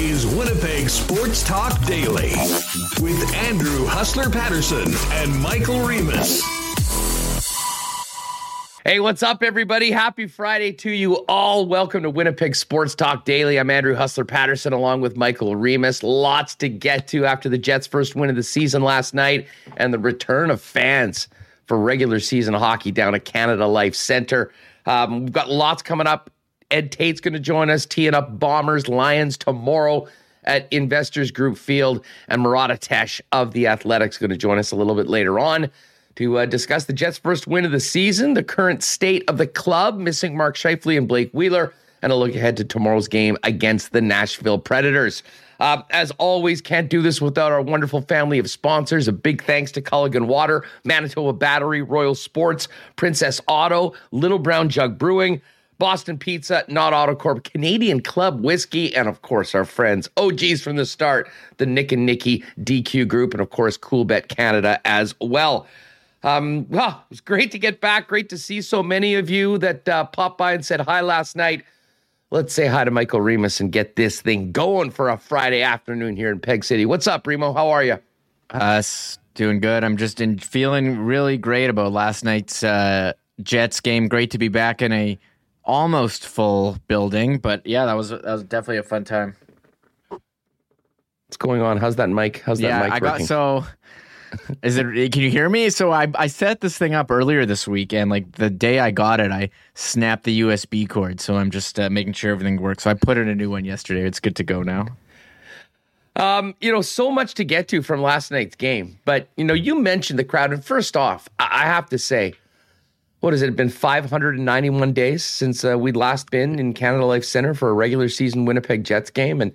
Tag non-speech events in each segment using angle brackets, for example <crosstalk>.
is Winnipeg Sports Talk Daily with Andrew Hustler Paterson and Michael Remis. Hey, what's up, everybody? Happy Friday to you all. Welcome to Winnipeg Sports Talk Daily. I'm Andrew Hustler Paterson along with Michael Remis. Lots to get to after the Jets' first win of the season last night and the return of fans for regular season hockey down at Canada Life Center. Um, we've got lots coming up. Ed Tait's going to join us, teeing up Bombers, Lions tomorrow at Investors Group Field, and Murat Ates of the Athletics going to join us a little bit later on to uh, discuss the Jets' first win of the season, the current state of the club, missing Mark Scheifele and Blake Wheeler, and a look ahead to tomorrow's game against the Nashville Predators. Uh, as always, can't do this without our wonderful family of sponsors. A big thanks to Culligan Water, Manitoba Battery, Royal Sports, Princess Auto, Little Brown Jug Brewing, Boston Pizza, Not Autocorp, Canadian Club Whiskey, and of course our friends, OGs from the start, the Nick and Nicky DQ Group, and of course Coolbet Canada as well. Um, well, it was great to get back. Great to see so many of you that uh, popped by and said hi last night. Let's say hi to Michael Remis and get this thing going for a Friday afternoon here in Peg City. What's up, Remo? How are you? Us doing good. I'm just in, feeling really great about last night's uh, Jets game. Great to be back in a almost full building, but yeah, that was that was definitely a fun time. What's going on? How's that mic? How's that mic? I got so is it? Can you hear me? So I I set this thing up earlier this week, and like the day I got it, I snapped the USB cord. So I'm just uh, making sure everything works. So I put in a new one yesterday. It's good to go now. Um, you know, so much to get to from last night's game, but you know, you mentioned the crowd, and first off, I, I have to say, what has it been 591 days since uh, we'd last been in Canada Life Center for a regular season Winnipeg Jets game, and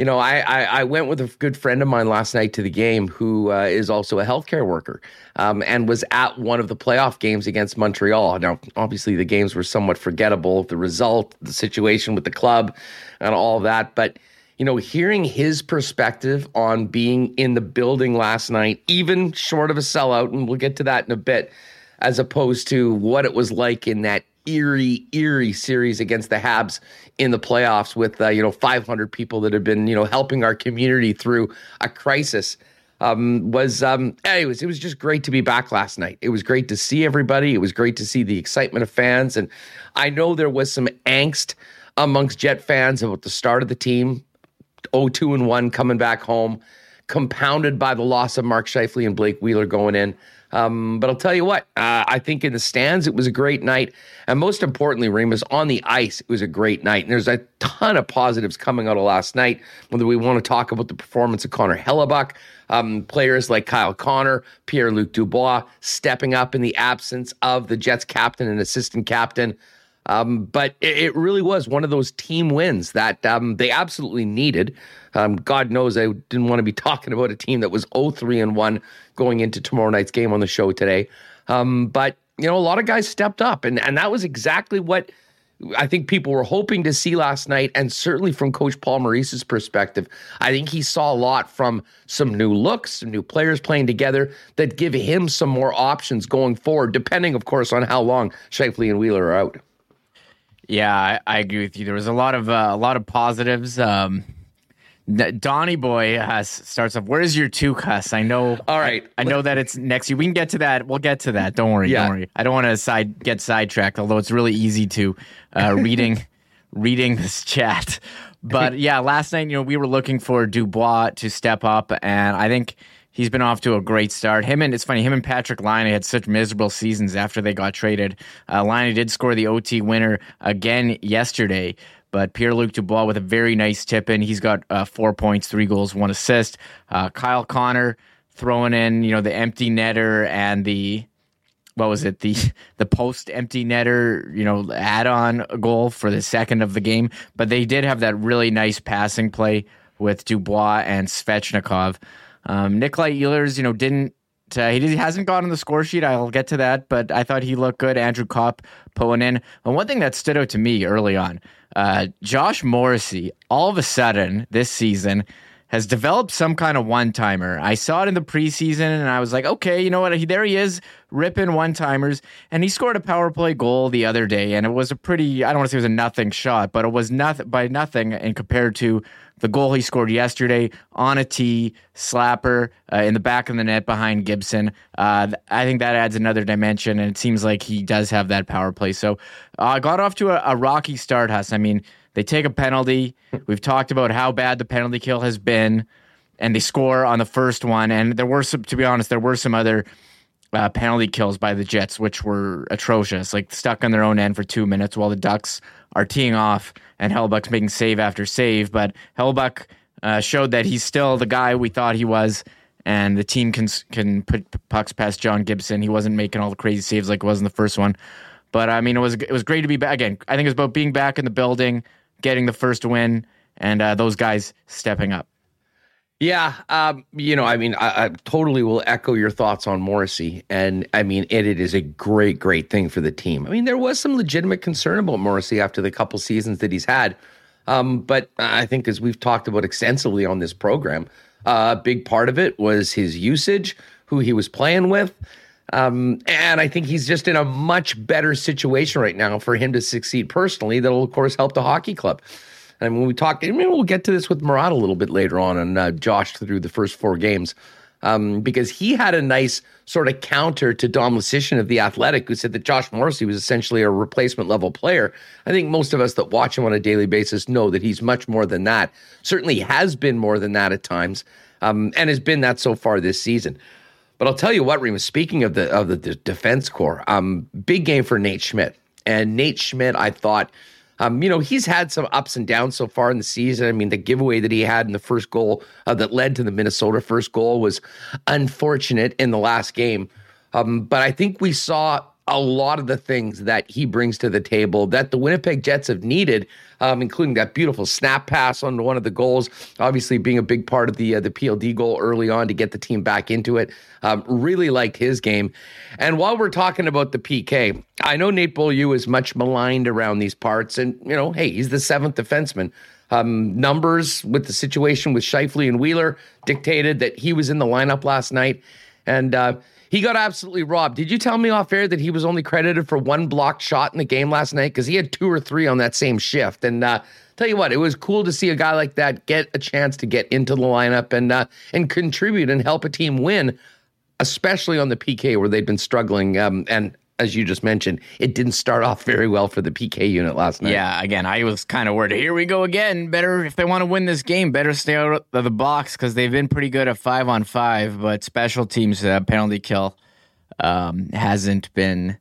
you know, I, I, I, went with a good friend of mine last night to the game who uh, is also a healthcare worker um, and was at one of the playoff games against Montreal. Now, obviously, the games were somewhat forgettable, the result, the situation with the club, and all that. But, you know, hearing his perspective on being in the building last night, even short of a sellout, and we'll get to that in a bit, as opposed to what it was like in that eerie, eerie series against the Habs in the playoffs with uh, you know 500 people that have been you know helping our community through a crisis. Um, was um, anyways, it was just great to be back last night. It was great to see everybody. It was great to see the excitement of fans, and I know there was some angst amongst Jet fans about the start of the team, 0-2 and one coming back home, compounded by the loss of Mark Scheifele and Blake Wheeler going in. Um, but I'll tell you what, uh, I think in the stands, it was a great night. And most importantly, Remis, on the ice, it was a great night. And there's a ton of positives coming out of last night, whether we want to talk about the performance of Connor Hellebuyck, um, players like Kyle Connor, Pierre Luc Dubois stepping up in the absence of the Jets captain and assistant captain. Um, but it, it, really was one of those team wins that um, they absolutely needed. Um, God knows I didn't want to be <laughs> talking about a team that was 0-3 and 1 going into tomorrow night's game on the show today. Um, but you know, a lot of guys stepped up, and and that was exactly what I think people were hoping to see last night, and certainly from Coach Paul Maurice's perspective, I think he saw a lot from some new looks, some new players playing together that give him some more options going forward, depending, of course, on how long Scheifele and Wheeler are out. Yeah, I, I, agree with you. There was a lot of uh, a lot of positives. Um, Donnie Boy uh, starts off. Where's your two cuss? I know. All right, I, I know that it's next year. We can get to that. We'll get to that. Don't worry. Yeah. Don't worry. I don't want to side get sidetracked. Although it's really easy to uh, <laughs> reading reading this chat. But yeah, last night you know we were looking for Dubois to step up, and I think he's been off to a great start. Him and it's funny, him and Patrik Laine had such miserable seasons after they got traded. Uh, did score the OT winner again yesterday, but Pierre Luc Dubois with a very nice tip in. He's got uh, four points, three goals, one assist. Uh, Kyle Connor throwing in, you know, the empty netter and the what was it the <laughs> the post empty netter you know add on goal for the second of the game but they did have that really nice passing play with Dubois and Svechnikov um, Nikolai Ehlers, you know, didn't uh, he hasn't gone on the score sheet. I'll get to that, but I thought he looked good. Andrew Copp pulling in. And one thing that stood out to me early on, uh, Josh Morrissey, all of a sudden this season, has developed some kind of one timer. I saw it in the preseason and I was like, okay, you know what? He, there he is ripping one timers. And he scored a power play goal the other day. And it was a pretty, I don't want to say it was a nothing shot, but it was nothing by nothing and compared to the goal he scored yesterday on a tee, slapper uh, in the back of the net behind Gibson. Uh, I think that adds another dimension. And it seems like he does have that power play. So I uh, got off to a, a rocky start, Huss. I mean, they take a penalty. We've talked about how bad the penalty kill has been, and they score on the first one. And there were some, to be honest, there were some other uh, penalty kills by the Jets, which were atrocious, like stuck on their own end for two minutes while the Ducks are teeing off and Hellebuyck's making save after save. But Hellebuyck uh, showed that he's still the guy we thought he was. And the team can can put pucks past John Gibson. He wasn't making all the crazy saves like it was in the first one, but I mean it was it was great to be back again. I think it was about being back in the building, getting the first win and uh, those guys stepping up. Yeah, um, you know, I mean, I, I, totally will echo your thoughts on Morrissey, and I mean, it, it is a great, great thing for the team. I mean, there was some legitimate concern about Morrissey after the couple seasons that he's had, um, but I think as we've talked about extensively on this program, uh, a big part of it was his usage, who he was playing with, um, and I think he's just in a much better situation right now for him to succeed personally. That'll of course help the hockey club. And when we talk, we'll get to this with Murat a little bit later on, and uh, Josh through the first four games, um, because he had a nice sort of counter to Dom Luszczyszyn of the Athletic, who said that Josh Morrissey was essentially a replacement level player. I think most of us that watch him on a daily basis know that he's much more than that. Certainly has been more than that at times, um, and has been that so far this season. But I'll tell you what, Remis. Speaking of the of the defense corps, um, big game for Nate Schmidt. And Nate Schmidt, I thought, um, you know, he's had some ups and downs so far in the season. I mean, the giveaway that he had in the first goal uh, that led to the Minnesota first goal was unfortunate in the last game. Um, but I think we saw a lot of the things that he brings to the table that the Winnipeg Jets have needed, um, including that beautiful snap pass on one of the goals, obviously being a big part of the uh, the PLD goal early on to get the team back into it. Um, really liked his game. And while we're talking about the PK, I know Nate Beaulieu is much maligned around these parts, and you know, hey, he's the seventh defenseman. Um, numbers with the situation with Scheifele and Wheeler dictated that he was in the lineup last night, and. Uh, he got absolutely robbed. Did you tell me off air that he was only credited for one blocked shot in the game last night? Because he had two or three on that same shift. And uh, tell you what, it was cool to see a guy like that get a chance to get into the lineup and uh, and contribute and help a team win, especially on the PK where they've been struggling. Um, and as you just mentioned, it didn't start off very well for the PK unit last night. Yeah, again, I was kind of worried. Here we go again. Better if they want to win this game, better stay out of the box because they've been pretty good at five on five. But special teams uh, penalty kill um, hasn't been.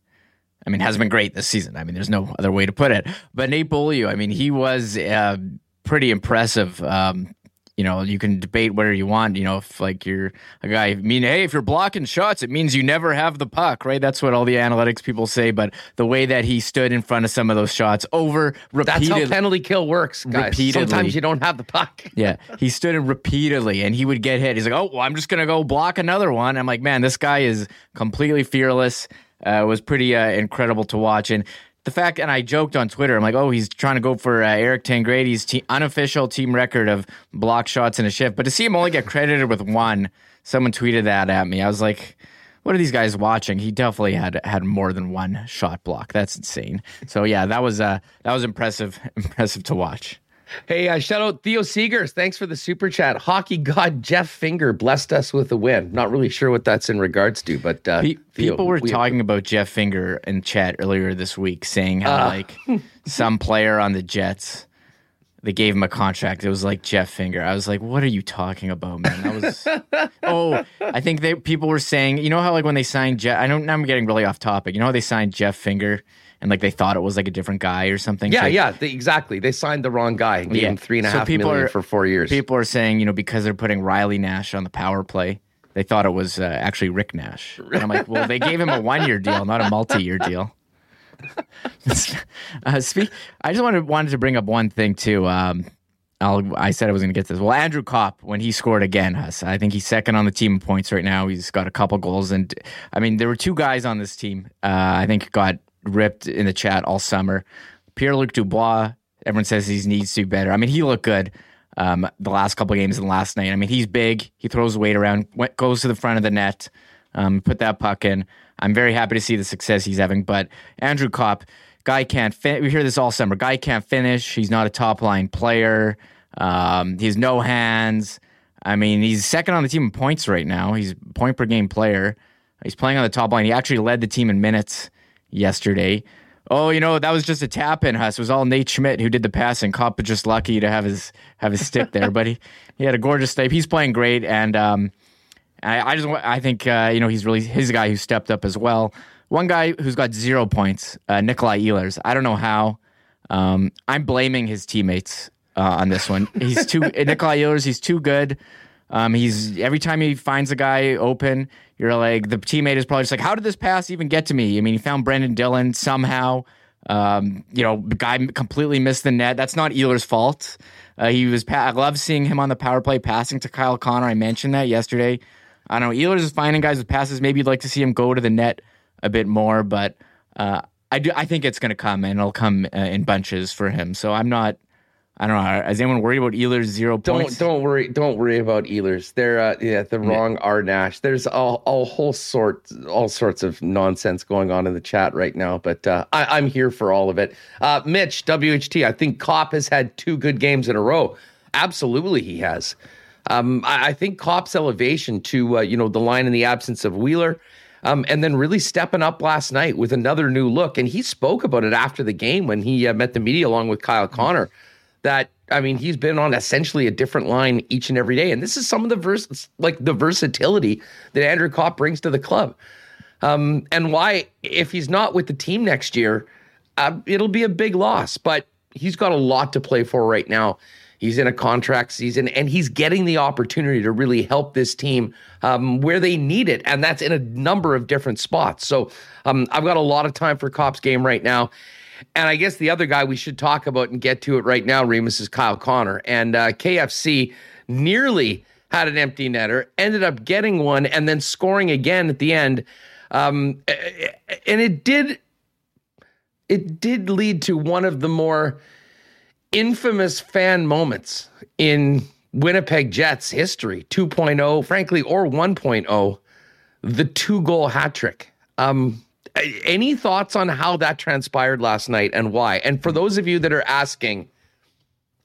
I mean, hasn't been great this season. I mean, there's no other way to put it. But Nate Beaulieu, I mean, he was uh, pretty impressive. Um, you know, you can debate whatever you want. You know, if like you're a guy, I mean, hey, if you're blocking shots, it means you never have the puck, right? That's what all the analytics people say. But the way that he stood in front of some of those shots over repeatedly. That's how penalty kill works, guys. Repeatedly. Sometimes you don't have the puck. <laughs> yeah. He stood in repeatedly and he would get hit. He's like, oh, well, I'm just going to go block another one. I'm like, man, this guy is completely fearless. Uh, it was pretty uh, incredible to watch. And the fact, and I joked on Twitter, I'm like, oh, he's trying to go for uh, Eric Tangradi's te- unofficial team record of block shots in a shift. But to see him only get credited with one, someone tweeted that at me. I was like, what are these guys watching? He definitely had had more than one shot block. That's insane. So yeah, that was uh, that was impressive, <laughs> impressive to watch. Hey, uh, shout out Theo Seegers. Thanks for the super chat. Hockey god Jeff Finger blessed us with a win. Not really sure what that's in regards to, but uh, Pe- Theo, people were we, talking about Jeff Finger in chat earlier this week, saying how uh, like <laughs> some player on the Jets they gave him a contract. It was like Jeff Finger. I was like, "What are you talking about, man?" That was. <laughs> oh, I think they people were saying, you know how like when they signed Jeff. I know now I'm getting really off topic. You know how they signed Jeff Finger and like they thought it was like a different guy or something. Yeah, so, yeah, they, exactly. They signed the wrong guy and gave yeah. him three and a so half million are, for four years. People are saying, you know, because they're putting Riley Nash on the power play, they thought it was uh, actually Rick Nash. And I'm like, well, they gave him a one year deal, not a multi year deal. <laughs> uh, speak. I just wanted wanted to bring up one thing too. Um, I'll, I said I was going to get this. Well, Andrew Copp, when he scored again, Huss, I think he's second on the team in points right now. He's got a couple goals, and I mean, there were two guys on this team. Uh, I think got ripped in the chat all summer. Pierre Luc Dubois, everyone says he needs to be better. I mean, he looked good. um, the last couple games and last night. I mean, he's big. He throws weight around, went, goes to the front of the net, um, put that puck in. I'm very happy to see the success he's having. But Andrew Copp, guy can't. We hear this all summer. Guy can't finish. He's not a top line player. Um, he has no hands. I mean, he's second on the team in points right now. He's point per game player. He's playing on the top line. He actually led the team in minutes yesterday. Oh, you know that was just a tap in. Huss it was all Nate Schmidt who did the pass, passing. Copp just lucky to have his have his stick there, but he, <laughs> he had a gorgeous step. He's playing great, and um, I, I, just I think uh, you know he's really he's a guy who stepped up as well. One guy who's got zero points, uh, Nikolai Ehlers. I don't know how. Um, I'm blaming his teammates uh, on this one. He's too <laughs> Nikolai Ehlers. He's too good. Um, he's every time he finds a guy open, you're like the teammate is probably just like, how did this pass even get to me? I mean, he found Brandon Dillon somehow. Um, you know, the guy completely missed the net. That's not Ehlers' fault. Uh, he was. Pa- I love seeing him on the power play passing to Kyle Connor. I mentioned that yesterday. I don't know. Ehlers is finding guys with passes. Maybe you'd like to see him go to the net a bit more, but uh, I do. I think it's going to come, and it'll come uh, in bunches for him. So I'm not. I don't know. Is anyone worried about Ehlers zero points? Don't don't worry. Don't worry about Ehlers. They're uh, yeah the wrong yeah. R Nash. There's a, a whole sort all sorts of nonsense going on in the chat right now. But uh, I, am here for all of it. Uh, Mitch WHT. I think Copp has had two good games in a row. Absolutely, he has. Um, I, I, think Copp's elevation to uh, you know the line in the absence of Wheeler. Um, and then really stepping up last night with another new look. And he spoke about it after the game when he uh, met the media along with Kyle Connor that I mean, he's been on essentially a different line each and every day, and this is some of the vers- like the versatility that Andrew Copp brings to the club. Um, and why, if he's not with the team next year, uh, it'll be a big loss. But he's got a lot to play for right now. He's in a contract season, and he's getting the opportunity to really help this team um, where they need it, and that's in a number of different spots. So um, I've got a lot of time for Copp's game right now. And I guess the other guy we should talk about and get to it right now, Remis, is Kyle Connor. And uh, KFC nearly had an empty netter, ended up getting one, and then scoring again at the end. Um, and it did, it did lead to one of the more infamous fan moments in Winnipeg Jets history, 2.0, frankly, or 1.0, the two goal hat trick. Um, any thoughts on how that transpired last night and why? And for those of you that are asking,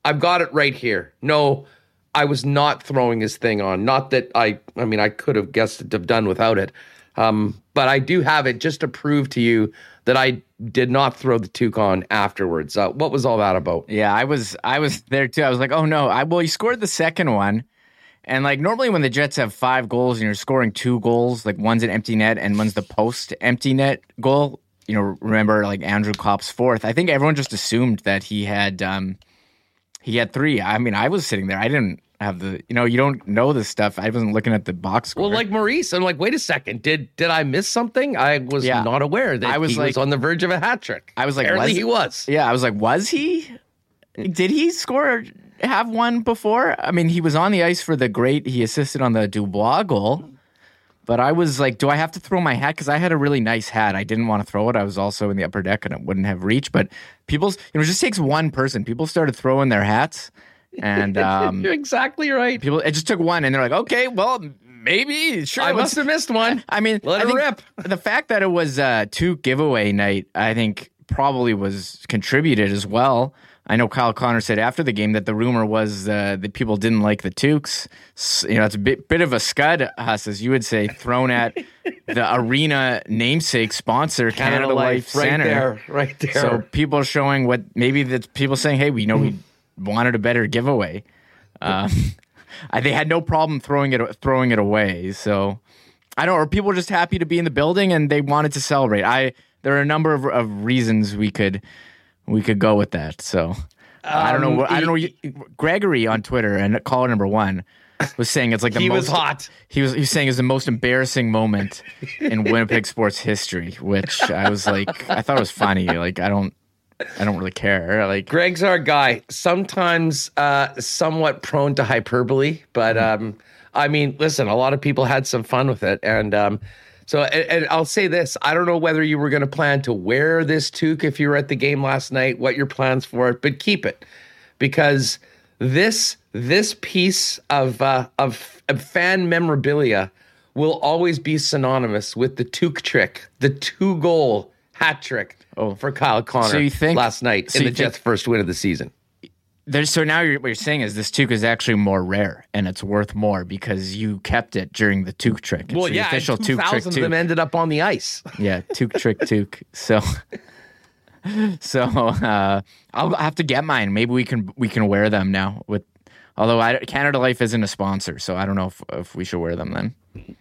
I've got it right here. No, I was not throwing his thing on. Not that I, I mean, I could have guessed it to have done without it. Um, but I do have it just to prove to you that I did not throw the toque on afterwards. Uh, what was all that about? Yeah, I was, I was there too. I was like, oh no, I well, he scored the second one, and like normally when the Jets have five goals and you're scoring two goals, like one's an empty net and one's the post empty net goal. You know, remember like Andrew Copp's fourth. I think everyone just assumed that he had um he had three. I mean, I was sitting there. I didn't have the you know you don't know this stuff. I wasn't looking at the box score. Well, like Maurice, I'm like, wait a second, did did I miss something? I was yeah. not aware that I was he like, was on the verge of a hat trick. I was like, apparently was, he was. Yeah, I was like, was he? Did he score have one before? I mean, he was on the ice for the great. He assisted on the Dubois goal. But I was like, do I have to throw my hat? Because I had a really nice hat. I didn't want to throw it. I was also in the upper deck and it wouldn't have reached. But people's, you know, it just takes one person. People started throwing their hats. And <laughs> um, you're <laughs> exactly right. People, it just took one, and they're like, okay, well, maybe sure. I must have missed one. I mean, let I it rip. The fact that it was uh, two giveaway night, I think, probably was contributed as well. I know Kyle Connor said after the game that the rumor was uh, that people didn't like the toques. You know, it's a bit, bit of a scud, Huss, as you would say, thrown at the <laughs> arena namesake sponsor, Canada, Canada Life, Life Center. Right there, right there. So people showing what maybe the people saying, hey, we know we wanted a better giveaway. <laughs> Uh, they had no problem throwing it throwing it away. So I don't, or people were just happy to be in the building and they wanted to celebrate. I there are a number of, of reasons we could we could go with that. So um, I don't know. I don't know. Gregory on Twitter and caller number one was saying it's like the <laughs> he most, was hot. He was he was saying it's the most embarrassing moment <laughs> in Winnipeg sports history. Which I was like, I thought it was funny. Like I don't. I don't really care. Like Greg's our guy. Sometimes uh, somewhat prone to hyperbole, but mm-hmm. um, I mean, listen, a lot of people had some fun with it, and um, so, and, and, I'll say this: I don't know whether you were going to plan to wear this toque if you were at the game last night. What your plans for it, but keep it because this this piece of uh, of, of fan memorabilia will always be synonymous with the toque trick, the two goal hat trick oh. for Kyle Connor so you think, last night so in the Jets' first win of the season. There's, so now you're, what you're saying is this toque is actually more rare and it's worth more because you kept it during the toque trick. It's well, yeah, official toque trick. of them ended up on the ice. <laughs> yeah, toque trick toque. So, <laughs> so uh, I'll have to get mine. Maybe we can we can wear them now. With although I, Canada Life isn't a sponsor, so I don't know if, if we should wear them then.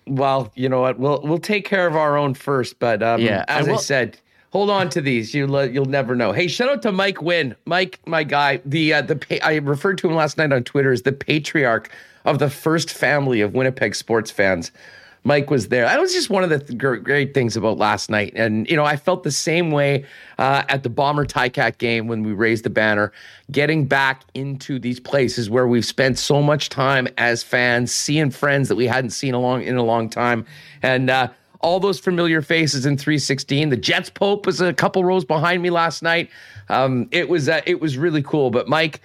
Well, you know what? We'll we'll take care of our own first. But um, yeah, as I, I said, hold on to these. You you'll never know. Hey, shout out to Mike Wynn, Mike, my guy. The uh, the I referred to him last night on Twitter as the patriarch of the first family of Winnipeg sports fans. Mike was there. That was just one of the th- great things about last night. And, you know, I felt the same way uh, at the Bomber Ticat game when we raised the banner, getting back into these places where we've spent so much time as fans, seeing friends that we hadn't seen along in a long time. And, uh, all those familiar faces in 316. The Jets Pope was a couple rows behind me last night. Um, it was uh, it was really cool. But Mike,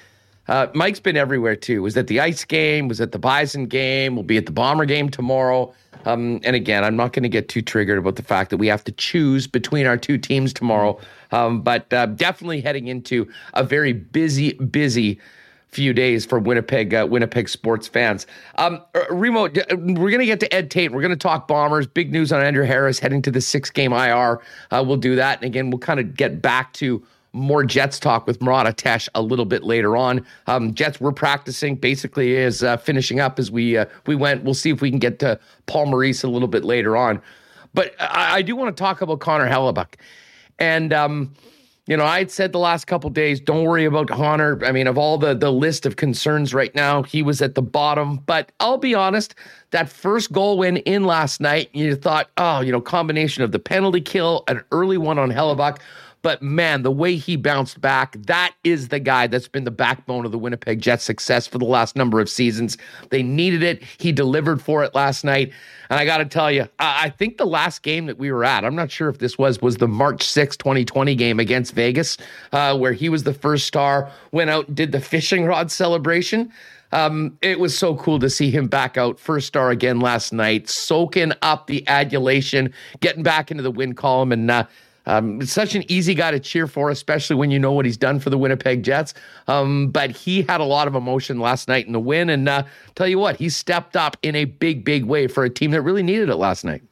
uh, Mike's been everywhere too. Was at the Ice game, was at the Bison game, We'll be at the Bomber game tomorrow. Um, and again, I'm not going to get too triggered about the fact that we have to choose between our two teams tomorrow. Um, but uh, definitely heading into a very busy, busy few days for Winnipeg uh, Winnipeg sports fans. Um, uh, Remo, uh, we're going to get to Ed Tait. We're going to talk Bombers. Big news on Andrew Harris heading to the six game IR. Uh, we'll do that, and again, we'll kind of get back to more Jets talk with Murat Ates a little bit later on. Um, Jets we're practicing basically is uh, finishing up as we uh, we went. We'll see if we can get to Paul Maurice a little bit later on. But I, I do want to talk about Connor Hellebuyck. And um, you know, I had said the last couple days, don't worry about Connor. I mean, of all the the list of concerns right now, he was at the bottom. But I'll be honest, that first goal win in last night, you thought, oh, you know, combination of the penalty kill, an early one on Hellebuyck but man, the way he bounced back, that is the guy that's been the backbone of the Winnipeg Jets' success for the last number of seasons. They needed it. He delivered for it last night. And I got to tell you, I think the last game that we were at, I'm not sure if this was, was the March 6, 2020 game against Vegas, uh, where he was the first star, went out and did the fishing rod celebration. Um, it was so cool to see him back out, first star again last night, soaking up the adulation, getting back into the win column, and uh, um, such an easy guy to cheer for, especially when you know what he's done for the Winnipeg Jets. Um, but he had a lot of emotion last night in the win. And uh, tell you what, he stepped up in a big, big way for a team that really needed it last night.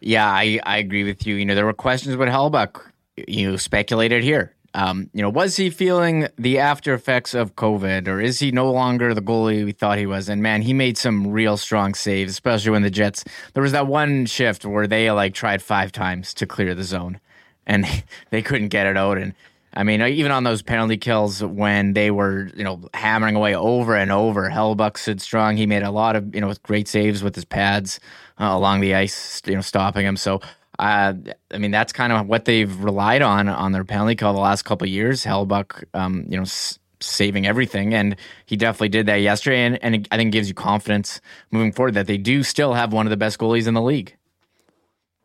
Yeah, I, I agree with you. You know, there were questions about Hellebuyck. You speculated here. Um, you know, was he feeling the after effects of COVID, or is he no longer the goalie we thought he was? And man, he made some real strong saves, especially when the Jets. There was that one shift where they like tried five times to clear the zone, and <laughs> they couldn't get it out. And I mean, even on those penalty kills when they were, you know, hammering away over and over, Hellebuyck stood strong. He made a lot of, you know, great saves with his pads uh, along the ice, you know, stopping him. So uh, I mean, that's kind of what they've relied on on their penalty kill the last couple years. Hellebuyck, um, you know, s- saving everything, and he definitely did that yesterday. And, and I think gives you confidence moving forward that they do still have one of the best goalies in the league.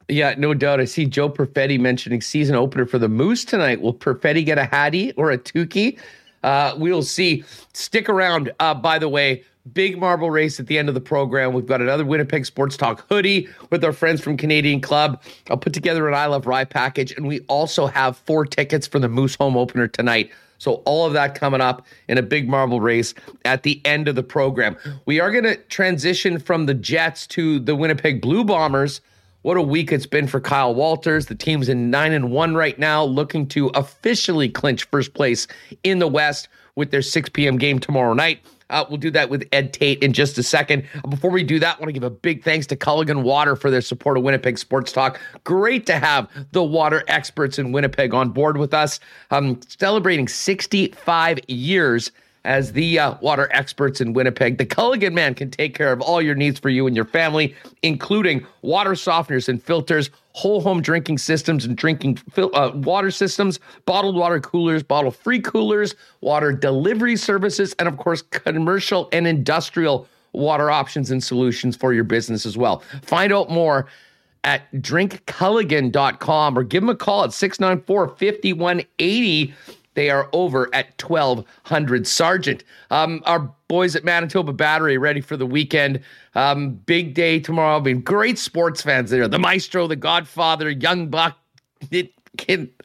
Yeah, no doubt. I see Joe Perfetti mentioning season opener for the Moose tonight. Will Perfetti get a Hattie or a Tukey? Uh, we'll see. Stick around. Uh, by the way, big marble race at the end of the program. We've got another Winnipeg Sports Talk hoodie with our friends from Canadian Club. I'll put together an I Love Rye package, and we also have four tickets for the Moose home opener tonight. So all of that coming up in a big marble race at the end of the program. We are going to transition from the Jets to the Winnipeg Blue Bombers. What a week it's been for Kyle Walters. The team's in 9 and 1 right now, looking to officially clinch first place in the West with their 6 p.m. game tomorrow night. Uh, we'll do that with Ed Tait in just a second. Before we do that, I want to give a big thanks to Culligan Water for their support of Winnipeg Sports Talk. Great to have the water experts in Winnipeg on board with us, um, celebrating 65 years as the uh, water experts in Winnipeg. The Culligan man can take care of all your needs for you and your family, including water softeners and filters, whole home drinking systems and drinking fil- uh, water systems, bottled water coolers, bottle free coolers, water delivery services, and of course, commercial and industrial water options and solutions for your business as well. Find out more at drinkculligan.com or give them a call at 694 5180 They are over at 1200 Sargent. Um, our boys at Manitoba Battery ready for the weekend. Um, big day tomorrow. I mean, great sports fans there. The Maestro, the Godfather, Young Buck. It,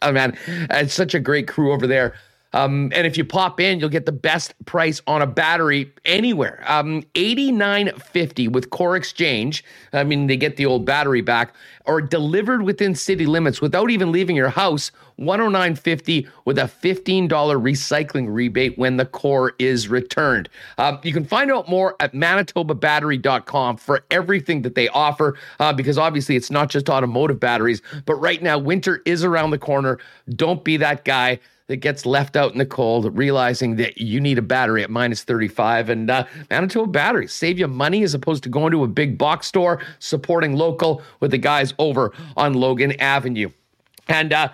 oh man, it's such a great crew over there. Um, and if you pop in, you'll get the best price on a battery anywhere. Um, eighty nine fifty with Core Exchange. I mean, they get the old battery back, or delivered within city limits without even leaving your house. One hundred nine fifty with a fifteen dollar recycling rebate when the core is returned. Um, you can find out more at ManitobaBattery.com for everything that they offer, uh, because obviously it's not just automotive batteries. But right now, winter is around the corner. Don't be that guy that gets left out in the cold, realizing that you need a battery at minus 35. And uh, Manitoba Batteries save you money as opposed to going to a big box store, supporting local with the guys over on Logan Avenue. And, uh,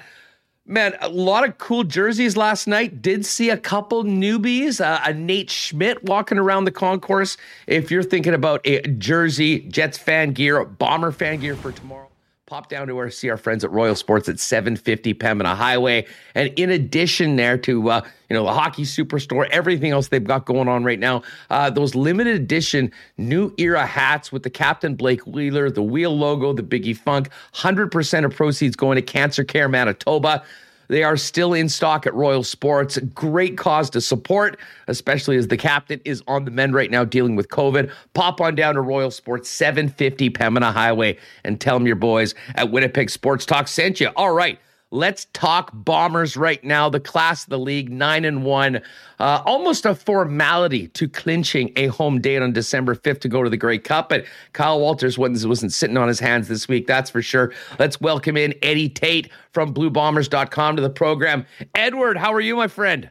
Man, a lot of cool jerseys last night. Did see a couple newbies, uh, a Nate Schmidt walking around the concourse. If you're thinking about a jersey, Jets fan gear, Bomber fan gear for tomorrow, pop down to our see our friends at Royal Sports at 750 Pembina Highway. And in addition, there to uh, you know the hockey superstore, everything else they've got going on right now, uh, those limited edition new era hats with the Captain Blake Wheeler, the wheel logo, the Biggie Funk, 100% of proceeds going to Cancer Care Manitoba. They are still in stock at Royal Sports. Great cause to support, especially as the captain is on the mend right now dealing with COVID. Pop on down to Royal Sports, 750 Pembina Highway, and tell them your boys at Winnipeg Sports Talk sent you. All right. Let's talk Bombers right now. The class of the league, nine and one, uh, almost a formality to clinching a home date on December fifth to go to the Grey Cup. But Kyle Walters wasn't, wasn't sitting on his hands this week, that's for sure. Let's welcome in Eddie Tait from BlueBombers.com to the program. Edward, how are you, my friend?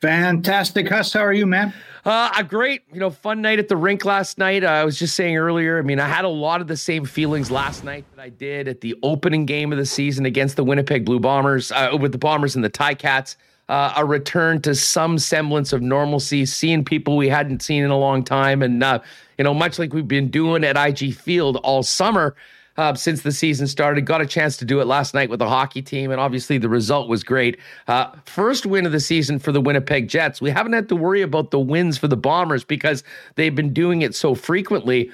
Fantastic, Huss. How are you, man? Uh, a great, you know, fun night at the rink last night. Uh, I was just saying earlier. I mean, I had a lot of the same feelings last night that I did at the opening game of the season against the Winnipeg Blue Bombers, uh, with the Bombers and the Ticats. Uh, a return to some semblance of normalcy, seeing people we hadn't seen in a long time, and uh, you know, much like we've been doing at IG Field all summer uh, since the season started. Got a chance to do it last night with the hockey team, and obviously the result was great. Uh, first win of the season for the Winnipeg Jets. We haven't had to worry about the wins for the Bombers because they've been doing it so frequently.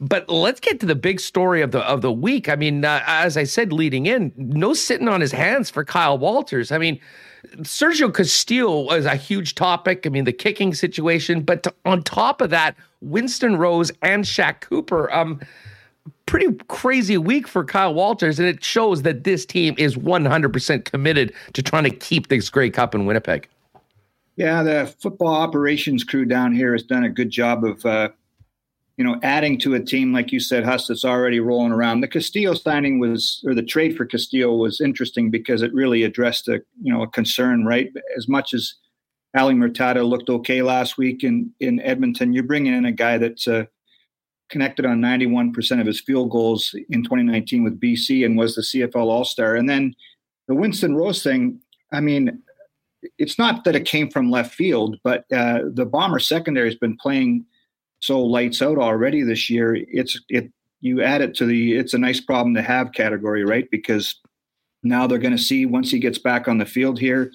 But let's get to the big story of the of the week. I mean, uh, as I said leading in, no sitting on his hands for Kyle Walters. I mean, Sergio Castillo was a huge topic. I mean, the kicking situation, but to, on top of that, Winston Rose and Shaq Cooper. Um, pretty crazy week for Kyle Walters, and it shows that this team is 100% committed to trying to keep this Grey Cup in Winnipeg. Yeah, the football operations crew down here has done a good job of, uh, you know, adding to a team like you said, Huss, that's already rolling around. The Castillo signing was, or the trade for Castillo was interesting because it really addressed a, you know, a concern, right? As much as Ali Mourtada looked okay last week in in Edmonton, you're bringing in a guy that's. Uh, connected on 91% of his field goals in 2019 with BC and was the CFL All Star. And then the Winston Rose thing, I mean, it's not that it came from left field, but uh, the Bomber secondary has been playing so lights out already this year. It's it you add it to the it's a nice problem to have category, right? Because now they're going to see once he gets back on the field here,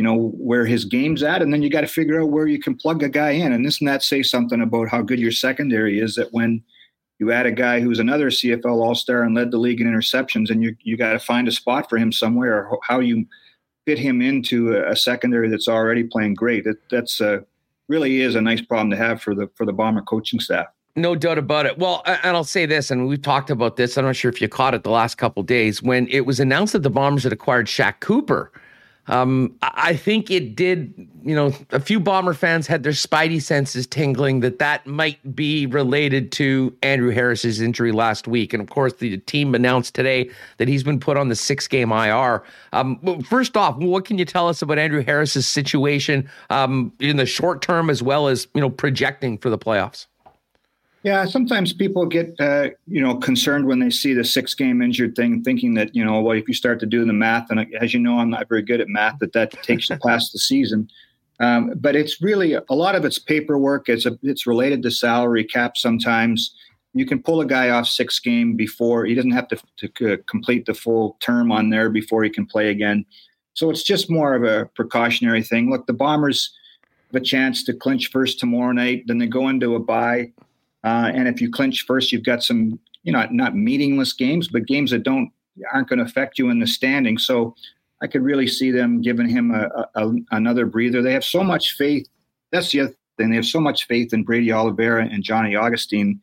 you know where his game's at and then you got to figure out where you can plug a guy in and this and that say something about how good your secondary is that when you add a guy who's another cfl all-star and led the league in interceptions and you, you got to find a spot for him somewhere or how you fit him into a, a secondary that's already playing great that, that's uh, really is a nice problem to have for the for the bomber coaching staff no doubt about it. Well, and I'll say this, and we've talked about this. I'm not sure if you caught it the last couple days when it was announced that the Bombers had acquired Shaq Cooper. Um, I think it did, you know, a few Bomber fans had their spidey senses tingling that that might be related to Andrew Harris's injury last week. And of course, the team announced today that he's been put on the six game IR. Um, first off, what can you tell us about Andrew Harris's situation um, in the short term as well as, you know, projecting for the playoffs? Yeah, sometimes people get uh, you know concerned when they see the six game injured thing, thinking that you know, well, if you start to do the math, and as you know, I'm not very good at math, that that takes you past the season. Um, but it's really a lot of it's paperwork. It's a, it's related to salary cap. Sometimes you can pull a guy off six game before he doesn't have to, to complete the full term on there before he can play again. so it's just more of a precautionary thing. Look, the Bombers have a chance to clinch first tomorrow night. Then they go into a bye, uh, and if you clinch first, you've got some you know not meaningless games, but games that don't aren't going to affect you in the standing. So I could really see them giving him a, a, another breather. They have so much faith. That's the other thing. They have so much faith in Brady Oliveira and Johnny Augustine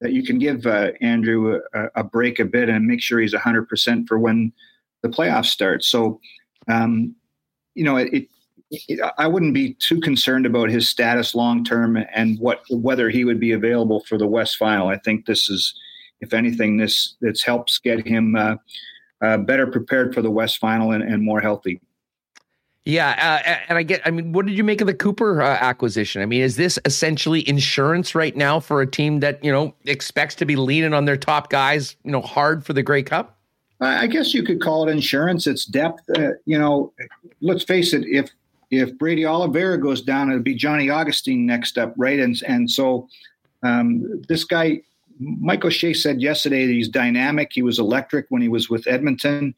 that you can give uh, Andrew a, a, break a bit and make sure he's 100% for when the playoffs start. So, um, you know, it, it, I wouldn't be too concerned about his status long term and what whether he would be available for the West Final. I think this is, if anything, this this helps get him uh, uh, better prepared for the West Final and, and more healthy. Yeah, uh, and I get. I mean, what did you make of the Cooper uh, acquisition? I mean, is this essentially insurance right now for a team that you know expects to be leaning on their top guys, you know, hard for the Grey Cup? I guess you could call it insurance. It's depth. Uh, you know, let's face it. If if Brady Oliveira goes down, it'll be Johnny Augustine next up, right? And and so um, this guy, Mike O'Shea said yesterday that he's dynamic. He was electric when he was with Edmonton,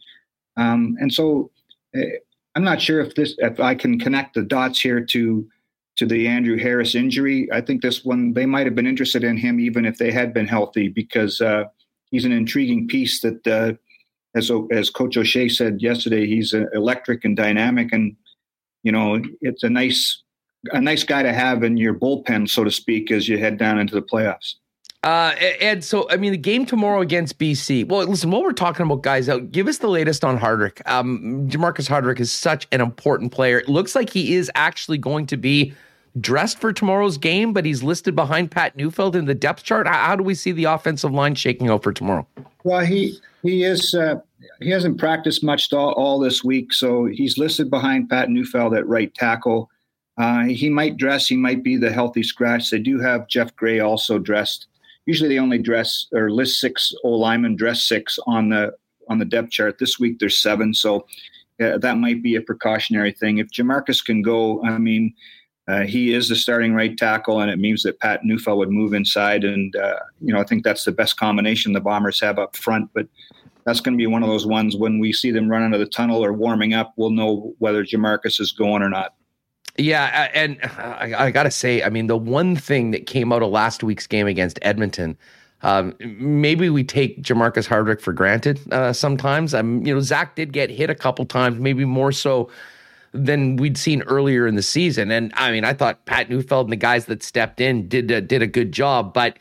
um, and so. Uh, I'm not sure if this if I can connect the dots here to to the Andrew Harris injury. I think this one they might have been interested in him even if they had been healthy because uh, he's an intriguing piece that uh, as as Coach O'Shea said yesterday, he's uh, electric and dynamic, and you know it's a nice a nice guy to have in your bullpen, so to speak, as you head down into the playoffs. Uh, and so, I mean, the game tomorrow against BC. Well, listen, while we're talking about guys out, give us the latest on Hardrick. Um, Jamarcus Hardrick is such an important player. It looks like he is actually going to be dressed for tomorrow's game, but he's listed behind Pat Neufeld in the depth chart. How, how do we see the offensive line shaking out for tomorrow? Well, he he is uh, he hasn't practiced much all, all, this week, so he's listed behind Pat Neufeld at right tackle. Uh, he might dress. He might be the healthy scratch. They do have Geoff Gray also dressed usually they only dress or list six O linemen, dress six on the on the depth chart. This week there's seven, so uh, that might be a precautionary thing. If Jamarcus can go, I mean, uh, he is the starting right tackle, and it means that Pat Neufeld would move inside, and uh, you know I think that's the best combination the Bombers have up front. But that's going to be one of those ones when we see them run into the tunnel or warming up, we'll know whether Jamarcus is going or not. Yeah, and I, I got to say, I mean, the one thing that came out of last week's game against Edmonton, um, maybe we take Jamarcus Hardrick for granted uh, sometimes. Um, you know, Zach did get hit a couple times, maybe more so than we'd seen earlier in the season. And I mean, I thought Pat Neufeld and the guys that stepped in did uh, did a good job, but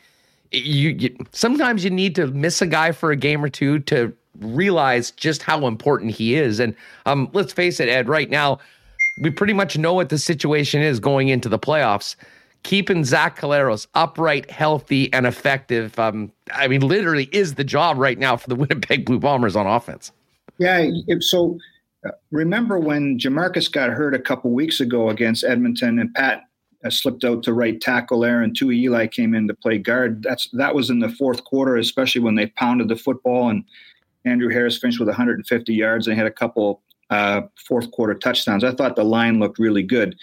you, you sometimes you need to miss a guy for a game or two to realize just how important he is. And um, let's face it, Ed, right now we pretty much know what the situation is going into the playoffs. Keeping Zach Collaros upright, healthy, and effective, um, I mean, literally is the job right now for the <laughs> Winnipeg Blue Bombers on offense. Yeah. So uh, remember when Jamarcus got hurt a couple weeks ago against Edmonton and Pat slipped out to right tackle there and Eli came in to play guard. That's that was in the fourth quarter, especially when they pounded the football and Andrew Harris finished with 150 yards and had a couple uh, fourth quarter touchdowns. I thought the line looked really good.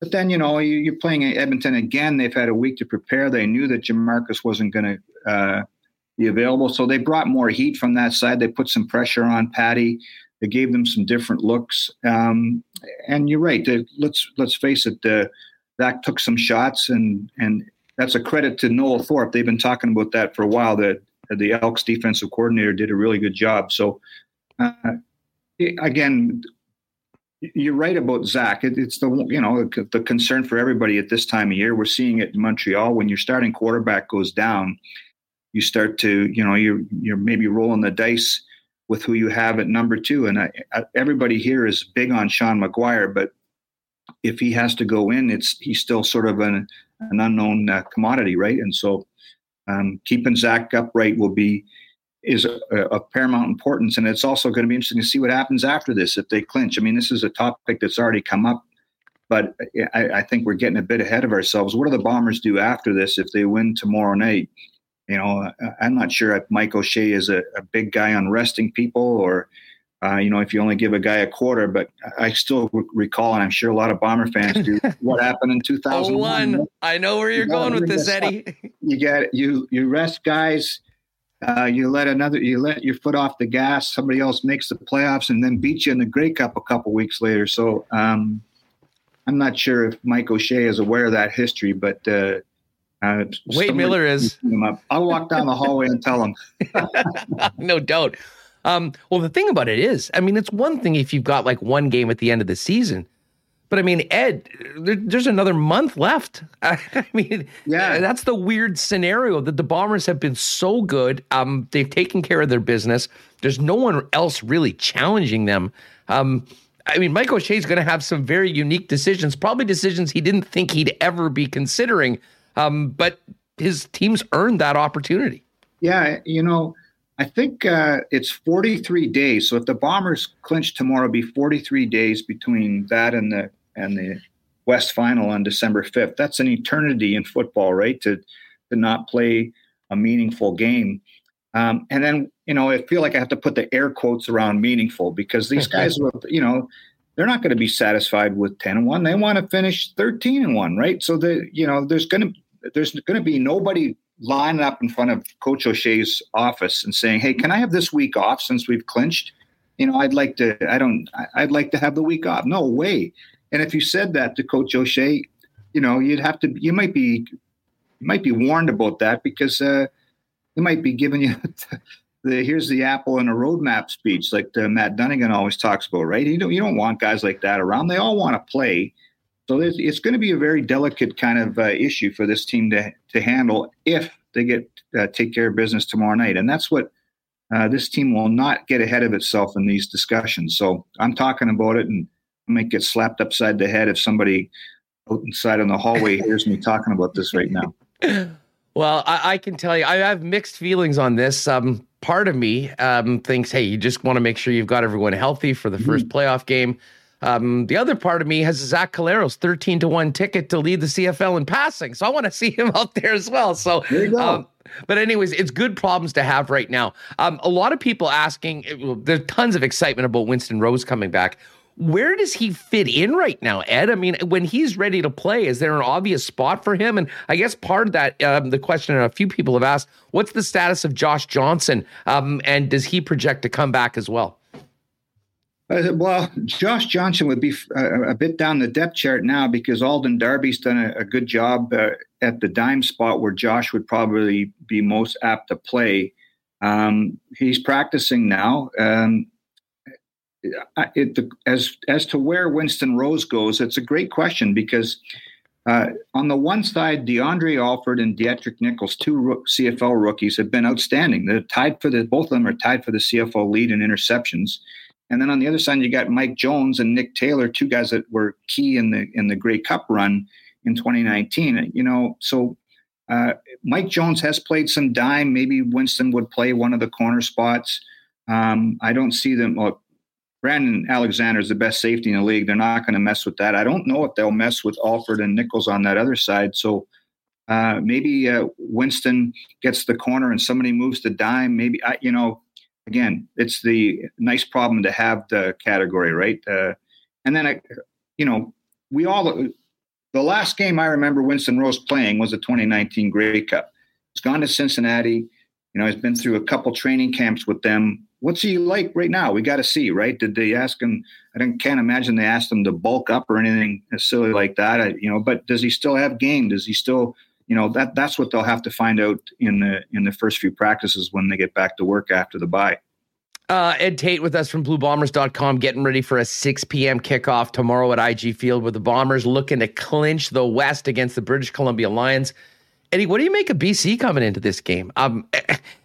But then, you know, you, are playing Edmonton again. They've had a week to prepare. They knew that Jamarcus wasn't going to uh, be available. So they brought more heat from that side. They put some pressure on Patty. They gave them some different looks. Um, and you're right. Let's let's face it. Uh, Zach took some shots, and and that's a credit to Noel Thorpe. They've been talking about that for a while. That the Elks defensive coordinator did a really good job. So uh, again, you're right about Zach. It, it's the you know the concern for everybody at this time of year. We're seeing it in Montreal when your starting quarterback goes down. You start to you know you're you're maybe rolling the dice with who you have at number two. And I, I, everybody here is big on Sean McGuire, but if he has to go in, it's he's still sort of an an unknown uh, commodity, right? And so um, keeping Zach upright will be is of paramount importance. And it's also going to be interesting to see what happens after this if they clinch. I mean, this is a topic that's already come up, but I, I, think we're getting a bit ahead of ourselves. What do the Bombers do after this if they win tomorrow night? You know, I'm not sure if Mike O'Shea is a, a big guy on resting people or. Uh, you know, if you only give a guy a quarter, but I still recall, and I'm sure a lot of Bomber fans do, <laughs> what happened in 2001. I know where you're you going with this, Eddie. <laughs> You get you you rest guys uh, you let another, you let your foot off the gas. Somebody else makes the playoffs and then beats you in the Grey Cup a couple weeks later. So um, I'm not sure if Mike O'Shea is aware of that history, but uh, uh, Wade Miller is. I'll walk down the hallway and tell him. <laughs> no doubt. Um, well, the thing about it is, I mean, it's one thing if you've got like one game at the end of the season, but I mean, Ed, there, there's another month left. <laughs> I mean, yeah, that's the weird scenario that the Bombers have been so good. Um, they've taken care of their business. There's no one else really challenging them. Um, I mean, Mike O'Shea is going to have some very unique decisions, probably decisions he didn't think he'd ever be considering. Um, but his team's earned that opportunity. Yeah, you know, I think uh, it's 43 days. So if the Bombers clinch tomorrow, be 43 days between that and the and the West Final on December 5th. That's an eternity in football, right? To to not play a meaningful game. Um, and then, you know, I feel like I have to put the air quotes around meaningful because these guys, will, you know, they're not going to be satisfied with 10 and 1. They want to finish 13 and 1, right? So the, you know, there's going to there's going to be nobody lining up in front of Coach O'Shea's office and saying, "Hey, can I have this week off since we've clinched?" You know, I'd like to. I don't. I'd like to have the week off. No way. And if you said that to Coach O'Shea, you know, you'd have to. You might be, you might be warned about that because uh, they might be giving you <laughs> the here's the apple and a roadmap speech, like the Matt Dunigan always talks about, right? You don't you don't want guys like that around. They all want to play. So it's, it's going to be a very delicate kind of uh, issue for this team to to handle if they get uh, take care of business tomorrow night, and that's what uh, this team will not get ahead of itself in these discussions. So I'm talking about it, and I might get slapped upside the head if somebody outside in the hallway <laughs> hears me talking about this right now. Well, I, I, can tell you, I have mixed feelings on this. Um, part of me um, thinks, hey, you just want to make sure you've got everyone healthy for the 1st mm-hmm. playoff game. Um, the other part of me has Zach Collaros 13 to 1 ticket to lead the CFL in passing. So I want to see him out there as well. So there you go. Um, but anyways, it's good problems to have right now. Um, a lot of people asking, there's tons of excitement about Winston Rose coming back. Where does he fit in right now, Ed? I mean, when he's ready to play, is there an obvious spot for him? And I guess part of that, um, the question a few people have asked, what's the status of Josh Johnson? Um, and does he project to come back as well? Uh, well, Josh Johnson would be uh, a bit down the depth chart now because Alden Darby's done a, a good job uh, at the dime spot where Josh would probably be most apt to play. Um, he's practicing now. Um, it, as as to where Winston Rose goes, it's a great question because uh, on the one side, DeAndre Alford and Deatrick Nichols, two CFL rookies, have been outstanding. They're tied for the both of them are tied for the CFL lead in interceptions. And then on the other side, you got Mike Jones and Nick Taylor, two guys that were key in the in the Grey Cup run in 2019. You know, so uh, Mike Jones has played some dime. Maybe Winston would play one of the corner spots. Um, I don't see them. Well, Brandon Alexander is the best safety in the league. They're not going to mess with that. I don't know if they'll mess with Alford and Nichols on that other side. So uh, maybe uh, Winston gets the corner and somebody moves the dime. Maybe I, you know again, it's the nice problem to have the category, right? Uh, and then, I, you know, we all, the last game I remember Winston Rose playing was the 2019 Grey Cup. He's gone to Cincinnati. You know, he's been through a couple training camps with them. What's he like right now? We got to see, right? Did they ask him? I can't imagine they asked him to bulk up or anything silly like that. I, you know, but does he still have game? Does he still you know that that's what they'll have to find out in the in the first few practices when they get back to work after the bye. Uh, Ed Tait with us from BlueBombers.com, getting ready for a 6 p.m. kickoff tomorrow at IG Field with the Bombers looking to clinch the West against the British Columbia Lions. Eddie, what do you make of BC coming into this game? Um, <laughs>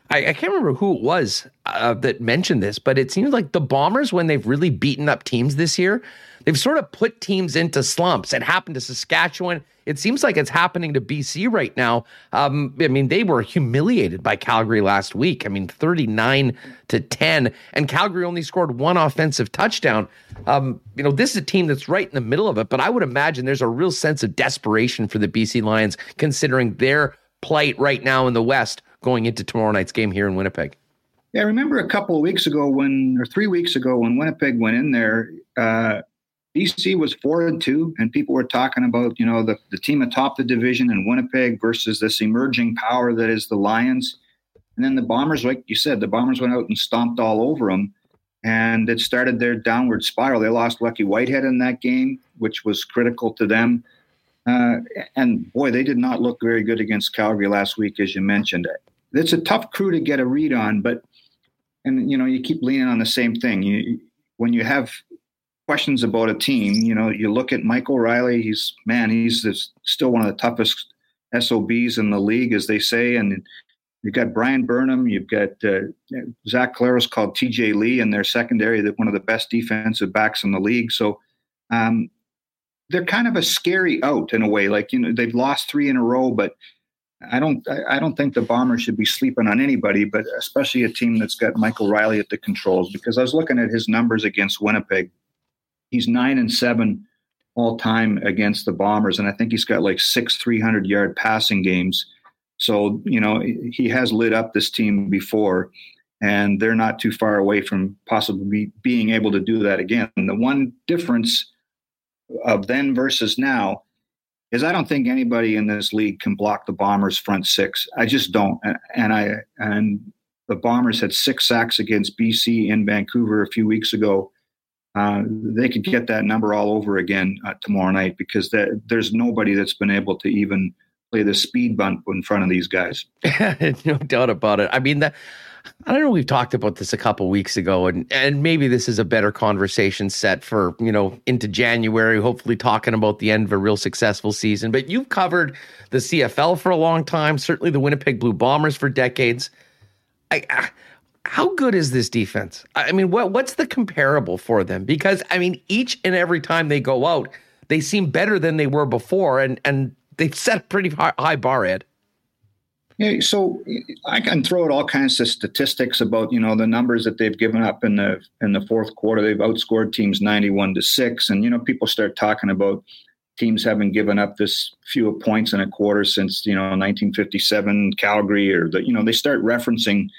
I, I, can't remember who it was uh, that mentioned this, but it seems like the Bombers, when they've really beaten up teams this year, they've sort of put teams into slumps. It happened to Saskatchewan. It seems like it's happening to BC right now. Um, I mean, they were humiliated by Calgary last week. I mean, 39 to 10, and Calgary only scored one offensive touchdown. Um, you know, this is a team that's right in the middle of it, but I would imagine there's a real sense of desperation for the BC Lions considering their plight right now in the West going into tomorrow night's game here in Winnipeg. Yeah, I remember a couple of weeks ago when, or three weeks ago, when Winnipeg went in there, uh, BC was four and two, and people were talking about you know the, the team atop the division in Winnipeg versus this emerging power that is the Lions. And then the Bombers, like you said, the Bombers went out and stomped all over them. And it started their downward spiral. They lost Lucky Whitehead in that game, which was critical to them. Uh, and boy, they did not look very good against Calgary last week, as you mentioned. It's a tough crew to get a read on, but and you know you keep leaning on the same thing. You when you have questions about a team, you know you look at Michael Reilly. He's man, he's still one of the toughest SOBs in the league, as they say, and You've got Bryan Burnham. You've got uh, Zach Collaros called TJ Lee in their secondary, that one of the best defensive backs in the league. So um, they're kind of a scary out in a way. Like you know, they've lost three in a row, but I don't I don't think the Bombers should be sleeping on anybody, but especially a team that's got Michael Reilly at the controls. Because I was looking at his numbers against Winnipeg. He's nine and seven all time against the Bombers, and I think he's got like six 300 yard passing games. So, you know, he has lit up this team before, and they're not too far away from possibly being able to do that again. And the one difference of then versus now is I don't think anybody in this league can block the Bombers' front six. I just don't. And I and the Bombers had six sacks against BC in Vancouver a few weeks ago. Uh, they could get that number all over again uh, tomorrow night because that, there's nobody that's been able to even play the speed bump in front of these guys. <laughs> no doubt about it. I mean, that. I don't know. We've talked about this a couple weeks ago, and and maybe this is a better conversation set for you know into January. Hopefully, talking about the end of a real successful season. But you've covered the CFL for a long time. Certainly, the Winnipeg Blue Bombers for decades. I, I, how good is this defense? I mean, what what's the comparable for them? Because I mean, each and every time they go out, they seem better than they were before, and and they've set a pretty high, high bar, Ed. Yeah, so I can throw out all kinds of statistics about you know the numbers that they've given up in the in the fourth quarter. They've outscored teams ninety-one to six, and you know people start talking about teams having given up this few points in a quarter since you know 1957 Calgary, or the you know they start referencing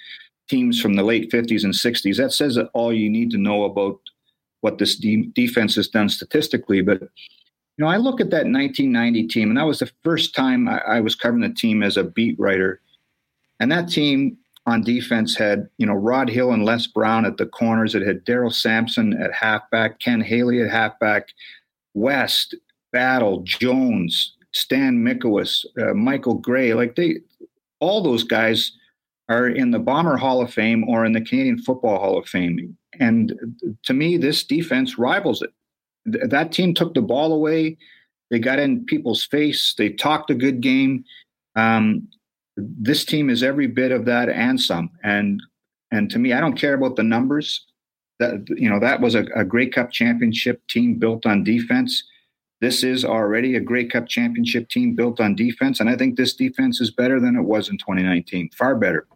teams from the late 50s and 60s. That says all you need to know about what this de- defense has done statistically, but you know, I look at that 1990 team, and that was the first time I, I was covering the team as a beat writer. And that team on defense had, you know, Rod Hill and Less Browne at the corners. It had Darryl Sampson at halfback, Ken Hailey at halfback, West, Battle, Jones, Stan Mikawos, uh, Michael Gray. Like they, all those guys are in the Bomber Hall of Fame or in the Canadian Football Hall of Fame. And to me, this defense rivals it th- that team took the ball away. They got in people's face. They talked a good game. Um, this team is every bit of that and some. And and to me, I don't care about the numbers. That you know that was a, a Grey Cup championship team built on defense. This is already a Grey Cup championship team built on defense, and I think this defense is better than it was in 2019. Far better.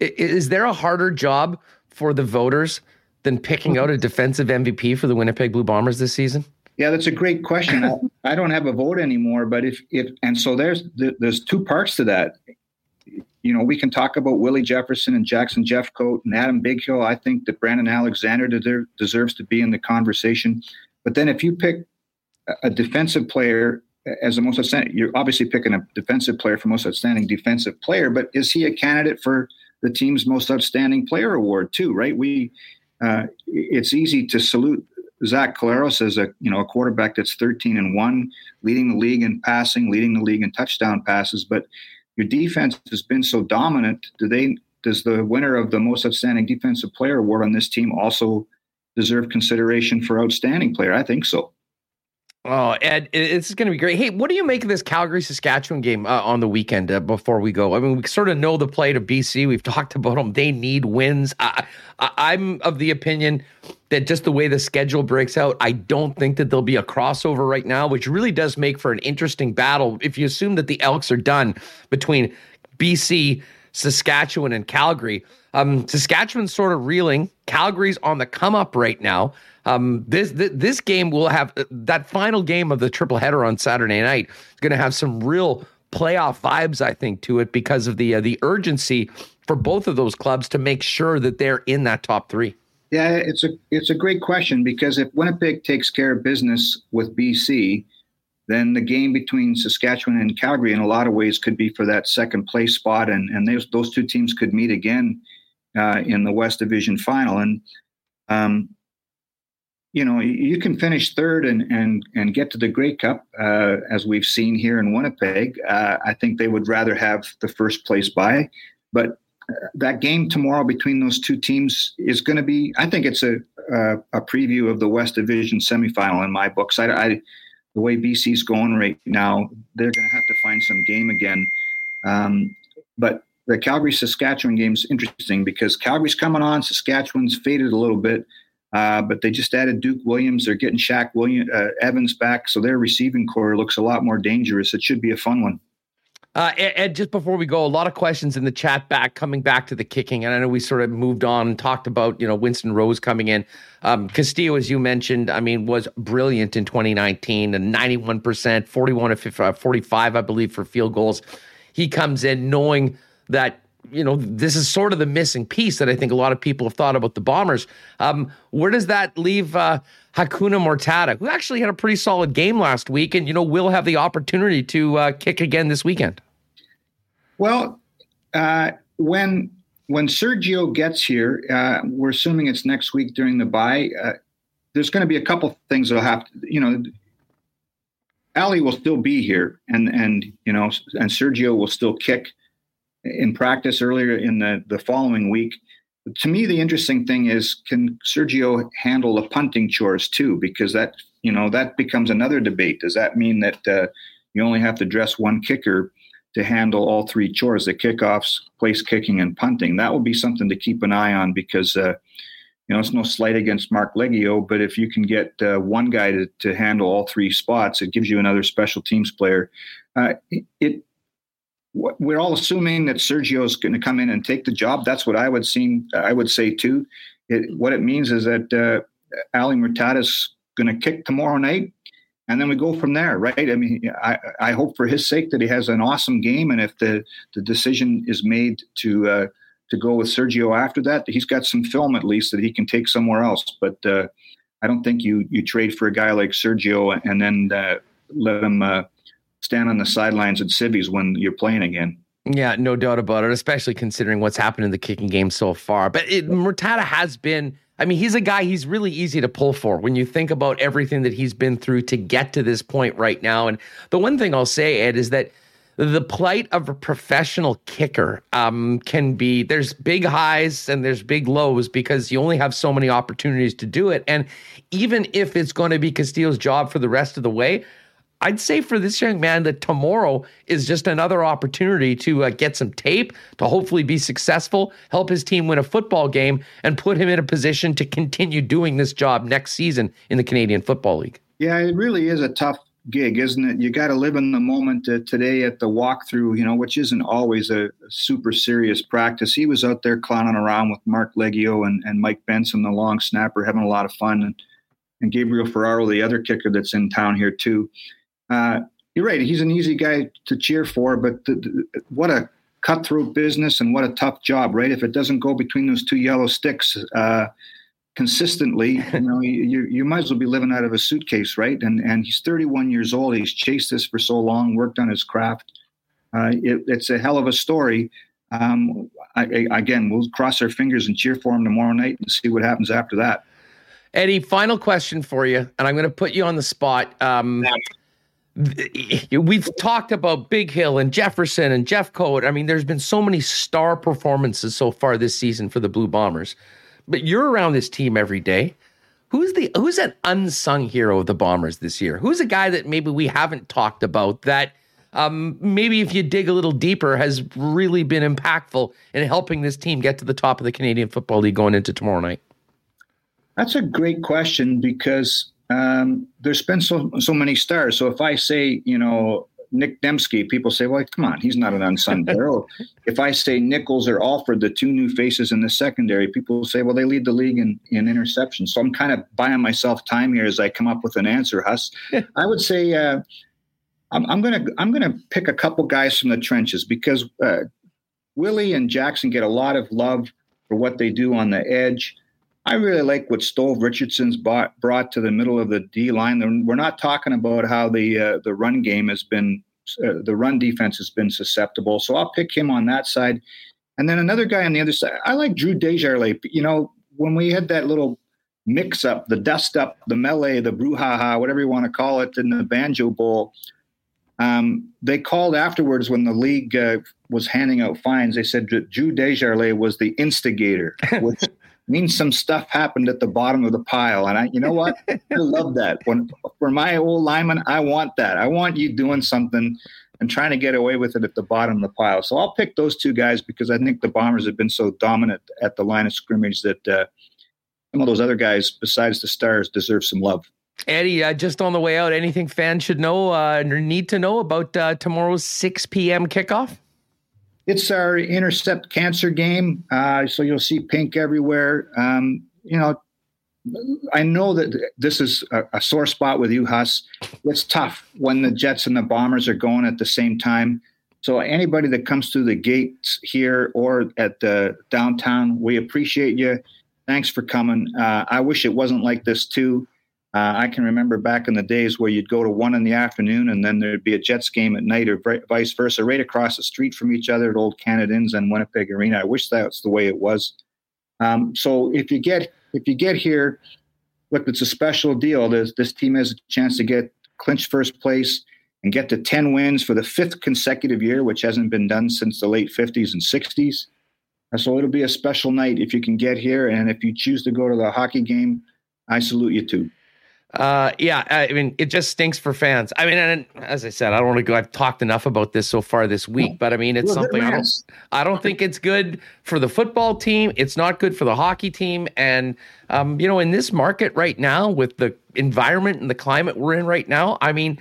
Is there a harder job for the voters than picking out a <laughs> defensive MVP for the Winnipeg Blue Bombers this season? Yeah, that's a great question. I don't have a vote anymore, but if if and so there's there's two parts to that. You know, we can talk about Willie Jefferson and Jackson Jeffcoat and Adam Bighill. I think that Brandon Alexander deserves to be in the conversation. But then if you pick a defensive player as the most outstanding, you're obviously picking a defensive player for most outstanding defensive player. But is he a candidate for the team's most outstanding player award too? Right? We uh, it's easy to salute Zach Collaros as a you know a quarterback that's 13 and one, leading the league in passing, leading the league in touchdown passes. But your defense has been so dominant. Do they? Does the winner of the most outstanding defensive player award on this team also deserve consideration for outstanding player? I think so. Oh, Ed, it's going to be great. Hey, what do you make of this Calgary Saskatchewan game uh, on the weekend uh, before we go? I mean, we sort of know the play to BC. We've <laughs> talked about them. They need wins. I, am of the opinion that just the way the schedule breaks out, I don't think that there'll be a crossover right now, which really does make for an interesting battle. If you assume that the Elks are done between BC, Saskatchewan, and Calgary, um, Saskatchewan's sort of reeling. Calgary's on the come up right now. Um, this, this, game will have uh, that final game of the triple header on Saturday night is going to have some real playoff vibes, I think, to it because of the uh, the urgency for both of those clubs to make sure that they're in that top three. Yeah, it's a it's a great question because if Winnipeg takes care of business with BC, then the game between Saskatchewan and Calgary, in a lot of ways, could be for that second place spot, and and those those two teams could meet again uh, in the West Division final. And um, you know, you can finish third and and and get to the Grey Cup, uh, as we've seen here in Winnipeg. Uh, I think they would rather have the first place by, but uh, that game tomorrow between those two teams is going to be. I think it's a, a, a preview of the West Division semifinal in my books. I, I the way BC's going right now, they're going to have to find some game again. Um, but the Calgary Saskatchewan game is interesting because Calgary's coming on, Saskatchewan's faded a little bit, uh, but they just added Duke Williams. They're getting Shaq Williams, uh, Evans back, so their receiving core looks a lot more dangerous. It should be a fun one. Uh, Ed, just before we go, a lot of questions in the chat back coming back to the kicking, and I know we sort of moved on and talked about you know Winston Rose coming in. Um, Castillo, as you mentioned, I mean, was brilliant in 2019, and 91 percent, 41 of uh, 45, I believe, for field goals. He comes in knowing that you know this is sort of the missing piece that I think a lot of people have thought about the Bombers. Um, where does that leave uh, Hakuna Mourtada, who actually had a pretty solid game last week, and you know will have the opportunity to uh, kick again this weekend? Well, uh, when when Sergio gets here, uh, we're assuming it's next week during the bye. Uh, there's going to be a couple things that'll have to, you know. Ali will still be here, and and you know, and Sergio will still kick in practice earlier in the the following week. To me, the interesting thing is, can Sergio handle the punting chores too? Because that you know that becomes another debate. Does that mean that uh, you only have to dress one kicker? to handle all three chores the kickoffs, place kicking, and punting. That will be something to keep an eye on because, uh, you know, it's no slight against Marc Liegghio, but if you can get uh, one guy to, to handle all three spots, it gives you another special teams player. Uh, it, we're all assuming that Sergio is going to come in and take the job. That's what I would seem. I would say too. It, what it means is that uh, Ali Mourtada is going to kick tomorrow night and then we go from there, right? I mean, I, I hope for his sake that he has an awesome game, and if the the decision is made to uh, to go with Sergio after that, he's got some film at least that he can take somewhere else. But uh, I don't think you you trade for a guy like Sergio and then uh, let him uh, stand on the sidelines at civvies when you're playing again. Yeah, no doubt about it, especially considering what's happened in the kicking game so far. But it, Mourtada has been I mean, he's a guy he's really easy to pull for when you think about everything that he's been through to get to this point right now. And the one thing I'll say, Ed, is that the plight of a professional kicker um, can be there's big highs and there's big lows because you only have so many opportunities to do it. And even if it's going to be Castillo's job for the rest of the way, I'd say for this young man that tomorrow is just another opportunity to uh, get some tape, to hopefully be successful, help his team win a football game, and put him in a position to continue doing this job next season in the Canadian Football League. Yeah, it really is a tough gig, isn't it? You got to live in the moment uh, today at the walkthrough, you know, which isn't always a, super serious practice. He was out there clowning around with Marc Liegghio and, and Mike Benson, the long snapper, having a lot of fun, and, and Gabriel Ferraro, the other kicker that's in town here too. Uh, you're right. He's an easy guy to cheer for, but the, the, what a cutthroat business and what a tough job, right? If it doesn't go between those two yellow sticks uh, consistently, you know, you, you might as well be living out of a suitcase, right? And and he's 31 years old. He's chased this for so long, worked on his craft. Uh, it, it's a hell of a story. Um, I, I, again, we'll cross our fingers and cheer for him tomorrow night and see what happens after that. Eddie, final question for you, and I'm going to put you on the spot. Um, we've talked about Bighill and Jefferson and Jeffcoat. I mean, there's been so many star performances so far this season for the Blue Bombers. But you're around this team every day. Who's the who's an unsung hero of the Bombers this year? Who's a guy that maybe we haven't talked about that um, maybe if you dig a little deeper has really been impactful in helping this team get to the top of the Canadian Football League going into tomorrow night? That's a great question because um, there's been so so many stars. So if I say, you know, Nick Demski, people say, well, come on, he's not an unsung <laughs> hero. if I say Nichols or Alford, the two new faces in the secondary, people say, well, they lead the league in, in interceptions. So I'm kind of buying myself time here as I come up with an answer, Huss. <laughs> I would say uh, I'm, I'm, gonna I'm gonna pick a couple guys from the trenches because uh, Willie and Jackson get a lot of love for what they do on the edge. I really like what Steve Richardson's bought, brought to the middle of the D line. We're not talking about how the uh, the run game has been, uh, the run defense has been susceptible. So I'll pick him on that side. And then another guy on the other side, I like Drew Desjardins. You know, when we had that little mix up, the dust up, the melee, the brouhaha, whatever you want to call it, in the Banjo Bowl, um, they called afterwards when the league uh, was handing out fines. They said Drew Desjardins was the instigator, <laughs> which means some stuff happened at the bottom of the pile. And I, you know what? I love that. When for my old lineman, I want that. I want you doing something and trying to get away with it at the bottom of the pile. So I'll pick those two guys because I think the Bombers have been so dominant at the line of scrimmage that uh, some of those other guys, besides the stars, deserve some love. Eddie, uh, just on the way out, anything fans should know uh, need to know about uh, tomorrow's 6 p.m. kickoff? It's our intercept cancer game, uh, so you'll see pink everywhere. Um, you know, I know that this is a, a, sore spot with you, Huss. It's tough when the Jets and the Bombers are going at the same time. So anybody that comes through the gates here or at the downtown, we appreciate you. Thanks for coming. Uh, I wish it wasn't like this too. Uh, I can remember back in the days where you'd go to one in the afternoon and then there'd be a Jets game at night or vice versa, right across the street from each other at Old Canada and Winnipeg Arena. I wish that's the way it was. Um, so if you get if you get here, look, it's a special deal. There's, this team has a chance to get clinch first place and get to 10 wins for the fifth consecutive year, which hasn't been done since the late 50s and 60s. So it'll be a special night if you can get here. And if you choose to go to the hockey game, I salute you too. Uh, yeah, I mean, it just stinks for fans. I mean, and as I said, I don't want to go. I've talked enough about this so far this week, but I mean, it's something I don't. I don't think it's good for the football team. It's not good for the hockey team, and um, you know, in this market right now, with the environment and the climate we're in right now, I mean,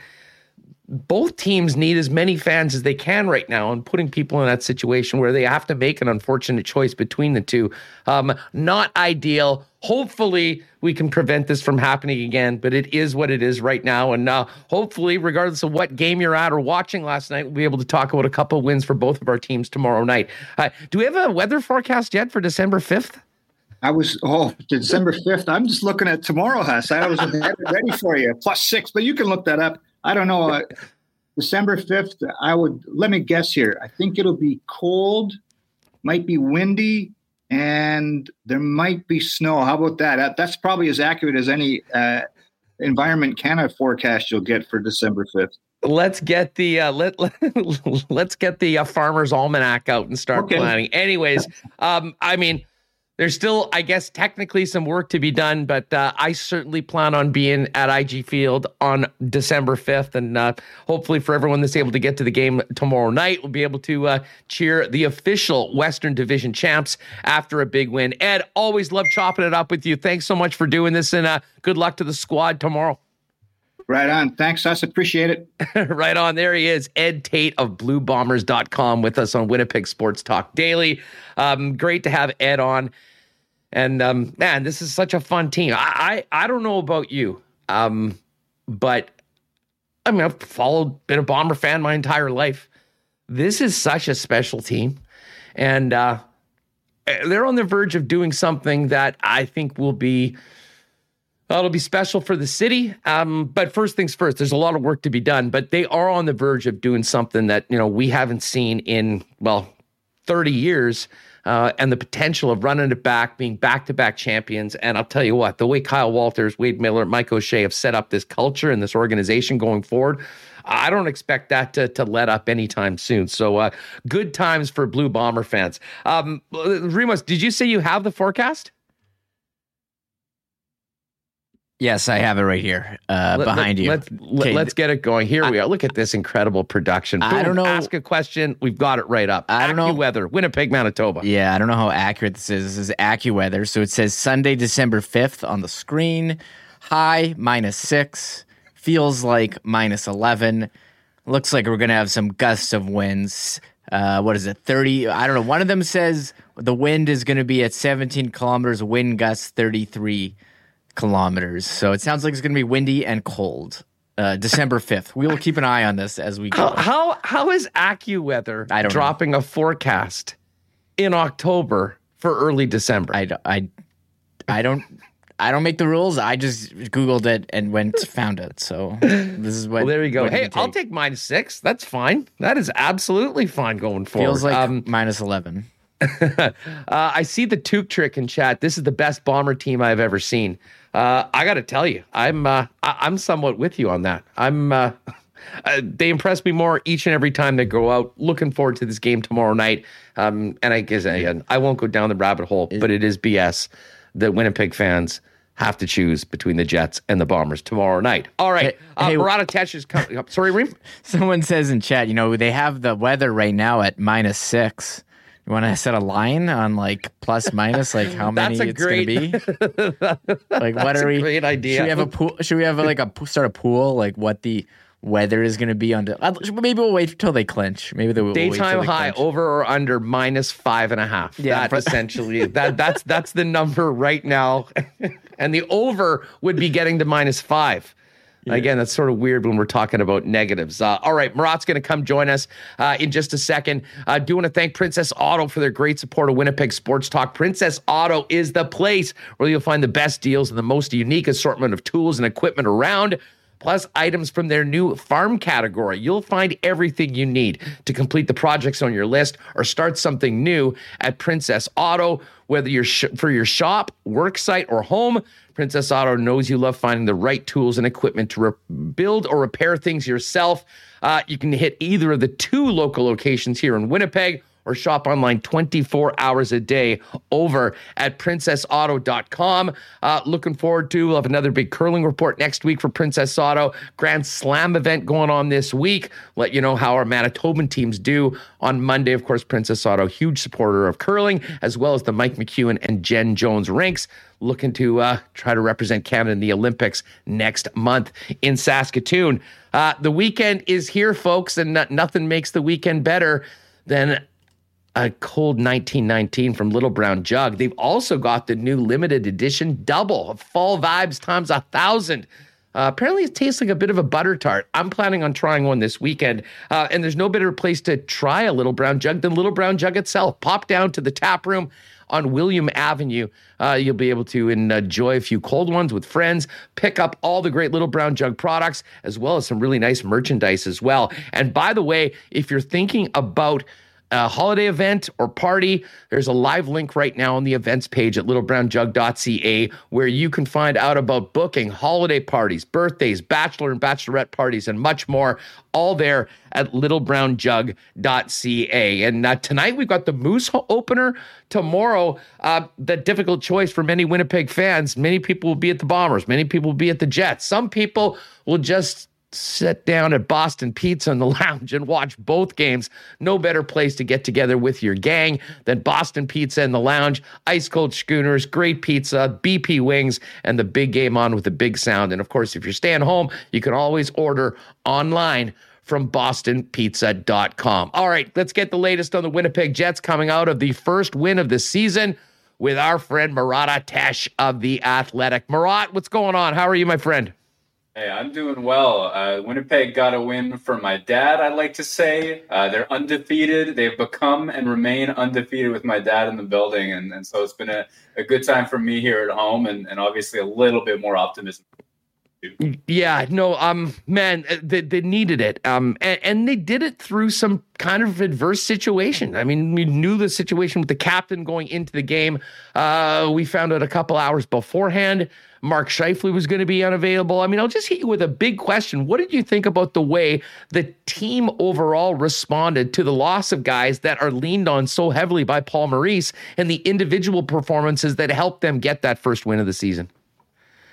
both teams need as many fans as they can right now and putting people in that situation where they have to make an unfortunate choice between the two um, not ideal hopefully we can prevent this from happening again but it is what it is right now and uh, hopefully regardless of what game you're at or watching last night we'll be able to talk about a couple wins for both of our teams tomorrow night uh, do we have a weather forecast yet for december 5th I was oh December fifth. I'm just looking at tomorrow, Huss. I was <laughs> ready for you. Plus six, but you can look that up. I don't know. Uh, December 5th, I would let me guess here. I think it'll be cold, might be windy, and there might be snow. How about that? that that's probably as accurate as any uh, Environment Canada forecast you'll get for December 5th. Let's get the uh, let, <laughs> let let's get the uh, farmer's almanac out and start okay. planning. Anyways, um, I mean, there's still, I guess, technically some work to be done, but uh, I certainly plan on being at IG Field on December 5th. And uh, hopefully, for everyone that's able to get to the game tomorrow night, we'll be able to uh, cheer the official Western Division champs after a big win. Ed, always love chopping it up with you. Thanks so much for doing this, and uh, good luck to the squad tomorrow. Right on. Thanks, us. Appreciate it. <laughs> right on. There he is, Ed Tait of BlueBombers.com with us on Winnipeg Sports Talk Daily. Um, great to have Ed on. And um, man, this is such a fun team. I I, I don't know about you, um, but I mean, I've followed, been a Bomber fan my entire life. This is such a special team. And uh, they're on the verge of doing something that I think will be it'll be special for the city. Um, but first things first, there's a lot of work to be done, but they are on the verge of doing something that, you know, we haven't seen in, well, 30 years. Uh, and the potential of running it back, being back to back champions. And I'll tell you what, the way Kyle Walters, Wade Miller, Mike O'Shea have set up this culture and this organization going forward, I don't expect that to, to let up anytime soon. So uh, good times for Blue Bomber fans. Um, Remis, did you say you have the forecast? Yes, I have it right here uh, let, behind let, you. Let's, okay. let's get it going. Here I, we are. Look at this incredible production. Boom, I don't know. Ask a question. We've got it right up. I don't know. Weather, Winnipeg, Manitoba. Yeah, I don't know how accurate this is. This is AccuWeather. So it says Sunday, December 5th on the screen. High minus six. Feels like minus 11. Looks like we're going to have some gusts of winds. Uh, what is it? 30. I don't know. One of them says the wind is going to be at 17 kilometers, wind gusts 33 kilometers. So it sounds like it's going to be windy and cold. Uh, December 5th. We will keep an eye on this as we go. How, how, how is AccuWeather I don't dropping know. a forecast in October for early December? I, I, I don't I don't make the rules. I just Googled it and went found it. So this is what. Well, there you go. Hey, can I'll take minus six. That's fine. That is absolutely fine going forward. Feels like Um, minus eleven. <laughs> uh, I see the Took trick in chat. This is the best bomber team I've ever seen. Uh, I got to tell you, I'm uh, I- I'm somewhat with you on that. I'm. Uh, <laughs> uh, they impress me more each and every time they go out. Looking forward to this game tomorrow night. Um, and I guess again, I won't go down the rabbit hole, but it is BS that Winnipeg fans have to choose between the Jets and the Bombers tomorrow night. All right, Hey, uh, hey, Murat Ates is coming up. Sorry, Reem. <laughs> Someone says in chat, you know, they have the weather right now at minus six. You want to set a line on like plus minus, like how <laughs> many it's going to be? <laughs> Like, what are a we? great idea. Should we have a pool? Should we have like a start a pool? Like what the weather is going to be on? Uh, maybe we'll wait till they clinch. Maybe they will Daytime they high clinch. over or under minus five and a half. Yeah, that essentially that that's that's the number right now, <laughs> and the over would be getting to minus five. Again, that's sort of weird when we're talking about negatives. Uh, all right, Murat's going to come join us uh, in just a second. I uh, do want to thank Princess Auto for their great support of Winnipeg Sports Talk. Princess Auto is the place where you'll find the best deals and the most unique assortment of tools and equipment around plus items from their new farm category. You'll find everything you need to complete the projects on your list or start something new at Princess Auto. Whether you're sh- for your shop, work site, or home, Princess Auto knows you love finding the right tools and equipment to re- build or repair things yourself. Uh, you can hit either of the two local locations here in Winnipeg or shop online 24 hours a day over at princessauto.com. Uh, looking forward to, we'll have another big curling report next week for Princess Auto. Grand Slam event going on this week. Let you know how our Manitoban teams do on Monday. Of course, Princess Auto, huge supporter of curling, as well as the Mike McEwen and Jen Jones rinks. Looking to uh, try to represent Canada in the Olympics next month in Saskatoon. Uh, the weekend is here, folks, and no- nothing makes the weekend better than a cold 1919 from Little Brown Jug. They've also got the new limited edition double fall vibes times a thousand. Uh, apparently, it tastes like a bit of a butter tart. I'm planning on trying one this weekend. Uh, and there's no better place to try a Little Brown Jug than Little Brown Jug itself. Pop down to the tap room on William Avenue. Uh, you'll be able to enjoy a few cold ones with friends, pick up all the great Little Brown Jug products, as well as some really nice merchandise as well. And by the way, if you're thinking about a holiday event or party, there's a live link right now on the events page at littlebrownjug.ca where you can find out about booking holiday parties, birthdays, bachelor and bachelorette parties, and much more. All there at littlebrownjug.ca. And uh, tonight we've got the Moose opener. Tomorrow, uh, the difficult choice for many Winnipeg fans. Many people will be at the Bombers. Many people will be at the Jets. Some people will just sit down at Boston Pizza in the <laughs> lounge and watch both games. No better place to get together with your gang than Boston Pizza in the lounge. Ice cold schooners, great pizza, BP wings, and the big game on with the big sound. And of course, if you're staying home, you can always order online from bostonpizza.com. All right, let's get the latest on the Winnipeg Jets coming out of the first win of the season with our friend Murat Ates of the Athletic. Murat, what's going on? How are you, my friend? Hey, I'm doing well. Uh, Winnipeg got a win for my dad, I'd like to say. Uh, they're undefeated. They've become and remain undefeated with my dad in the building. And, and so it's been a, a good time for me here at home and, and obviously a little bit more optimism. Yeah, no, um, man, uh, they, they needed it. Um, and, and they did it through some kind of adverse situation. I mean, we knew the situation with the captain going into the game. Uh, we found out a couple hours beforehand. Mark Scheifele was going to be unavailable. I mean, I'll just hit you with a big question. What did you think about the way the team overall responded to the loss of guys that are leaned on so heavily by Paul Maurice and the individual performances that helped them get that first win of the season?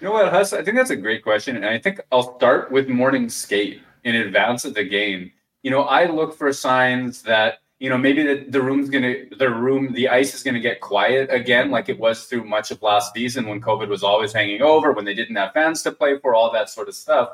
You know what, Huss? I think that's a great question. And I think I'll start with morning skate in advance of the game. You know, I look for signs that, you know, maybe the, the room's going to, the room, the ice is going to get quiet again, like it was through much of last season when COVID was always hanging over, when they didn't have fans to play for, all that sort of stuff.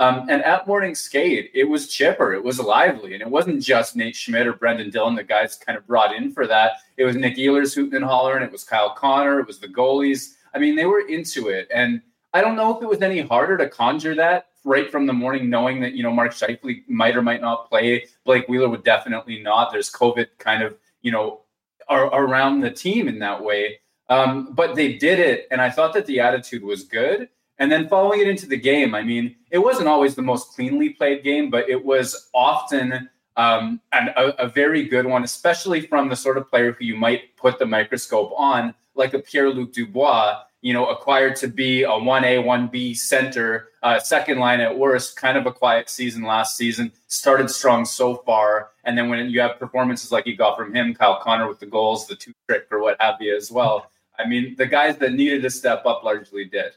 Um, and at morning skate, it was chipper, it was lively, and it wasn't just Nate Schmidt or Brendan Dillon, the guys kind of brought in for that. It was Nick Ehlers hooting and hollering, it was Kyle Connor, it was the goalies. I mean, they were into it. And I don't know if it was any harder to conjure that right from the morning, knowing that, you know, Mark Scheifele might or might not play. Blake Wheeler would definitely not. There's COVID kind of, you know, around the team in that way. Um, but they did it, and I thought that the attitude was good. And then following it into the game, I mean, it wasn't always the most cleanly played game, but it was often um, and a, a, very good one, especially from the sort of player who you might put the microscope on, like a Pierre Luc Dubois, you know, acquired to be a 1A, 1B center, uh, second line at worst, kind of a quiet season last season, started strong so far. And then when you have performances like you got from him, Kyle Connor with the goals, the two trick or what have you as well. I mean, the guys that needed to step up largely did.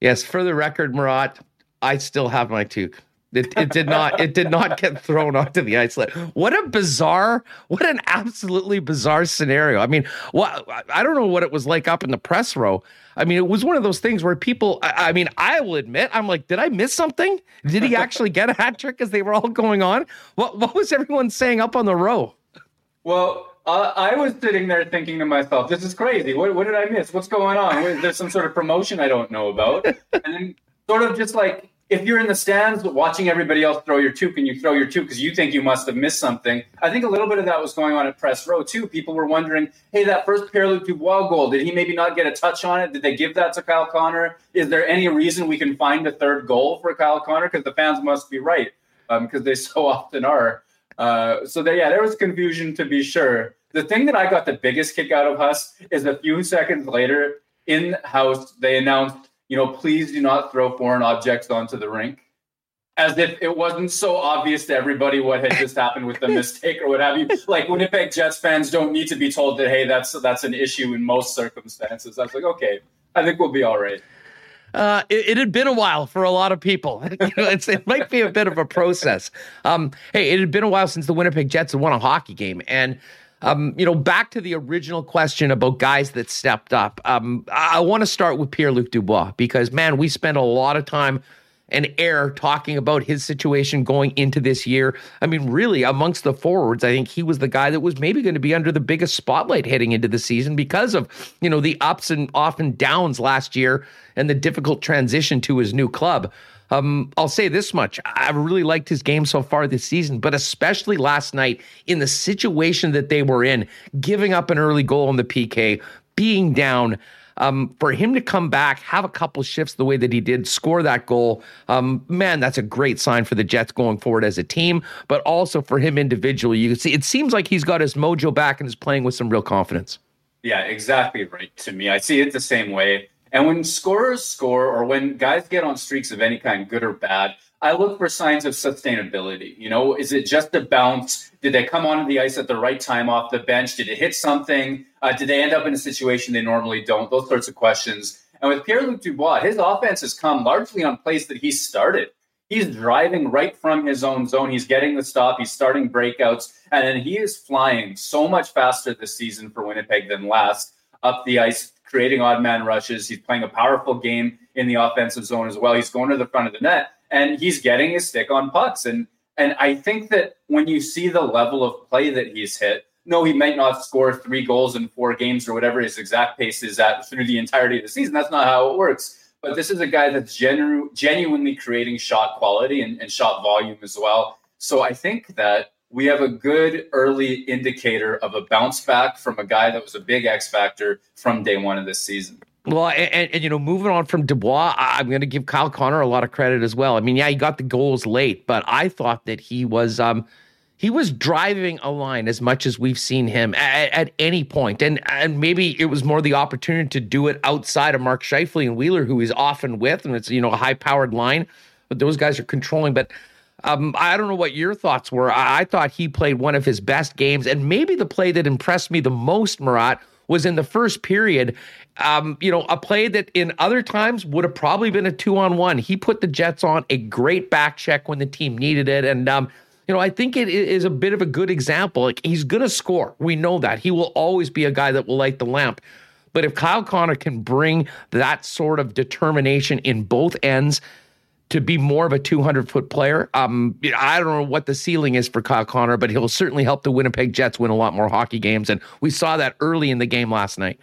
Yes, for the record, Murat, I still have my toque. It, it did not it did not get thrown onto the ice. What a bizarre, what an absolutely bizarre scenario. I mean, what I don't know what it was like up in the press row. I mean, it was one of those things where people. I, I mean, I will admit, I'm like, did I miss something? Did he actually get a hat trick as they were all going on? What what was everyone saying up on the row? Well, uh, I was sitting there thinking to myself, "This is crazy. What, what did I miss? What's going on? There's some sort of promotion I don't know about." And then, sort of just like if you're in the stands watching everybody else throw your toque and you throw your toque because you think you must have missed something, I think a little bit of that was going on at press row too. People were wondering, hey, that first Pierre-Luc Dubois goal, did he maybe not get a touch on it? Did they give that to Kyle Connor? Is there any reason we can find a third goal for Kyle Connor? Because the fans must be right, because um, they <laughs> so often are. Uh, so there, yeah, there was confusion to be sure. The thing that I got the biggest kick out of Huss is a few seconds later in house they announced you know, please do not throw foreign objects onto the rink. As if it wasn't so obvious to everybody what had just happened with the mistake or what have you. Like Winnipeg Jets fans don't need to be told that hey, that's that's an issue in most circumstances. I was like, okay, I think we'll be all right. Uh, it, it, had been a while for a lot of people. <laughs> it might be a bit of a process. Um, hey, it had been a while since the Winnipeg Jets had won a hockey game, and um, you know, back to the original question about guys that stepped up. Um, I want to start with Pierre Luc Dubois because, man, we spent a lot of time and air talking about his situation going into this year. I mean, really, amongst the forwards, I think he was the guy that was maybe going to be under the biggest spotlight heading into the season because of, you know, the ups and often downs last year and the difficult transition to his new club. Um, I'll say this much. I've really liked his game so far this season, but especially last night in the situation that they were in, giving up an early goal in the PK, being down. Um, for him to come back, have a couple shifts the way that he did, score that goal, um, man, that's a great sign for the Jets going forward as a team, but also for him individually. You see, it seems like he's got his mojo back and is playing with some real confidence. Yeah, exactly right. To me, I see it the same way. And when scorers score or when guys get on streaks of any kind, good or bad, I look for signs of sustainability. You know, is it just a bounce? Did they come onto the ice at the right time off the bench? Did it hit something? Uh, did they end up in a situation they normally don't? Those sorts of questions. And with Pierre Luc Dubois, his offense has come largely on plays that he started. He's driving right from his own zone. He's getting the stop. He's starting breakouts. And then he is flying so much faster this season for Winnipeg than last up the ice creating odd man rushes. He's playing a powerful game in the offensive zone as well. He's going to the front of the net and he's getting his stick on pucks. And and I think that when you see the level of play that he's hit, no, he might not score three goals in four games or whatever his exact pace is at through the entirety of the season. That's not how it works. But this is a guy that's genu- genuinely creating shot quality and, and shot volume as well. So I think that we have a good early indicator of a bounce back from a guy that was a big X factor from day one of this season. Well, and, and, you know, moving on from Dubois, I'm going to give Kyle Connor a lot of credit as well. I mean, yeah, he got the goals late, but I thought that he was um, he was driving a line as much as we've seen him at, at, any point, and and maybe it was more the opportunity to do it outside of Mark Scheifele and Wheeler, who he's often with, and it's you know a high powered line, but those guys are controlling, but. Um, I don't know what your thoughts were. I, I, thought he played one of his best games, and maybe the play that impressed me the most, Murat, was in the first period. Um, you know, a play that in other times would have probably been a two on one. He put the Jets on a great back check when the team needed it, and um, you know, I think it is a bit of a good example. Like he's going to score. We know that he will always be a guy that will light the lamp. But if Kyle Connor can bring that sort of determination in both ends, to be more of a 200 foot player. Um, I don't know what the ceiling is for Kyle Connor, but he'll certainly help the Winnipeg Jets win a lot more hockey games. And we saw that early in the game last night.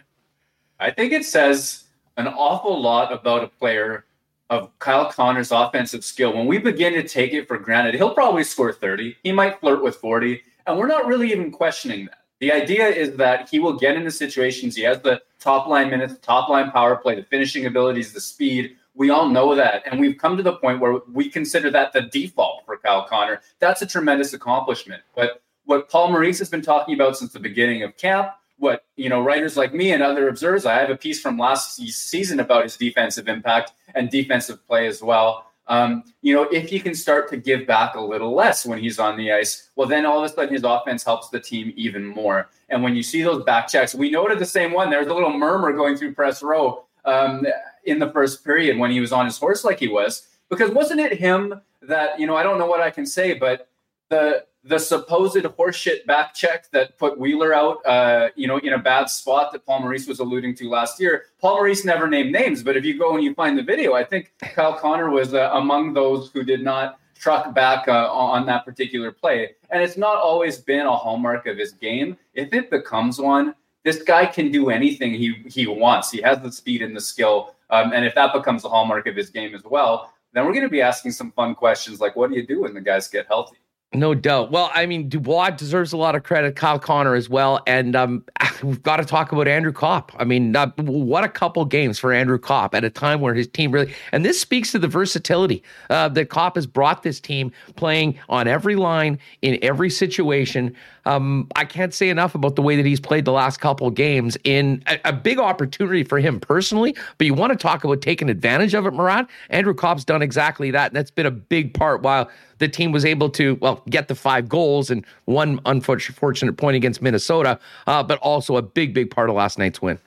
I think it says an awful lot about a player of Kyle Connor's offensive skill. When we begin to take it for granted, he'll probably score 30. He might flirt with 40. And we're not really even questioning that. The idea is that he will get into situations. He has the top line minutes, top line power play, the finishing abilities, the speed. We all know that. And we've come to the point where we consider that the default for Kyle Connor. That's a tremendous accomplishment. But what Paul Maurice has been talking about since the beginning of camp, what you know, writers like me and other observers, I have a piece from last season about his defensive impact and defensive play as well. Um, you know, if he can start to give back a little less when he's on the ice, well, then all of a sudden his offense helps the team even more. And when you see those back checks, we noted the same one. There's a little murmur going through press row um, in the first period when he was on his horse like he was, because wasn't it him that you know? I don't know what I can say, but the the supposed horseshit back check that put Wheeler out, uh, you know, in a bad spot that Paul Maurice was alluding to last year. Paul Maurice never named names, but if you go and you find the video, I think Kyle Connor was uh, among those who did not truck back uh, on that particular play. And it's not always been a hallmark of his game. If it becomes one, this guy can do anything he he wants. He has the speed and the skill, um, and if that becomes a hallmark of his game as well, then we're going to be asking some fun questions like, what do you do when the guys get healthy? No doubt. Well, I mean, Dubois deserves a lot of credit, Kyle Connor as well. And um, <laughs> we've got to talk about Andrew Copp. I mean, uh, what a couple games for Andrew Copp at a time where his team really, and this speaks to the versatility uh, that Copp has brought this team playing on every line in every situation. Um, I can't say enough about the way that he's played the last couple games in a, a, big opportunity for him personally. But you want to talk about taking advantage of it, Murat? Andrew Copp's done exactly that. And that's been a big part while the team was able to, well, get the five goals and one unfortunate point against Minnesota, uh, but also a big, big part of last night's win.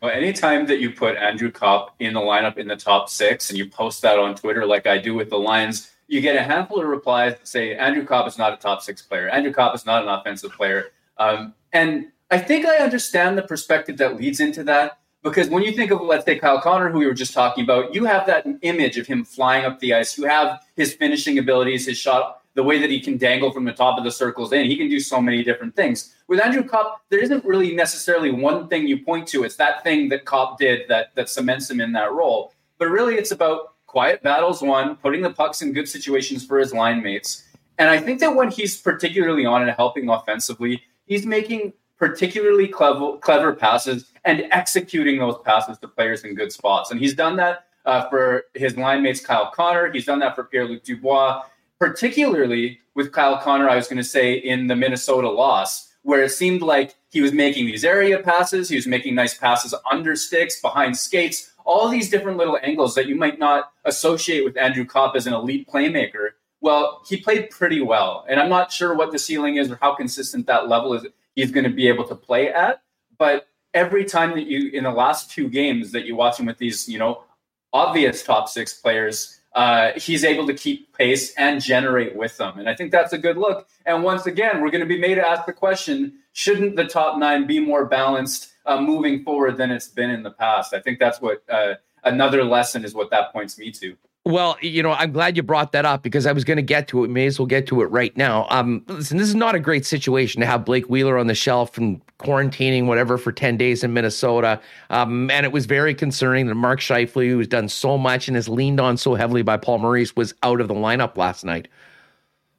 Well, anytime that you put Andrew Copp in the lineup in the top six and you post that on Twitter, like I do with the Lions, you get a handful of replies that say Andrew Copp is not a top six player. Andrew Copp is not an offensive player. Um, and I think I understand the perspective that leads into that because when you think of, let's say, Kyle Connor, who we were just talking about, you have that image of him flying up the ice. You have his finishing abilities, his shot, the way that he can dangle from the top of the circles in. He can do so many different things. With Andrew Copp, there isn't really necessarily one thing you point to. It's that thing that Copp did that that cements him in that role. But really, it's about quiet battles won, putting the pucks in good situations for his line mates. And I think that when he's particularly on and helping offensively, he's making particularly clever, clever passes and executing those passes to players in good spots. And he's done that uh, for his line mates, Kyle Connor. He's done that for Pierre Luc Dubois, particularly with Kyle Connor, I was going to say, in the Minnesota loss, where it seemed like he was making these area passes. He was making nice passes under sticks, behind skates, all these different little angles that you might not associate with Andrew Copp as an elite playmaker. Well, he played pretty well, and I'm not sure what the ceiling is or how consistent that level is he's going to be able to play at. But every time that you in the last two games that you watch him with these, you know, obvious top six players, uh, he's able to keep pace and generate with them. And I think that's a good look. And once again, we're going to be made to ask the question: Shouldn't the top nine be more balanced? uh, moving forward than it's been in the past. I think that's what uh, another lesson is what that points me to. Well, you know, I'm glad you brought that up because I was going to get to it. May as well get to it right now. Um, listen, this is not a great situation to have Blake Wheeler on the shelf and quarantining whatever for 10 days in Minnesota. Um, and it was very concerning that Mark Scheifele, who's done so much and is leaned on so heavily by Paul Maurice, was out of the lineup last night.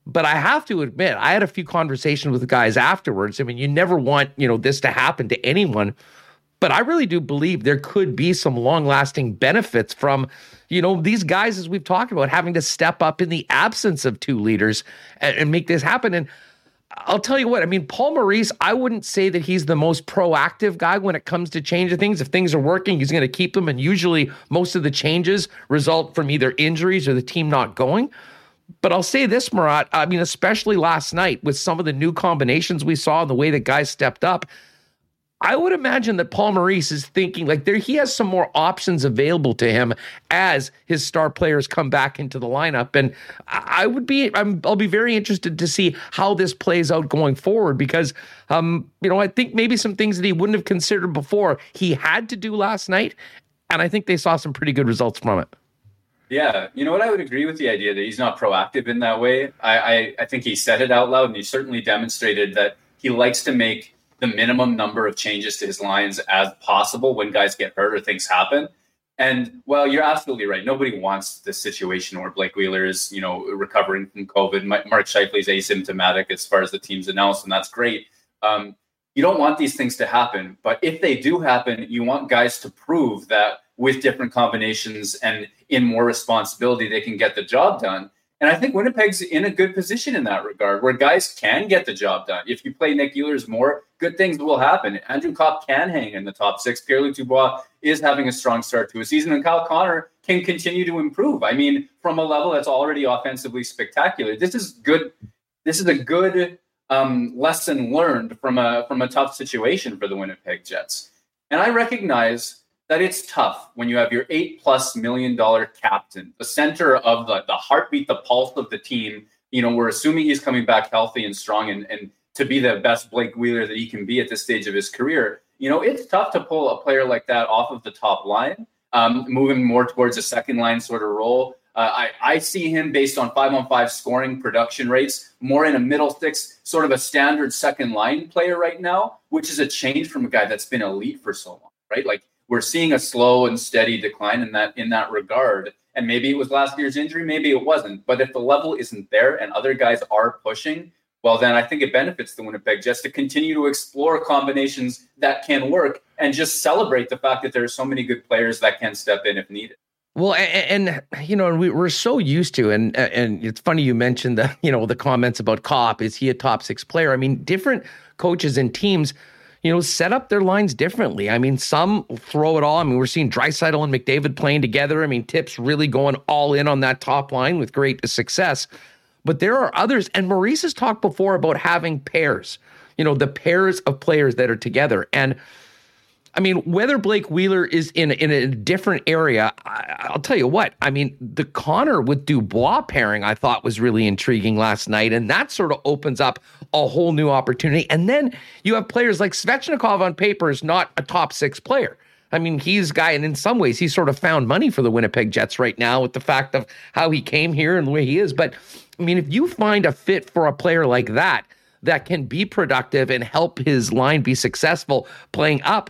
But I have to admit, I had a few conversations with the guys afterwards. I mean, you never want, you know, this to happen to anyone. But I really do believe there could be some long lasting benefits from, you know, these guys, as we've talked about, having to step up in the absence of two leaders and, and make this happen. And I'll tell you what, I mean, Paul Maurice, I wouldn't say that he's the most proactive guy when it comes to changing things. If things are working, he's going to keep them. And usually most of the changes result from either injuries or the team not going. But I'll say this, Murat, I mean, especially last night with some of the new combinations we saw and the way that guys stepped up, I would imagine that Paul Maurice is thinking like there he has some more options available to him as his star players come back into the lineup. And I would be i will be very interested to see how this plays out going forward because um, you know, I think maybe some things that he wouldn't have considered before he had to do last night. And I think they saw some pretty good results from it. Yeah, you know what? I would agree with the idea that he's not proactive in that way. I, I, I think he said it out loud, and he certainly demonstrated that he likes to make the minimum number of changes to his lines as possible when guys get hurt or things happen. And well, you're absolutely right. Nobody wants this situation where Blake Wheeler is, you know, recovering from COVID. Mark Scheifele is asymptomatic as far as the team's announced, and that's great. Um, you don't want these things to happen. But if they do happen, you want guys to prove that with different combinations and in more responsibility, they can get the job done. And I think Winnipeg's in a good position in that regard, where guys can get the job done. If you play Nick Ehlers more, good things will happen. Andrew Copp can hang in the top six. Pierre-Luc Dubois is having a strong start to a season, and Kyle Connor can continue to improve. I mean, from a level that's already offensively spectacular. This is good. This is a good um, lesson learned from a from a tough situation for the Winnipeg Jets. And I recognize that it's tough when you have your eight plus million dollar captain, the center of the, the heartbeat, the pulse of the team. You know, we're assuming he's coming back healthy and strong and, and to be the best Blake Wheeler that he can be at this stage of his career. You know, it's tough to pull a player like that off of the top line, um, moving more towards a second line sort of role. Uh, I, I see him based on five on five scoring production rates, more in a middle six, sort of a standard second line player right now, which is a change from a guy that's been elite for so long, right? Like we're seeing a slow and steady decline in that in that regard. And maybe it was last year's injury, maybe it wasn't. But if the level isn't there and other guys are pushing, well, then I think it benefits the Winnipeg Jets to continue to explore combinations that can work and just celebrate the fact that there are so many good players that can step in if needed. Well, and, and, you know, we, we're so used to, and and it's funny you mentioned the <laughs> you know the comments about Copp. Is he a top six player? I mean, different coaches and teams you know, set up their lines differently. I mean, some throw it all. I mean, we're seeing Draisaitl and McDavid playing together. I mean, Tips really going all in on that top line with great success. But there are others, and Maurice has talked before about having pairs, you know, the pairs of players that are together. And I mean, whether Blake Wheeler is in in a different area, I, will tell you what. I mean, the Connor with Dubois pairing I thought was really intriguing last night, and that sort of opens up a whole new opportunity. And then you have players like Svechnikov on paper is not a top six player. I mean, he's guy, and in some ways, he's sort of found money for the Winnipeg Jets right now with the fact of how he came here and the way he is. But I mean, if you find a fit for a player like that that can be productive and help his line be successful playing up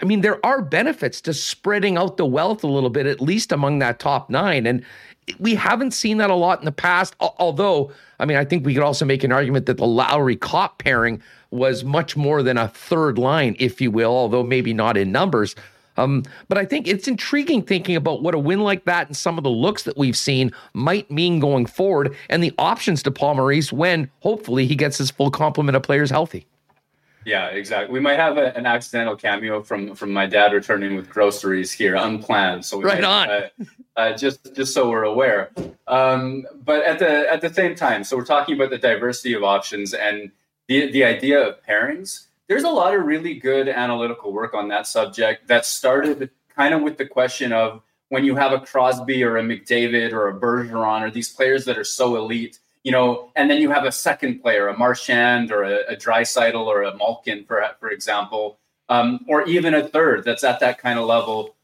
I mean, there are benefits to spreading out the wealth a little bit, at least among that top nine. And we haven't seen that a lot in the past. Although, I mean, I think we could also make an argument that the Lowry Copp pairing was much more than a third line, if you will, although maybe not in numbers. Um, but I think it's intriguing thinking about what a win like that and some of the looks that we've seen might mean going forward and the options to Paul Maurice when hopefully he gets his full complement of players healthy. Yeah, exactly. We might have a, an accidental cameo from from my dad returning with groceries here, unplanned. So right might, on. Uh, uh, just just so we're aware. Um, but at the at the same time, so we're talking about the diversity of options and the the idea of pairings. There's a lot of really good analytical work on that subject that started kind of with the question of when you have a Crosby or a McDavid or a Bergeron or these players that are so elite you know, and then you have a second player, a Marchand or a, a Draisaitl or a Malkin, for for example, um, or even a third that's at that kind of level.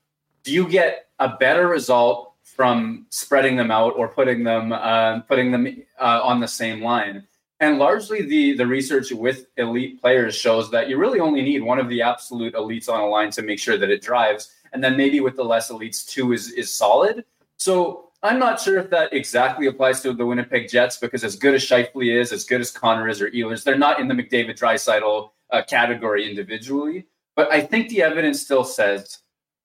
Do you get a better result from spreading them out or putting them uh, putting them uh, on the same line? And largely, the the research with elite players shows that you really only need one of the absolute elites on a line to make sure that it drives, and then maybe with the less elites, two is is solid. So I'm not sure if that exactly applies to the Winnipeg Jets because as good as Scheifele is, as good as Connor is or Ehlers, they're not in the McDavid Draisaitl uh, category individually. But I think the evidence still says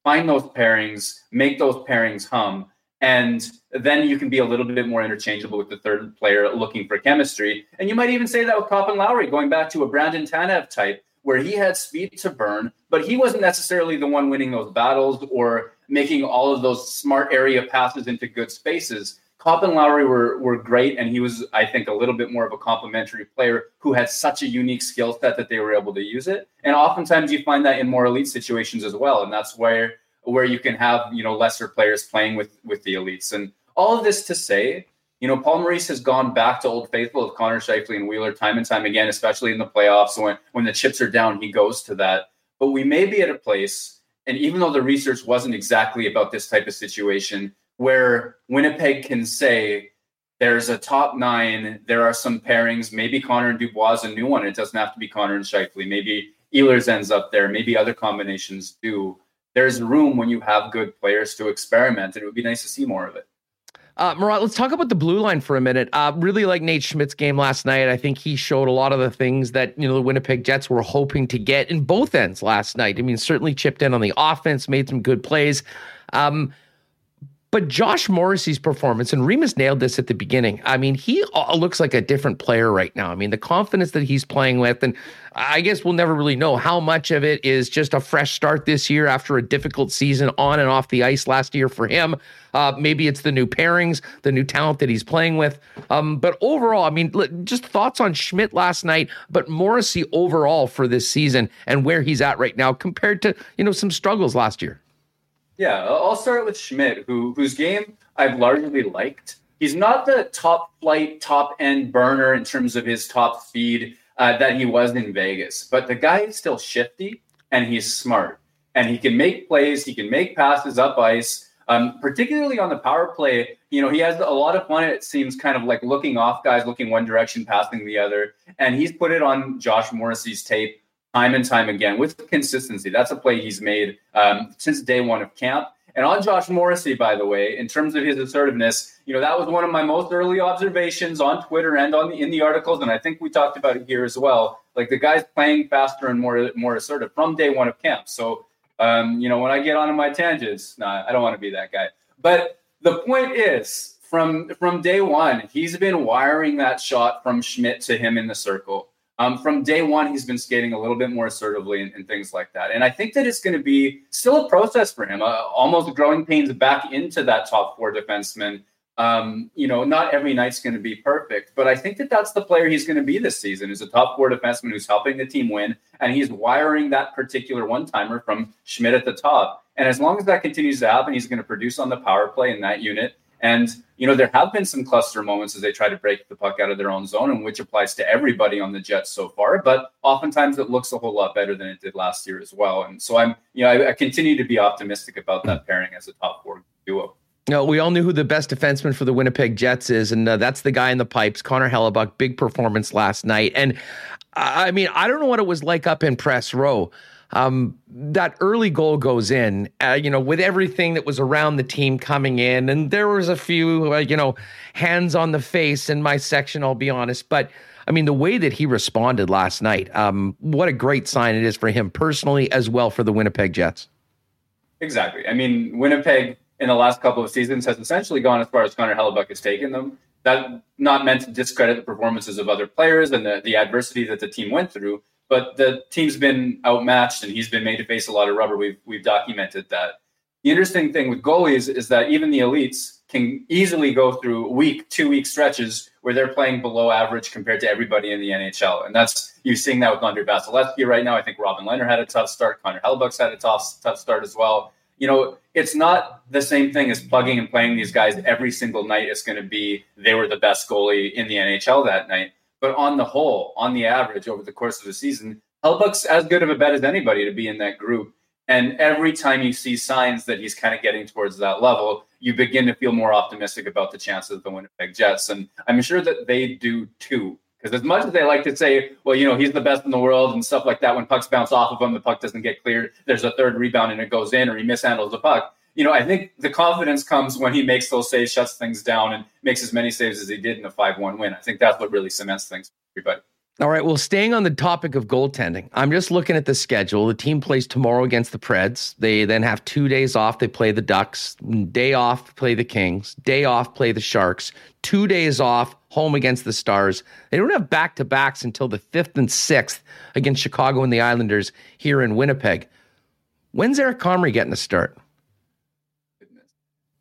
find those pairings, make those pairings hum, and then you can be a little bit more interchangeable with the third player looking for chemistry. And you might even say that with Copp and Lowry, going back to a Brandon Tanev type, where he had speed to burn, but he wasn't necessarily the one winning those battles or making all of those smart area passes into good spaces. Copp and Lowry were were great, and he was, I think, a little bit more of a complementary player who had such a unique skill set that they were able to use it. And oftentimes, you find that in more elite situations as well, and that's where where you can have you know lesser players playing with with the elites. And all of this to say, you know, Paul Maurice has gone back to Old Faithful of Connor Scheifele and Wheeler time and time again, especially in the playoffs when when the chips are down, he goes to that. But we may be at a place and even though the research wasn't exactly about this type of situation, where Winnipeg can say there's a top nine, there are some pairings, maybe Connor and Dubois is a new one. It doesn't have to be Connor and Scheifele. Maybe Ehlers ends up there. Maybe other combinations do. There's room when you have good players to experiment, and it would be nice to see more of it. Uh, Murat, let's talk about the blue line for a minute. Uh, really like Nate Schmidt's game last night. I think he showed a lot of the things that you know the Winnipeg Jets were hoping to get in both ends last night. I mean, certainly chipped in on the offense, made some good plays. Um, but Josh Morrissey's performance, and Remis nailed this at the beginning. I mean, he uh, looks like a different player right now. I mean, the confidence that he's playing with, and I guess we'll never really know how much of it is just a fresh start this year after a difficult season on and off the ice last year for him. Uh, maybe it's the new pairings, the new talent that he's playing with. Um, but overall, I mean, just thoughts on Schmidt last night, but Morrissey overall for this season and where he's at right now compared to you know some struggles last year. Yeah, I'll start with Schmidt, who whose game I've largely liked. He's not the top flight, top end burner in terms of his top speed uh, that he was in Vegas, but the guy is still shifty and he's smart and he can make plays. He can make passes up ice, um, particularly on the power play. You know, he has a lot of fun. It seems kind of like looking off guys, looking one direction, passing the other, and he's put it on Josh Morrissey's tape time and time again with consistency. That's a play he's made um, since day one of camp. And on Josh Morrissey, by the way, in terms of his assertiveness, you know that was one of my most early observations on Twitter and on the in the articles, and I think we talked about it here as well. Like the guy's playing faster and more more assertive from day one of camp. So, um, you know, when I get onto my tangents, nah, I don't want to be that guy. But the point is, from from day one, he's been wiring that shot from Schmidt to him in the circle. Um, from day one, he's been skating a little bit more assertively and, and things like that. And I think that it's going to be still a process for him, uh, almost growing pains back into that top four defenseman. Um, you know, not every night's going to be perfect, but I think that that's the player he's going to be this season is a top four defenseman who's helping the team win. And he's wiring that particular one timer from Schmidt at the top. And as long as that continues to happen, he's going to produce on the power play in that unit. And, you know, there have been some cluster moments as they try to break the puck out of their own zone, and which applies to everybody on the Jets so far. But oftentimes it looks a whole lot better than it did last year as well. And so I'm, you know, I, I continue to be optimistic about that pairing as a top four duo. No, we all knew who the best defenseman for the Winnipeg Jets is, and uh, that's the guy in the pipes, Connor Hellebuyck. Big performance last night, and I mean, I don't know what it was like up in press row um, that early goal goes in, uh, you know, with everything that was around the team coming in, and there was a few, uh, you know, hands on the face in my section. I'll be honest, but I mean, the way that he responded last night, um, what a great sign it is for him personally, as well for the Winnipeg Jets. Exactly. I mean, Winnipeg in the last couple of seasons has essentially gone as far as Connor Hellebuyck has taken them. That not meant to discredit the performances of other players and the, the adversity that the team went through, but the team's been outmatched and he's been made to face a lot of rubber. We've we've documented that. The interesting thing with goalies is that even the elites can easily go through week, two week stretches where they're playing below average compared to everybody in the NHL. And that's you're seeing that with Andre Vasilevskiy right now. I think Robin Lehner had a tough start. Connor Hellebuyck's had a tough tough start as well. You know, it's not the same thing as plugging and playing these guys every single night. It's going to be they were the best goalie in the NHL that night. But on the whole, on the average over the course of the season, Hellebuyck's as good of a bet as anybody to be in that group. And every time you see signs that he's kind of getting towards that level, you begin to feel more optimistic about the chances of the Winnipeg Jets. And I'm sure that they do too. Because as much as they like to say, well, you know, he's the best in the world and stuff like that, when pucks bounce off of him, the puck doesn't get cleared, there's a third rebound and it goes in, or he mishandles the puck you know, I think the confidence comes when he makes those saves, shuts things down, and makes as many saves as he did in a 5 1 win. I think that's what really cements things for everybody. All right. Well, staying on the topic of goaltending, I'm just looking at the schedule. The team plays tomorrow against the Preds. They then have two days off. They play the Ducks. Day off, play the Kings. Day off, play the Sharks. Two days off, home against the Stars. They don't have back to backs until the fifth and sixth against Chicago and the Islanders here in Winnipeg. When's Eric Comrie getting a start?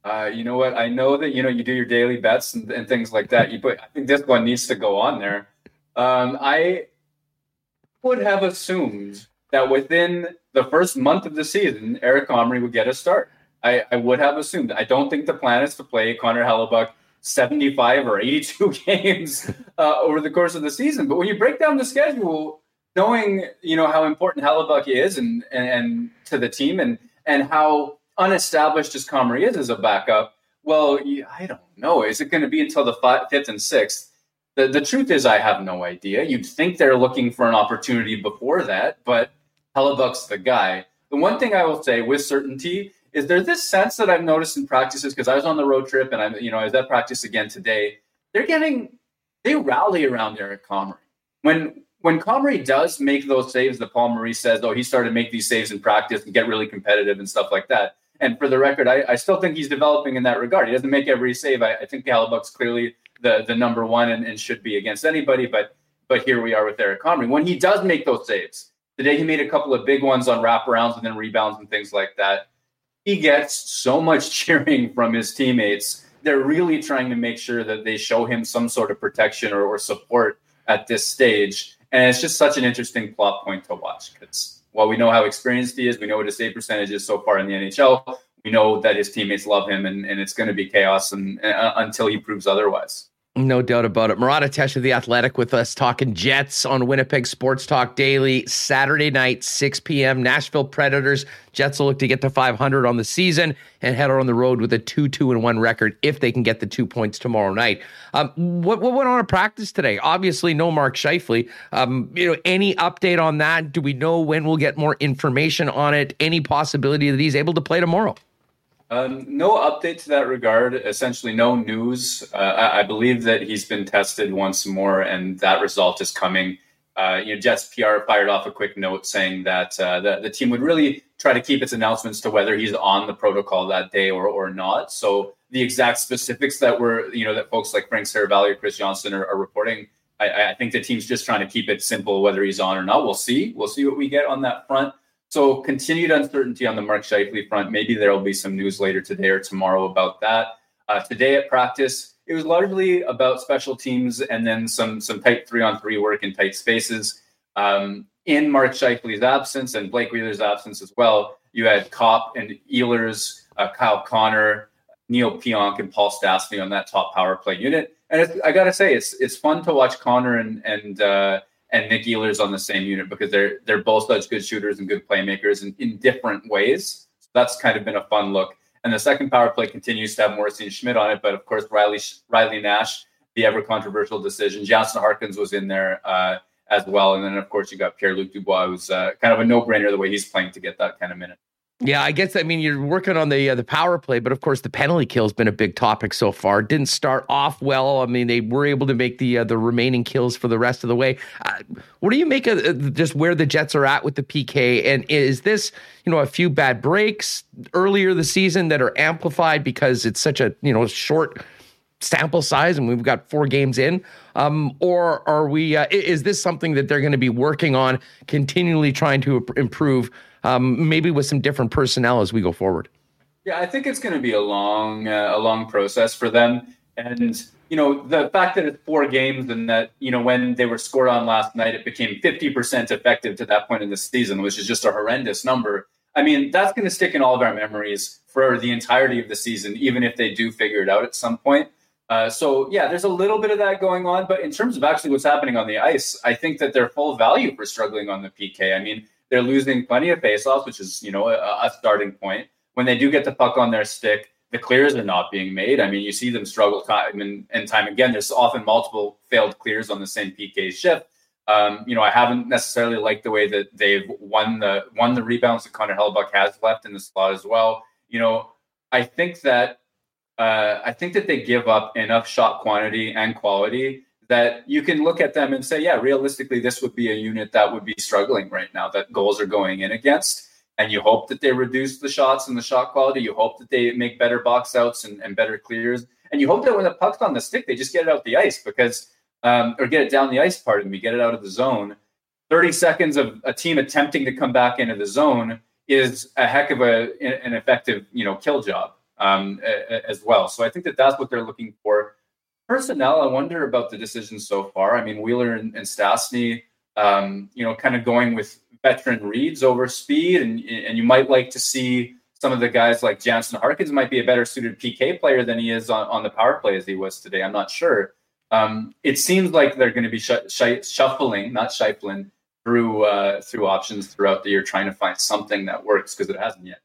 Uh, you know what? I know that you know you do your daily bets and, and things like that. You put. I think this one needs to go on there. Um, I would have assumed that within the first month of the season, Eric Comrie would get a start. I, I would have assumed. I don't think the plan is to play Connor Hellebuyck 75 or 82 <laughs> games uh, over the course of the season. But when you break down the schedule, knowing you know how important Hellebuyck is and, and, and to the team and and how unestablished as Comrie is as a backup, well, I don't know. Is it going to be until the fifth and sixth? The, the truth is, I have no idea. You'd think they're looking for an opportunity before that, but Hellebuyck's the guy. The one thing I will say with certainty is there this sense that I've noticed in practices because I was on the road trip and I'm you know I was at practice again today. They're getting they rally around Eric Comrie when when Comrie does make those saves. The Paul Maurice says, "Oh, he started to make these saves in practice and get really competitive and stuff like that." And for the record, I, I still think he's developing in that regard. He doesn't make every save. I, I think Hellebuyck's clearly the the number one and, and should be against anybody, but but here we are with Eric Comrie. When he does make those saves, today he made a couple of big ones on wraparounds and then rebounds and things like that he gets so much <laughs> cheering from his teammates. They're really trying to make sure that they show him some sort of protection or, or support at this stage. And it's just such an interesting plot point to watch because while we know how experienced he is, we know what his save percentage is so far in the NHL. We know that his teammates love him, and, and it's going to be chaos and, uh, until he proves otherwise. No doubt about it. Murat Ates of The Athletic with us talking Jets on Winnipeg Sports Talk Daily, Saturday night, 6 p.m. Nashville Predators. Jets will look to get to 500 on the season and head on the road with a 2 2 and 1 record if they can get the two points tomorrow night. Um, what, what went on in practice today? Obviously, no Mark Scheifele. Um, you know, any update on that? Do we know when we'll get more information on it? Any possibility that he's able to play tomorrow? Um, no update to that regard. Essentially, no news. Uh, I, I, believe that he's been tested once more, and that result is coming. Uh, you know, Jets PR fired off a quick note saying that uh, the, the team would really try to keep its announcements to whether he's on the protocol that day or, or not. So the exact specifics that were, you know, that folks like Frank Seravalli or Chris Johnson are, are reporting, I, I think the team's just trying to keep it simple, whether he's on or not. We'll see. We'll see what we get on that front. So continued uncertainty on the Mark Scheifele front. Maybe there will be some news later today or tomorrow about that. Uh, today at practice, it was largely about special teams and then some some tight three on three work in tight spaces. Um, in Mark Scheifele's absence and Blake Wheeler's absence as well, you had Copp and Ehlers, uh, Kyle Connor, Neal Pionk, and Paul Stastny on that top power play unit. And I got to say, it's it's fun to watch Connor and and uh, and Nick Ehlers on the same unit because they're they're both such good shooters and good playmakers in, in different ways. So that's kind of been a fun look. And the second power play continues to have Morrissey and Schmidt on it, but of course Riley Riley Nash, the ever controversial decision. Jansen Harkins was in there uh, as well, and then of course you got Pierre Luc Dubois, who's uh, kind of a no brainer the way he's playing to get that kind of minute. Yeah, I guess I mean you're working on the uh, the power play, but of course the penalty kill has been a big topic so far. Didn't start off well. I mean they were able to make the uh, the remaining kills for the rest of the way. Uh, what do you make of uh, just where the Jets are at with the PK? And is this you know a few bad breaks earlier the season that are amplified because it's such a you know short sample size and we've got four games in um, or are we uh, is this something that they're going to be working on continually trying to improve um, maybe with some different personnel as we go forward. Yeah, I think it's going to be a long, uh, a long process for them. And you know, the fact that it's four games and that you know when they were scored on last night, it became fifty percent effective to that point in the season, which is just a horrendous number. I mean, that's going to stick in all of our memories for the entirety of the season, even if they do figure it out at some point. Uh, so yeah, there's a little bit of that going on, but in terms of actually what's happening on the ice, I think that they're full value for struggling on the PK. I mean, they're losing plenty of faceoffs, which is you know a, a starting point. When they do get the puck on their stick, the clears are not being made. I mean, you see them struggle time and, and time again. There's often multiple failed clears on the same PK shift. Um, you know, I haven't necessarily liked the way that they've won the won the rebounds that Connor Hellebuyck has left in the slot as well. You know, I think that uh, I think that they give up enough shot quantity and quality that you can look at them and say, yeah, realistically, this would be a unit that would be struggling right now that goals are going in against. And you hope that they reduce the shots and the shot quality. You hope that they make better box outs and, and better clears. And you hope that when the puck's on the stick, they just get it out the ice because, um, or get it down the ice, pardon me, get it out of the zone. 30 seconds of a team attempting to come back into the zone is a heck of a, an effective, you know, kill job um, as well. So I think that that's what they're looking for personnel, I wonder about the decisions so far. I mean, Wheeler and, and Stastny, um, you know, kind of going with veteran reads over speed, and and you might like to see some of the guys like Jansen Harkins might be a better suited PK player than he is on, on the power play as he was today. I'm not sure. Um, it seems like they're going to be sh- sh- shuffling, not shuffling, through uh, through options throughout the year, trying to find something that works because it hasn't yet.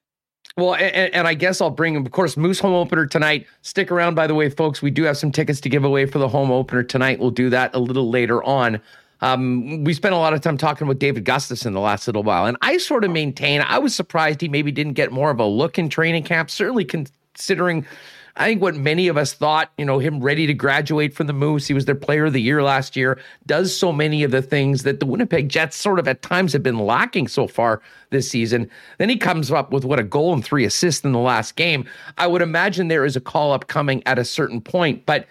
Well, and, and, I guess I'll bring, of course, Moose home opener tonight. Stick around, by the way, folks. We do have some tickets to give away for the home opener tonight. We'll do that a little later on. Um, we spent a lot of time talking with David Gustafsson the last little while, and I sort of maintain I was surprised he maybe didn't get more of a look in training camp. Certainly considering I think what many of us thought, you know, him ready to graduate from the Moose, he was their player of the year last year, does so many of the things that the Winnipeg Jets sort of at times have been lacking so far this season. Then he comes up with what a goal and three assists in the last game. I would imagine there is a call up coming at a certain point, but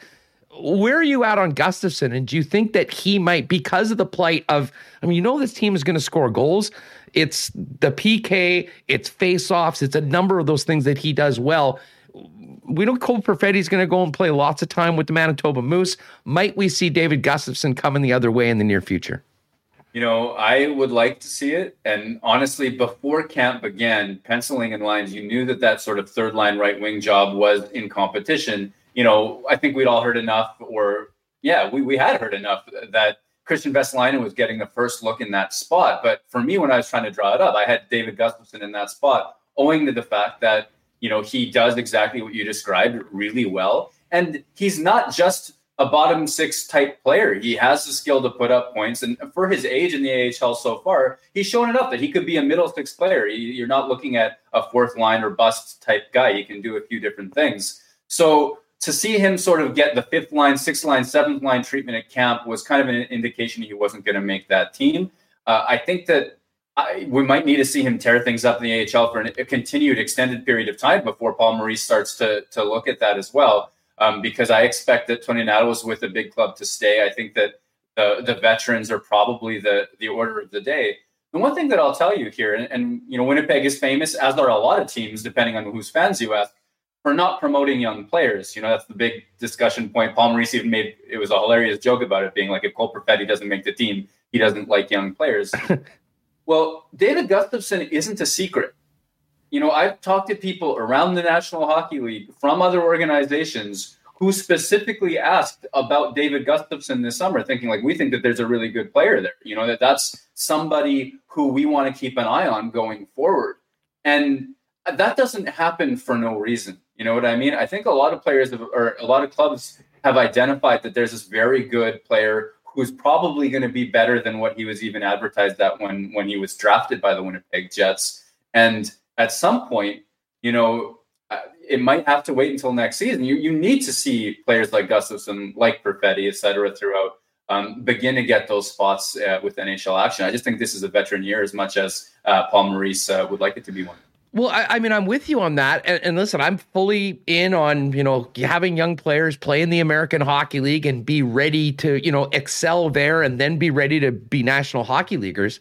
where are you at on Gustafsson? And do you think that he might, because of the plight of, I mean, you know, this team is going to score goals. It's the PK, it's face offs, it's a number of those things that he does well we know Cole Perfetti's going to go and play lots of time with the Manitoba Moose. Might we see David Gustafsson coming the other way in the near future? You know, I would like to see it. And honestly, before camp began, penciling in lines, you knew that that sort of third line right wing job was in competition. You know, I think we'd all heard enough, or yeah, we, we had heard enough that Kristian Vesalainen was getting the first look in that spot. But for me, when I was trying to draw it up, I had David Gustafsson in that spot, owing to the fact that you know, he does exactly what you described really well. And he's not just a bottom six type player. He has the skill to put up points. And for his age in the AHL so far, he's shown enough that he could be a middle six player. You're not looking at a fourth line or bust type guy. He can do a few different things. So to see him sort of get the fifth line, sixth line, seventh line treatment at camp was kind of an indication he wasn't going to make that team. Uh, I think that I, we might need to see him tear things up in the AHL for an, a continued extended period of time before Paul Maurice starts to to look at that as well. Um, because I expect that Tony Nato was with a big club to stay. I think that the the veterans are probably the the order of the day. The one thing that I'll tell you here, and, and you know, Winnipeg is famous, as are a lot of teams, depending on whose fans you ask, for not promoting young players. You know, that's the big discussion point. Paul Maurice even made it was a hilarious joke about it, being like, if Cole Perfetti doesn't make the team, he doesn't like young players. <laughs> Well, David Gustafsson isn't a secret. You know, I've talked to people around the National Hockey League from other organizations who specifically asked about David Gustafsson this summer, thinking like we think that there's a really good player there. You know that that's somebody who we want to keep an eye on going forward, and that doesn't happen for no reason. You know what I mean? I think a lot of players have, or a lot of clubs have identified that there's this very good player who's probably going to be better than what he was even advertised at when when he was drafted by the Winnipeg Jets. And at some point, you know, uh, it might have to wait until next season. You you need to see players like Gustafsson, like Perfetti, et cetera, throughout um, begin to get those spots uh, with NHL action. I just think this is a veteran year as much as uh, Paul Maurice uh, would like it to be one. Well, I, I, mean, I'm with you on that. And, and, listen, I'm fully in on, you know, having young players play in the American Hockey League and be ready to, you know, excel there and then be ready to be National Hockey Leaguers.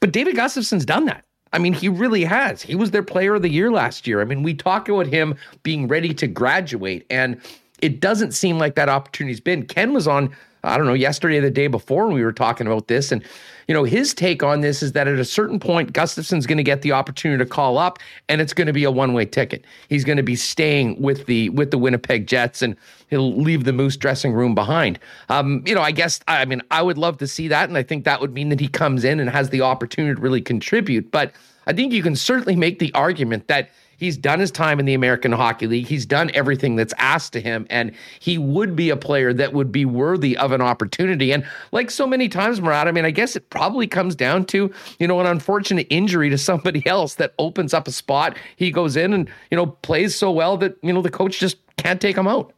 But David Gustafsson's done that. I mean, he really has. He was their player of the year last year. I mean, we talk about him being ready to graduate, and it doesn't seem like that opportunity's been. Ken was on, I don't know, yesterday or the day before, we were talking about this. And you know, his take on this is that at a certain point, Gustafsson's going to get the opportunity to call up, and it's going to be a one-way ticket. He's going to be staying with the with the Winnipeg Jets, and he'll leave the Moose dressing room behind. Um, you know, I guess I mean I would love to see that, and I think that would mean that he comes in and has the opportunity to really contribute. But I think you can certainly make the argument that He's done his time in the American Hockey League. He's done everything that's asked to him, and he would be a player that would be worthy of an opportunity. And like so many times, Murat, I mean, I guess it probably comes down to, you know, an unfortunate injury to somebody <laughs> else that opens up a spot. He goes in and, you know, plays so well that, you know, the coach just can't take him out.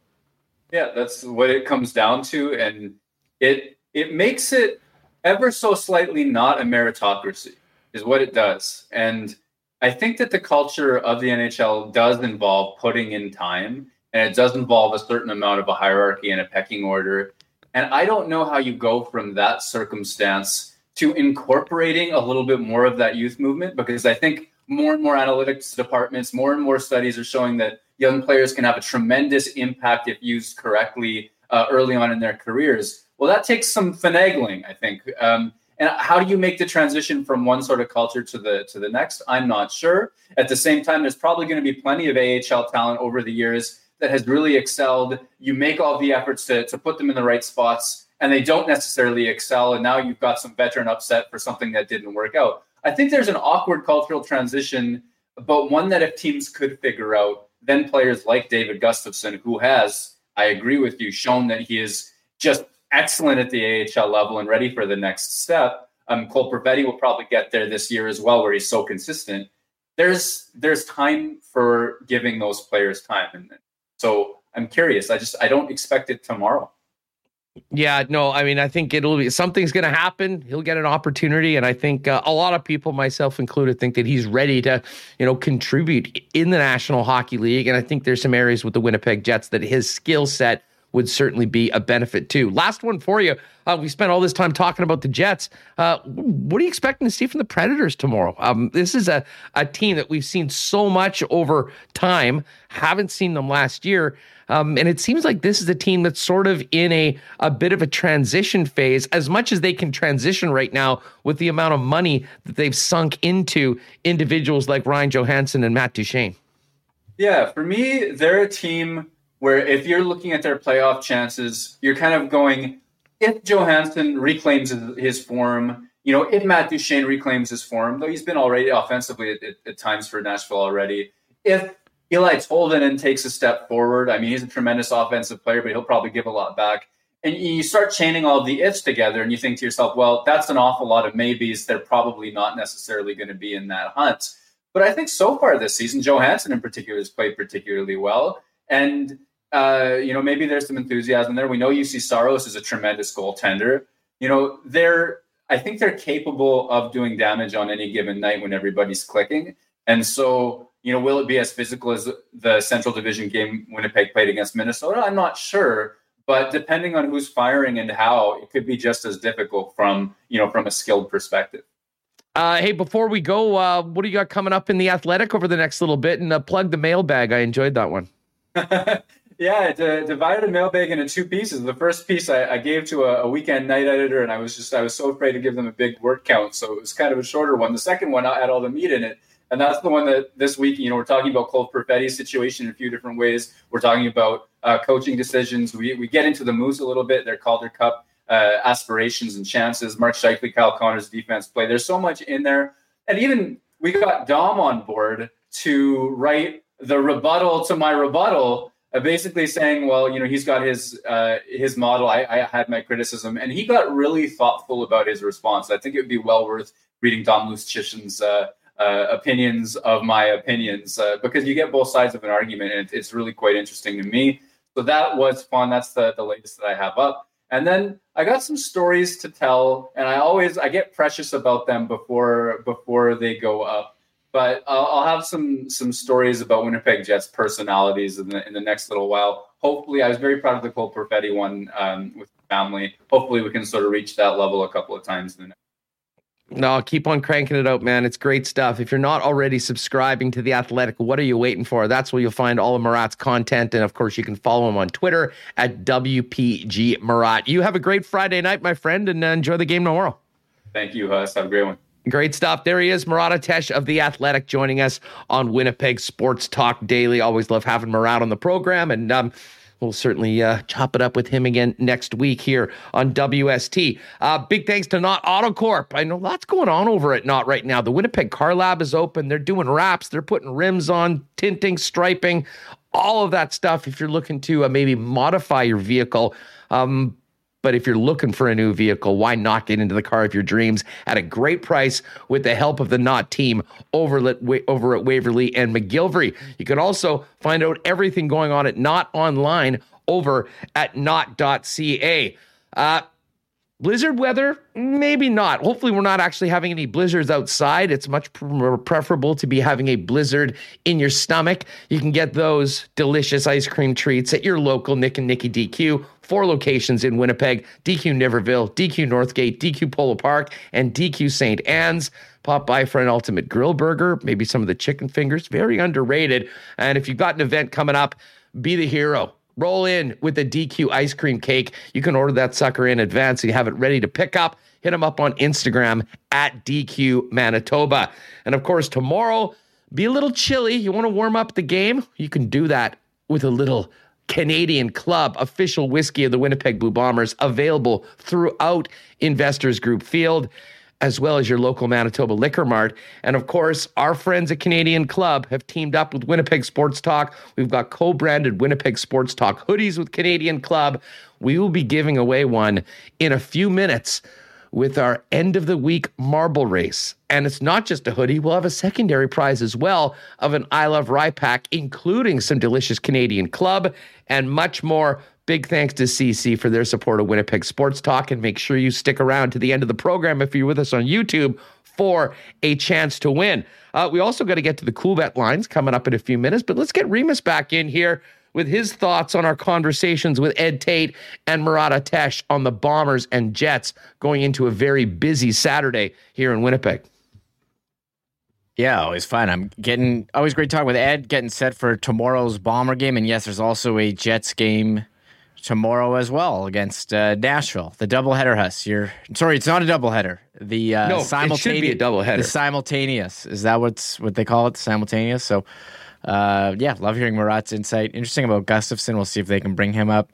Yeah, that's what it comes down to. And it it makes it ever so slightly not a meritocracy, is what it does. And I think that the culture of the NHL does involve putting in time and it does involve a certain amount of a hierarchy and a pecking order. And I don't know how you go from that circumstance to incorporating a little bit more of that youth movement because I think more and more analytics departments, more and more studies are showing that young players can have a tremendous impact if used correctly uh, early on in their careers. Well, that takes some finagling, I think. Um, and how do you make the transition from one sort of culture to the to the next? I'm not sure. At the same time, there's probably going to be plenty of AHL talent over the years that has really excelled. You make all the efforts to, to put them in the right spots, and they don't necessarily excel. And now you've got some veteran upset for something that didn't work out. I think there's an awkward cultural transition, but one that if teams could figure out, then players like David Gustafsson, who has, I agree with you, shown that he is just excellent at the AHL level and ready for the next step. Um, Cole Perfetti will probably get there this year as well, where he's so consistent. There's there's time for giving those players time, and so I'm curious. I just I don't expect it tomorrow. Yeah, no, I mean, I think it'll be something's going to happen. He'll get an opportunity, and I think uh, a lot of people, myself included, think that he's ready to, you know, contribute in the National Hockey League. And I think there's some areas with the Winnipeg Jets that his skill set would certainly be a benefit too. Last one for you. Uh, we spent all this time talking about the Jets. Uh, what are you expecting to see from the Predators tomorrow? Um, this is a, a team that we've seen so much over time. Haven't seen them last year. Um, and it seems like this is a team that's sort of in a, a bit of a transition phase, as much as they can transition right now with the amount of money that they've sunk into individuals like Ryan Johansen and Matt Duchene. Yeah, for me, they're a team where if you're looking at their playoff chances, you're kind of going, if Johansen reclaims his form, you know, if Matt Duchene reclaims his form, though he's been already offensively at, at, at times for Nashville already, if Eeli Tolvanen takes a step forward, I mean, he's a tremendous offensive player, but he'll probably give a lot back. And you start chaining all the ifs together, and you think to yourself, well, that's an awful lot of maybes. They're probably not necessarily going to be in that hunt. But I think so far this season, Johansen in particular has played particularly well. And uh, you know, maybe there's some enthusiasm there. We know Juuse Saros is a tremendous goaltender. You know, they're I think they're capable of doing damage on any given night when everybody's clicking. And so, you know, will it be as physical as the Central Division game Winnipeg played against Minnesota? I'm not sure, but depending on who's firing and how, it could be just as difficult from you know from a skilled perspective. Uh, hey, before we go, uh, what do you got coming up in the Athletic over the next little bit? And uh, plug the mailbag. I enjoyed that one. <laughs> Yeah, d- divided a mailbag into two pieces. The first piece I, I gave to a, a, weekend night editor, and I was just I was so afraid to give them a big word count, so it was kind of a shorter one. The second one I had all the meat in it, and that's the one that this week, you know, we're talking about Cole Perfetti's situation in a few different ways. We're talking about uh, coaching decisions. We we get into the Moose a little bit. Their Calder Cup uh, aspirations and chances. Mark Scheifele, Kyle Connor's defense play. There's so much in there, and even we got Dom on board to write the rebuttal to my rebuttal basically saying, well, you know, he's got his uh, his model. I, I, had my criticism, and he got really thoughtful about his response. I think it would be well worth reading Dom Luszczyszyn's uh, uh, opinions of my opinions uh, because you get both sides of an argument, and it's really quite interesting to me. So that was fun. That's the the latest that I have up. And then I got some stories to tell, and I always I get precious about them before before they go up but I'll, I'll, have some some stories about Winnipeg Jets personalities in the in the next little while. Hopefully, I was very proud of the Cole Perfetti one um, with family. Hopefully, we can sort of reach that level a couple of times in the next. No, keep on cranking it out, man. It's great stuff. If you're not already subscribing to The Athletic, what are you waiting for? That's where you'll find all of Murat's content. And of course, you can follow him on Twitter at WPG Murat. You have a great Friday night, my friend, and uh, enjoy the game tomorrow. Thank you, Huss. Have a great one. Great stuff. There he is, Murat Ates of The Athletic, joining us on Winnipeg Sports Talk Daily. Always love having Murat on the program, and um, we'll certainly uh, chop it up with him again next week here on WST. Uh, big thanks to Knott Autocorp. I know lots going on over at Knott right now. The Winnipeg Car Lab is open. They're doing wraps, they're putting rims on, tinting, striping, all of that stuff. If you're looking to uh, maybe modify your vehicle, um, but if you're looking for a new vehicle, why not get into the car of your dreams at a great price with the help of the Knott team over at, Waverly and McGillivray? You can also find out everything going on at Knott online over at knott.ca. Uh, Blizzard weather? Maybe not. Hopefully, we're not actually having any blizzards outside. It's much preferable to be having a blizzard in your stomach. You can get those delicious ice cream treats at your local Nick and Nicky DQ. Four locations in Winnipeg DQ Niverville, DQ Northgate, DQ Polo Park, and DQ St. Anne's. Pop by for an ultimate grill burger, maybe some of the chicken fingers. Very underrated. And if you've got an event coming up, be the hero Roll in with a DQ ice cream cake. You can order that sucker in advance so you have it ready to pick up. Hit them up on Instagram at DQ Manitoba. And of course, tomorrow, be a little chilly. You want to warm up the game? You can do that with a little Canadian Club official whiskey of the Winnipeg Blue Bombers available throughout Investors Group Field. As well as your local Manitoba Liquor Mart. And of course, our friends at Canadian Club have teamed up with Winnipeg Sports Talk. We've got co branded Winnipeg Sports Talk hoodies with Canadian Club. We will be giving away one in a few minutes with our end of the week marble race. And it's not just a hoodie, we'll have a secondary prize as well of an I Love Rye pack, including some delicious Canadian Club and much more. Big thanks to CC for their support of Winnipeg Sports Talk. And make sure you stick around to the end of the program if you're with us on YouTube for a chance to win. Uh, we also got to get to the cool bet lines coming up in a few minutes, but let's get Remis back in here with his thoughts on our conversations with Ed Tait and Murat Ates on the Bombers and Jets going into a very busy Saturday here in Winnipeg. Yeah, always fun. I'm getting always great talking with Ed, getting set for tomorrow's Bomber game. And yes, there's also a Jets game tomorrow as well against uh, Nashville. The doubleheader, Huss. You're sorry, it's not a doubleheader. The uh, no, simultaneous, it should be a doubleheader. The simultaneous is that what's what they call it? Simultaneous. So, uh, yeah, love hearing Murat's insight. Interesting about Gustafsson. We'll see if they can bring him up.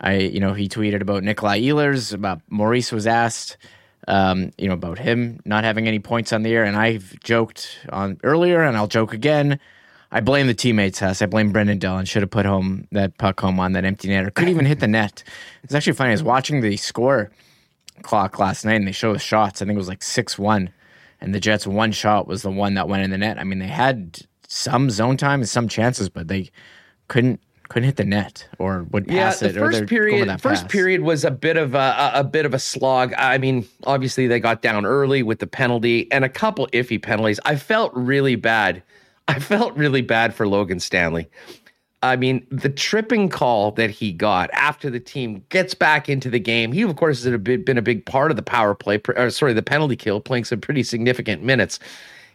I, you know, he tweeted about Nikolaj Ehlers. About Maurice was asked, um, you know, about him not having any points on the air, and I've joked on earlier, and I'll joke again I blame the teammates, Hess. I blame Brenden Dillon. Should have put home that puck home on that empty net or couldn't even hit the net. It's actually funny. I was watching the score clock last night and they show the shots. I think it was like 6 1. And the Jets' one shot was the one that went in the net. I mean, they had some zone time and some chances, but they couldn't couldn't hit the net or would pass yeah, the it. First period, first pass. period was a bit of a, a, bit of a slog. I mean, obviously they got down early with the penalty and a couple iffy penalties. I felt really bad I felt really bad for Logan Stanley. I mean, the tripping call that he got after the team gets back into the game. He, of course, has been a big part of the power play, or sorry, the penalty kill, playing some pretty significant minutes.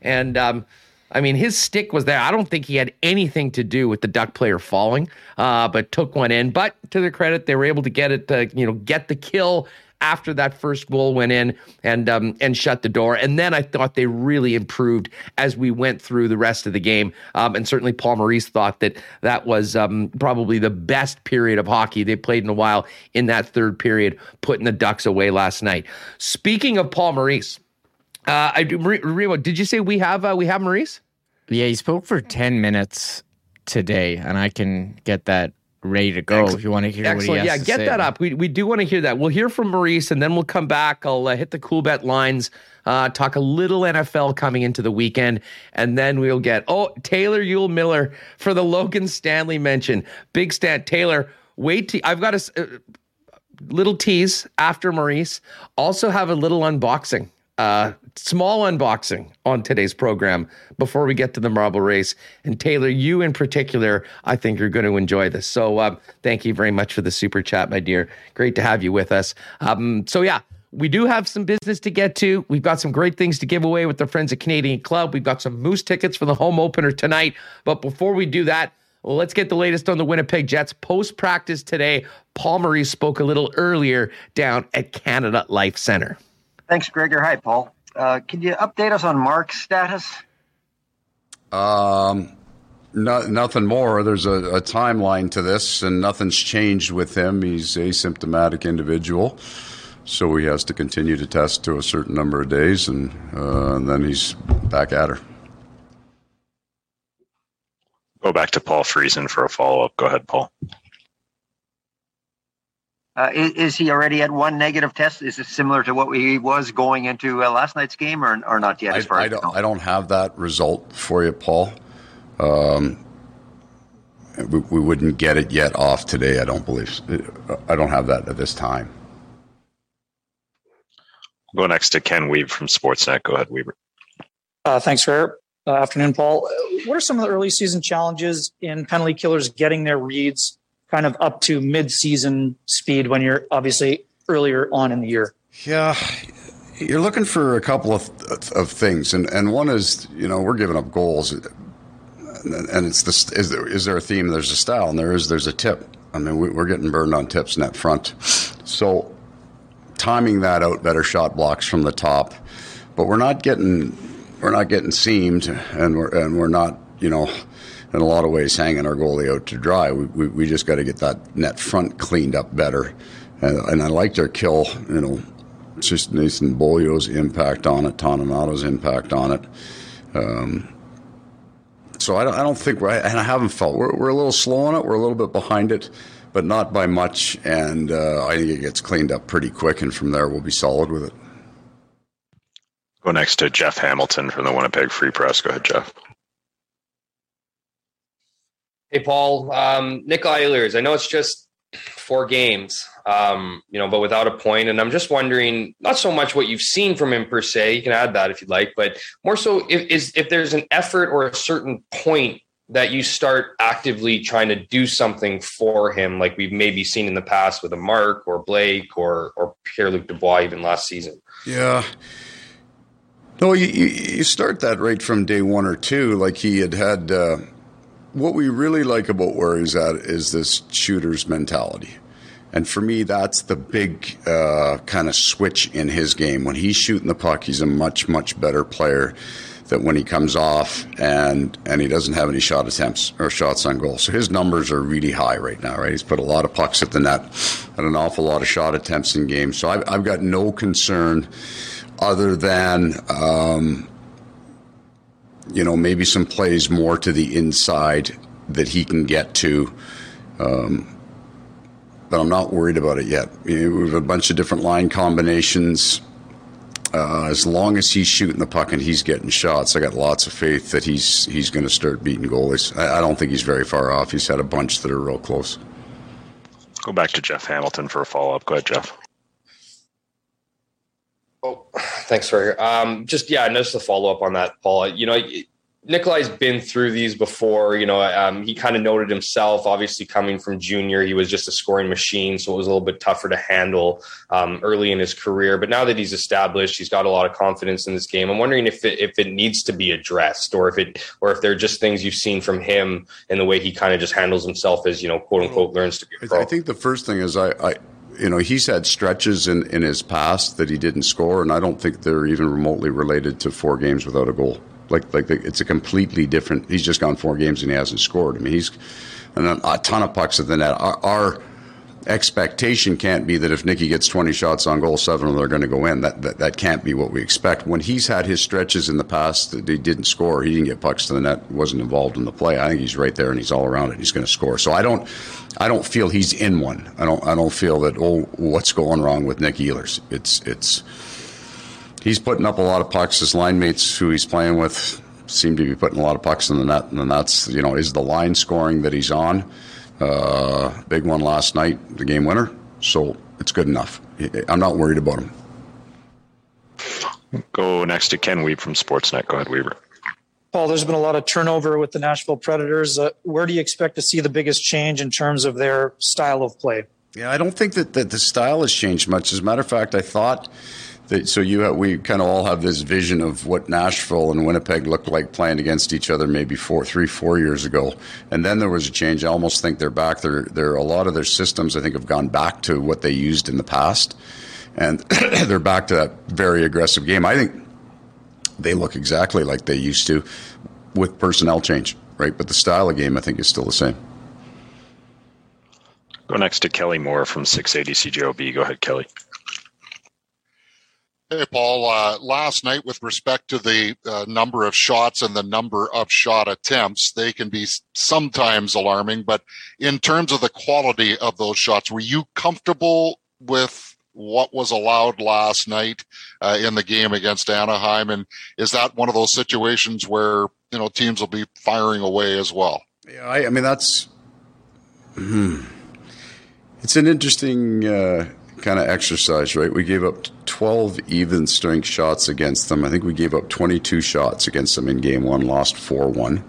And um, I mean, his stick was there. I don't think he had anything to do with the duck player falling, uh, but took one in. But to their credit, they were able to get it, to, you know, get the kill after that first goal went in and um, and shut the door. And then I thought they really improved as we went through the rest of the game. Um, and certainly Paul Maurice thought that that was um, probably the best period of hockey they played in a while in that third period, putting the Ducks away last night. Speaking of Paul Maurice, uh, I do. Did you say we have uh, we have Maurice? Yeah, he spoke for ten minutes today, and I can get that ready to go Excellent. if you want to hear Excellent. yeah, get say. that up. We, we do want to hear that. We'll hear from Maurice and then we'll come back. I'll uh, hit the Coolbet lines, uh, talk a little NFL coming into the weekend, and then we'll get, oh, Taylor Yule Miller for the Logan Stanley mention. Big stat, Taylor, wait. T- I've got a uh, little tease after Maurice. Also have a little unboxing uh, small unboxing on today's program before we get to the marble race. And Taylor, you in particular, I think you're going to enjoy this. So uh, thank you very much for the super chat, my dear. Great to have you with us. Um, so, yeah. We do have some business to get to. We've got some great things to give away with the friends at Canadian Club. We've got some Moose tickets for the home opener tonight. But before we do that, well, let's get the latest on the Winnipeg Jets post practice today. Paul Maurice spoke a little earlier down at Canada Life Center. Thanks, Gregor. Hi, Paul. Uh, can you update us on Mark's status? Um, no, nothing more. There's a, a, timeline to this, and nothing's changed with him. He's asymptomatic individual, so he has to continue to test to a certain number of days, and, uh, and then he's back at her. Go back to Paul Friesen for a follow up. Go ahead, Paul. Uh, is, is, he already at one negative test? Is it similar to what he was going into uh, last night's game, or, or not yet? As far I, I don't, I don't have that result for you, Paul. Um, we, we, wouldn't get it yet off today. I don't believe. I don't have that at this time. We'll go next to Ken Wiebe from Sportsnet. Go ahead, Weber. Uh, thanks, for uh, afternoon, Paul. What are some of the early season challenges in penalty killers getting their reads? Kind of up to mid-season speed when you're obviously earlier on in the year? Yeah, you're looking for a couple of of things, and and one is you know we're giving up goals, and it's this is there is there a theme? There's a style, and there is there's a tip. I mean, we, we're getting burned on tips net front, so timing that out, better shot blocks from the top, but we're not getting we're not getting seamed, and we're and we're not you know in a lot of ways hanging our goalie out to dry. We, we, we just got to get that net front cleaned up better. And, and I liked our kill, you know, just Nathan Beaulieu's impact on it, Toninato's impact on it. Um, so I don't, I don't think we're, and I haven't felt we're, we're a little slow on it. We're a little bit behind it, but not by much. And uh, I think it gets cleaned up pretty quick, and from there we'll be solid with it. Go next to Jeff Hamilton from the Winnipeg Free Press. Go ahead, Jeff. Hey, Paul. Um, Nick Ehlers. I know it's just four games, um, you know, but without a point. And I'm just wondering, not so much what you've seen from him per se. You can add that if you'd like, but more so if is if there's an effort or a certain point that you start actively trying to do something for him, like we've maybe seen in the past with a Mark or Blake or or Pierre Luc Dubois even last season. Yeah. No, you, you start that right from day one or two. Like he had had. Uh, what we really like about where he's at is this shooter's mentality. And for me, that's the big uh, kind of switch in his game. When he's shooting the puck, he's a much, much better player than when he comes off and and he doesn't have any shot attempts or shots on goal. So his numbers are really high right now, right? He's put a lot of pucks at the net and an awful lot of shot attempts in games. So I've, I've got no concern other than um, you know, maybe some plays more to the inside that he can get to. Um, but I'm not worried about it yet. You know, we have a bunch of different line combinations. Uh, as long as he's shooting the puck and he's getting shots, I got lots of faith that he's he's going to start beating goalies. I, I, don't think he's very far off. He's had a bunch that are real close. Go back to Jeff Hamilton for a follow up. Go ahead, Jeff. Oh, <sighs> thanks for um, just yeah, just a follow up on that, Paul. You know, Nikolaj's been through these before. You know, um, he kind of noted himself. Obviously, coming from junior, he was just a scoring machine, so it was a little bit tougher to handle um, early in his career. But now that he's established, he's got a lot of confidence in this game. I'm wondering if it, if it needs to be addressed, or if it, or if they're just things you've seen from him and the way he kind of just handles himself as you know, quote unquote, learns to be a pro. I think the first thing is I, I you know, he's had stretches in, in his past that he didn't score, and I don't think they're even remotely related to four games without a goal. Like, like the, it's a completely different. He's just gone four games and he hasn't scored. I mean, he's and a, ton of pucks at the net. Our, our, expectation can't be that if Nicky gets 20 shots on goal, seven of them are going to go in. That, that that can't be what we expect. When he's had his stretches in the past that he didn't score, he didn't get pucks to the net, wasn't involved in the play. I think he's right there and he's all around it. He's going to score. So I don't. I don't feel he's in one. I don't. I don't feel that. Oh, what's going wrong with Nick Ehlers? It's it's. He's putting up a lot of pucks. His line mates, who he's playing with, seem to be putting a lot of pucks in the net, and that's you know is the line scoring that he's on. Uh, big one last night, the game winner. So it's good enough. I'm not worried about him. Go next to Ken Wiebe from Sportsnet. Go ahead, Weaver. Paul, there's been a lot of turnover with the Nashville Predators. Uh, where do you expect to see the biggest change in terms of their style of play? Yeah, I don't think that, that the style has changed much. As a matter of fact, I thought so you have, we kind of all have this vision of what Nashville and Winnipeg looked like playing against each other maybe four, three, four years ago, and then there was a change. I almost think they're back. They're, they're a lot of their systems. I think have gone back to what they used in the past, and <coughs> they're back to that very aggressive game. I think they look exactly like they used to with personnel change, right? But the style of game, I think, is still the same. Go next to Kelly Moore from 680 CJOB. Go ahead, Kelly. Hey, Paul. Uh, last night, with respect to the uh, number of shots and the number of shot attempts, they can be sometimes alarming. But in terms of the quality of those shots, were you comfortable with what was allowed last night uh, in the game against Anaheim? And is that one of those situations where you know teams will be firing away as well? Yeah, I, I mean that's hmm, it's an interesting uh, kind of exercise, right? We gave up 12 even strength shots against them. I think we gave up 22 shots against them in game one, lost 4 1,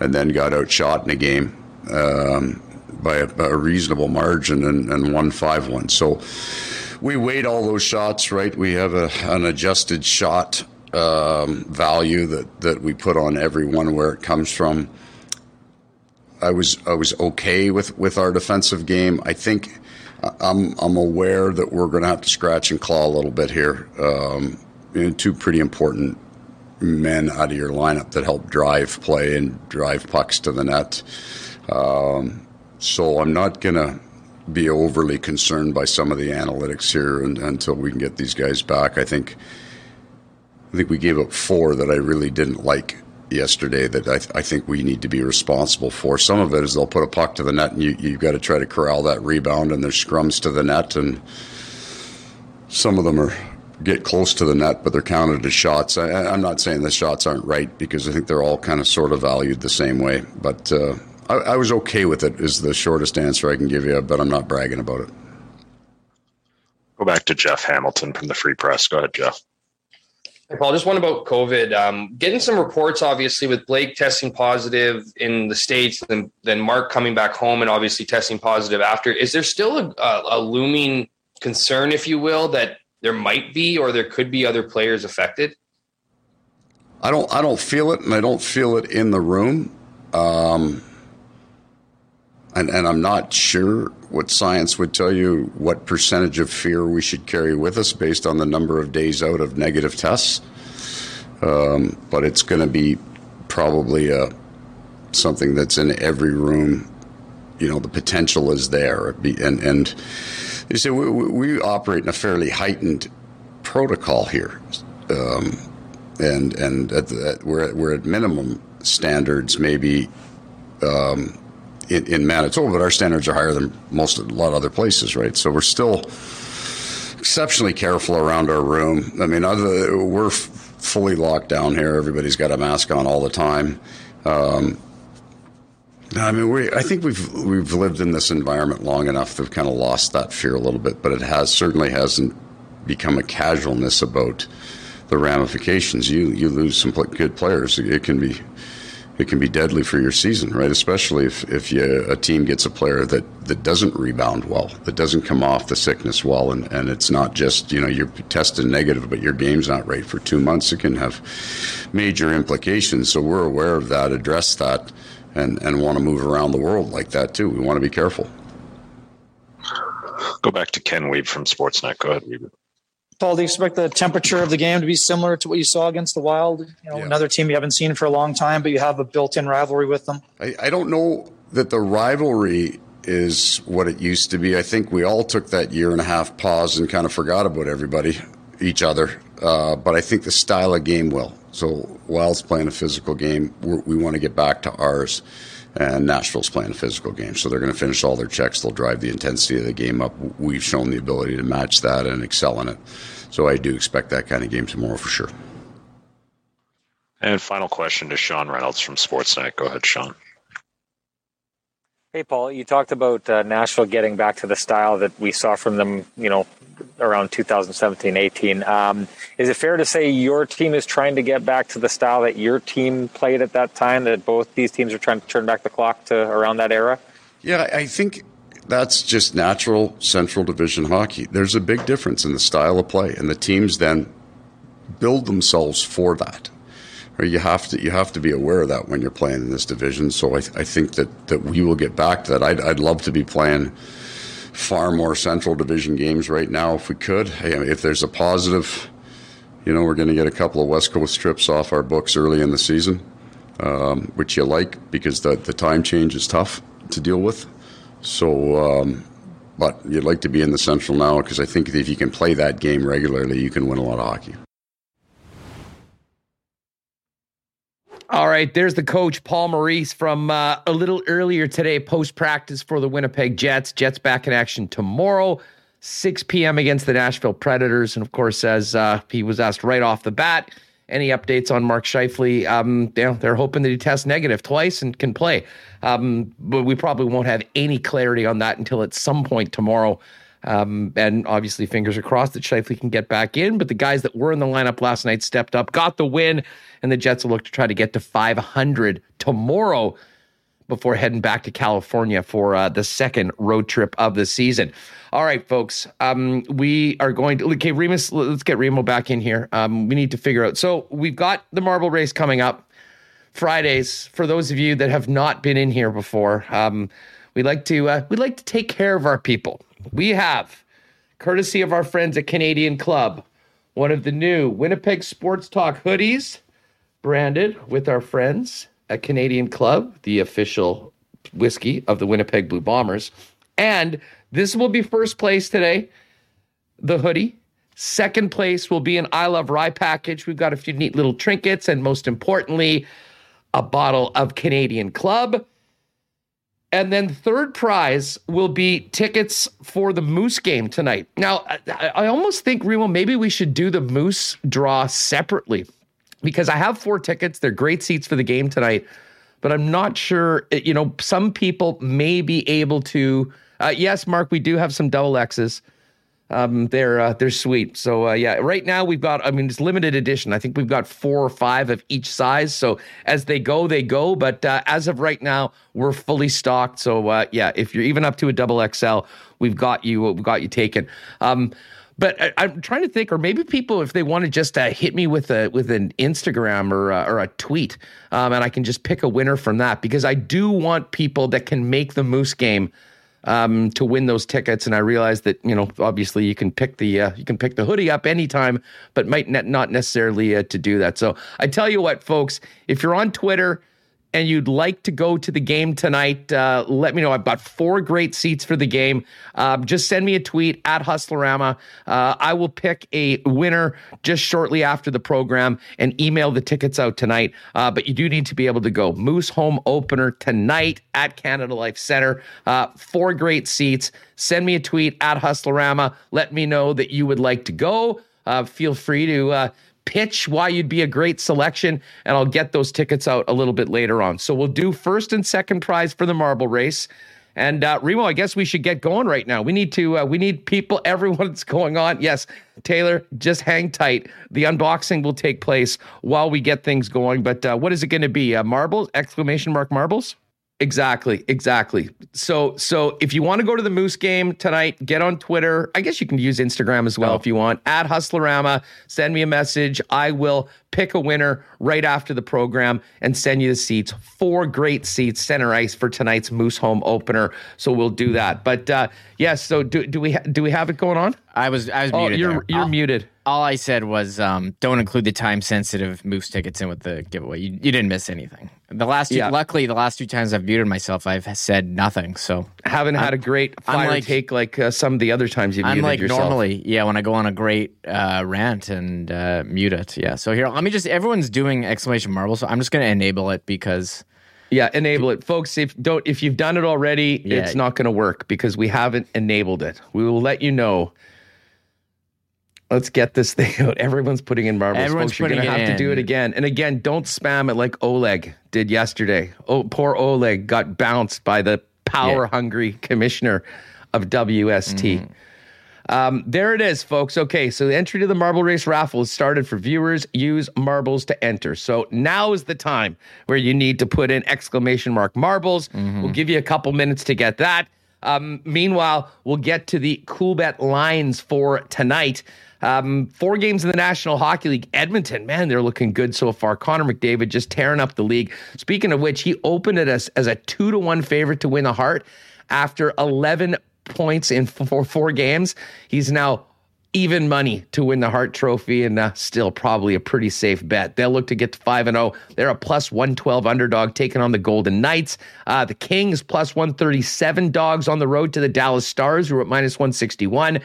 and then got outshot in a game. Um, by a, a, reasonable margin and, and won 5 1. So, we weighed all those shots, right? We have a, an adjusted shot um, value that, that we put on every one where it comes from. I was I was okay with, with our defensive game. I think I'm I'm aware that we're going to have to scratch and claw a little bit here. Um, know, two pretty important men out of your lineup that help drive play and drive pucks to the net. Um, so I'm not gonna be overly concerned by some of the analytics here and, until we can get these guys back. I think I think we gave up four that I really didn't like yesterday that I, th- I think we need to be responsible for. Some of it is they'll put a puck to the net and you, you've got to try to corral that rebound and there's scrums to the net and some of them are get close to the net, but they're counted as shots. I, am not saying the shots aren't right because I think they're all kind of sort of valued the same way. But uh, I, I, was okay with it. Is the shortest answer I can give you, but I'm not bragging about it. Go back to Jeff Hamilton from the Free Press. Go ahead, Jeff. Hey, Paul, just one about COVID. Um, getting some reports, obviously, with Blake testing positive in the states, and then Mark coming back home and obviously testing positive after. Is there still a, a, a looming concern, if you will, that there might be or there could be other players affected? I don't. I don't feel it, and I don't feel it in the room. Um, and, and I'm not sure what science would tell you what percentage of fear we should carry with us based on the number of days out of negative tests. Um, but it's going to be probably uh, something that's in every room. You know, the potential is there, and and you see, we, we operate in a fairly heightened protocol here, um, and and at the, we're at, we're at minimum standards, maybe. Um, in, in, Manitoba, but our standards are higher than most a lot of other places, right? So we're still exceptionally careful around our room. I mean, other, we're fully locked down here. Everybody's got a mask on all the time. Um, I mean, we, I think we've we've lived in this environment long enough to have kind of lost that fear a little bit, but it has certainly hasn't become a casualness about the ramifications. You you lose some good players, it can be it can be deadly for your season, right? Especially if if you, a team gets a player that, that doesn't rebound well, that doesn't come off the sickness well, and, and it's not just you know you're tested negative, but your game's not right for two months. It can have major implications. So we're aware of that, address that and, and want to move around the world like that too. We want to be careful. Go back to Ken Wiebe from Sportsnet. Go ahead, Wiebe. Paul, do you expect the temperature of the game to be similar to what you saw against the Wild? You know, yeah. another team you haven't seen for a long time, but you have a built-in rivalry with them. I, I don't know that the rivalry is what it used to be. I think we all took that year and a half pause and kind of forgot about everybody, each other. Uh, but I think the style of game will. So Wild's playing a physical game. We're, we want to get back to ours. And Nashville's playing a physical game. So they're going to finish all their checks. They'll drive the intensity of the game up. We've shown the ability to match that and excel in it. So I do expect that kind of game tomorrow for sure. And final question to Sean Reynolds from Sportsnet. Go ahead, Sean. Hey, Paul, you talked about uh, Nashville getting back to the style that we saw from them, you know, around 2017 18. Um, is it fair to say your team is trying to get back to the style that your team played at that time, that both these teams are trying to turn back the clock to around that era? Yeah, I think that's just natural Central Division hockey. There's a big difference in the style of play, and the teams then build themselves for that you have to you have to be aware of that when you're playing in this division. So I, I think that, that we will get back to that. I'd, I'd love to be playing far more Central Division games right now if we could. If there's a positive, you know, we're going to get a couple of West Coast trips off our books early in the season, um, which you like because the the time change is tough to deal with. So. Um, but you'd like to be in the Central now because I think if you can play that game regularly, you can win a lot of hockey. All right, there's the coach, Paul Maurice, from uh, a little earlier today, post practice for the Winnipeg Jets. Jets back in action tomorrow, 6 p.m. against the Nashville Predators. And of course, as uh, he was asked right off the bat, any updates on Mark Scheifele? Um, know, they're hoping that he tests negative twice and can play. Um, but we probably won't have any clarity on that until at some point tomorrow. Um, and obviously, fingers are crossed that Scheifele can get back in. But the guys that were in the lineup last night stepped up, got the win, and the Jets will look to try to get to 500 tomorrow before heading back to California for uh, the second road trip of the season. All right, folks. Um, we are going to okay, Remis, Let's get Remo back in here. Um, we need to figure out. So we've got the marble race coming up Fridays. For those of you that have not been in here before, um, we like to uh, we like to take care of our people we have, courtesy of our friends at Canadian Club, one of the new Winnipeg Sports Talk hoodies, branded with our friends at Canadian Club, the official whiskey of the Winnipeg Blue Bombers, and this will be first place today, the hoodie. Second place will be an I Love Rye package. We've got a few neat little trinkets, and most importantly, a bottle of Canadian Club. And then third prize will be tickets for the Moose game tonight. Now, I, I almost think, Remo, maybe we should do the Moose draw separately because I have four tickets. They're great seats for the game tonight, but I'm not sure. You know, some people may be able to. Uh, yes, Mark, we do have some double X's. Um, they're uh, they're sweet. So uh, yeah, right now we've got. I mean, it's limited edition. I think we've got four or five of each size. So as they go, they go. But uh, as of right now, we're fully stocked. So uh, yeah, if you're even up to a double XL, we've got you. We've got you taken. Um, but I, am trying to think, or maybe people, if they want to just uh, hit me with a with an Instagram or uh, or a tweet, um, and I can just pick a winner from that because I do want people that can make the Moose game um, to win those tickets. And I realized that you know obviously you can pick the uh, you can pick the hoodie up anytime, but might not necessarily uh, to do that. So I tell you what, folks, if you're on Twitter and you'd like to go to the game tonight, uh, let me know. I've got four great seats for the game. Uh, just send me a tweet at Hustlerama. Uh, I will pick a winner just shortly after the program and email the tickets out tonight. Uh, but you do need to be able to go. Moose home opener tonight at Canada Life Center. Uh, four great seats. Send me a tweet at Hustlerama. Let me know that you would like to go. Uh, feel free to pitch why you'd be a great selection, and I'll get those tickets out a little bit later on. So we'll do first and second prize for the marble race. And uh, Remo, I guess we should get going right now. We need to. Uh, we need people. <laughs> Everyone that's going on. Yes, Taylor, just hang tight. The unboxing will take place while we get things going. But uh, what is it going to be? Uh, marbles? Exclamation mark marbles? Exactly, exactly. So, so if you want to go to the Moose game tonight, get on Twitter. I guess you can use Instagram as well oh. if you want. At Hustlerama, send me a message. I will pick a winner right after the program and send you the seats. Four great seats, center ice for tonight's Moose home opener. So we'll do that. But uh, yes, so do do we ha- do we have it going on? I was I was oh, muted. You're there. you're I'll, muted. All I said was um, don't include the time sensitive Moose tickets in with the giveaway. You, you didn't miss anything. The last two, yeah. luckily the last two times I've muted myself, I've said nothing. So haven't I'm, had a great fire like, take like uh, some of the other times you've I'm muted like yourself. normally, yeah, when I go on a great uh, rant and uh, mute it. Yeah. So here, let me just everyone's doing exclamation marble, so I'm just going to enable it because. Yeah, enable it, folks. If don't if you've done it already, yeah. it's not going to work because we haven't enabled it. We will let you know. Let's get this thing out. <laughs> Everyone's putting in marbles. Everyone's folks. You're going to have in. to do it again and again. Don't spam it like Oleg did yesterday. Oh, poor Oleg got bounced by the power hungry yeah. commissioner of WST. Mm. Um, there it is, folks. Okay, so the entry to the Marble Race raffle is started for viewers. Use marbles to enter. So now is the time where you need to put in exclamation mark marbles. Mm-hmm. We'll give you a couple minutes to get that. Um, meanwhile, we'll get to the Coolbet lines for tonight. Um, four games in the National Hockey League. Edmonton, man, they're looking good so far. Connor McDavid just tearing up the league. Speaking of which, he opened it as, as a two to one favorite to win the Hart after 11 points in four, four games. He's now even money to win the Hart Trophy, and uh, still probably a pretty safe bet. They'll look to get to five and zero. Oh. They're a plus one twelve underdog taking on the Golden Knights. Uh, the Kings plus one thirty seven dogs on the road to the Dallas Stars, who are at minus one sixty one.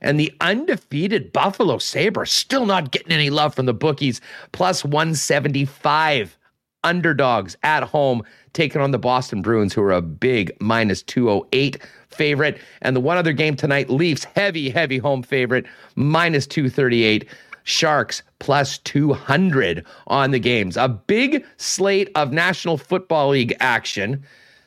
And the undefeated Buffalo Sabres still not getting any love from the bookies, plus 175 underdogs at home, taking on the Boston Bruins, who are a big minus 208 favorite. And the one other game tonight, Leafs, heavy, heavy home favorite, minus 238. Sharks plus 200 on the games. A big slate of National Football League action.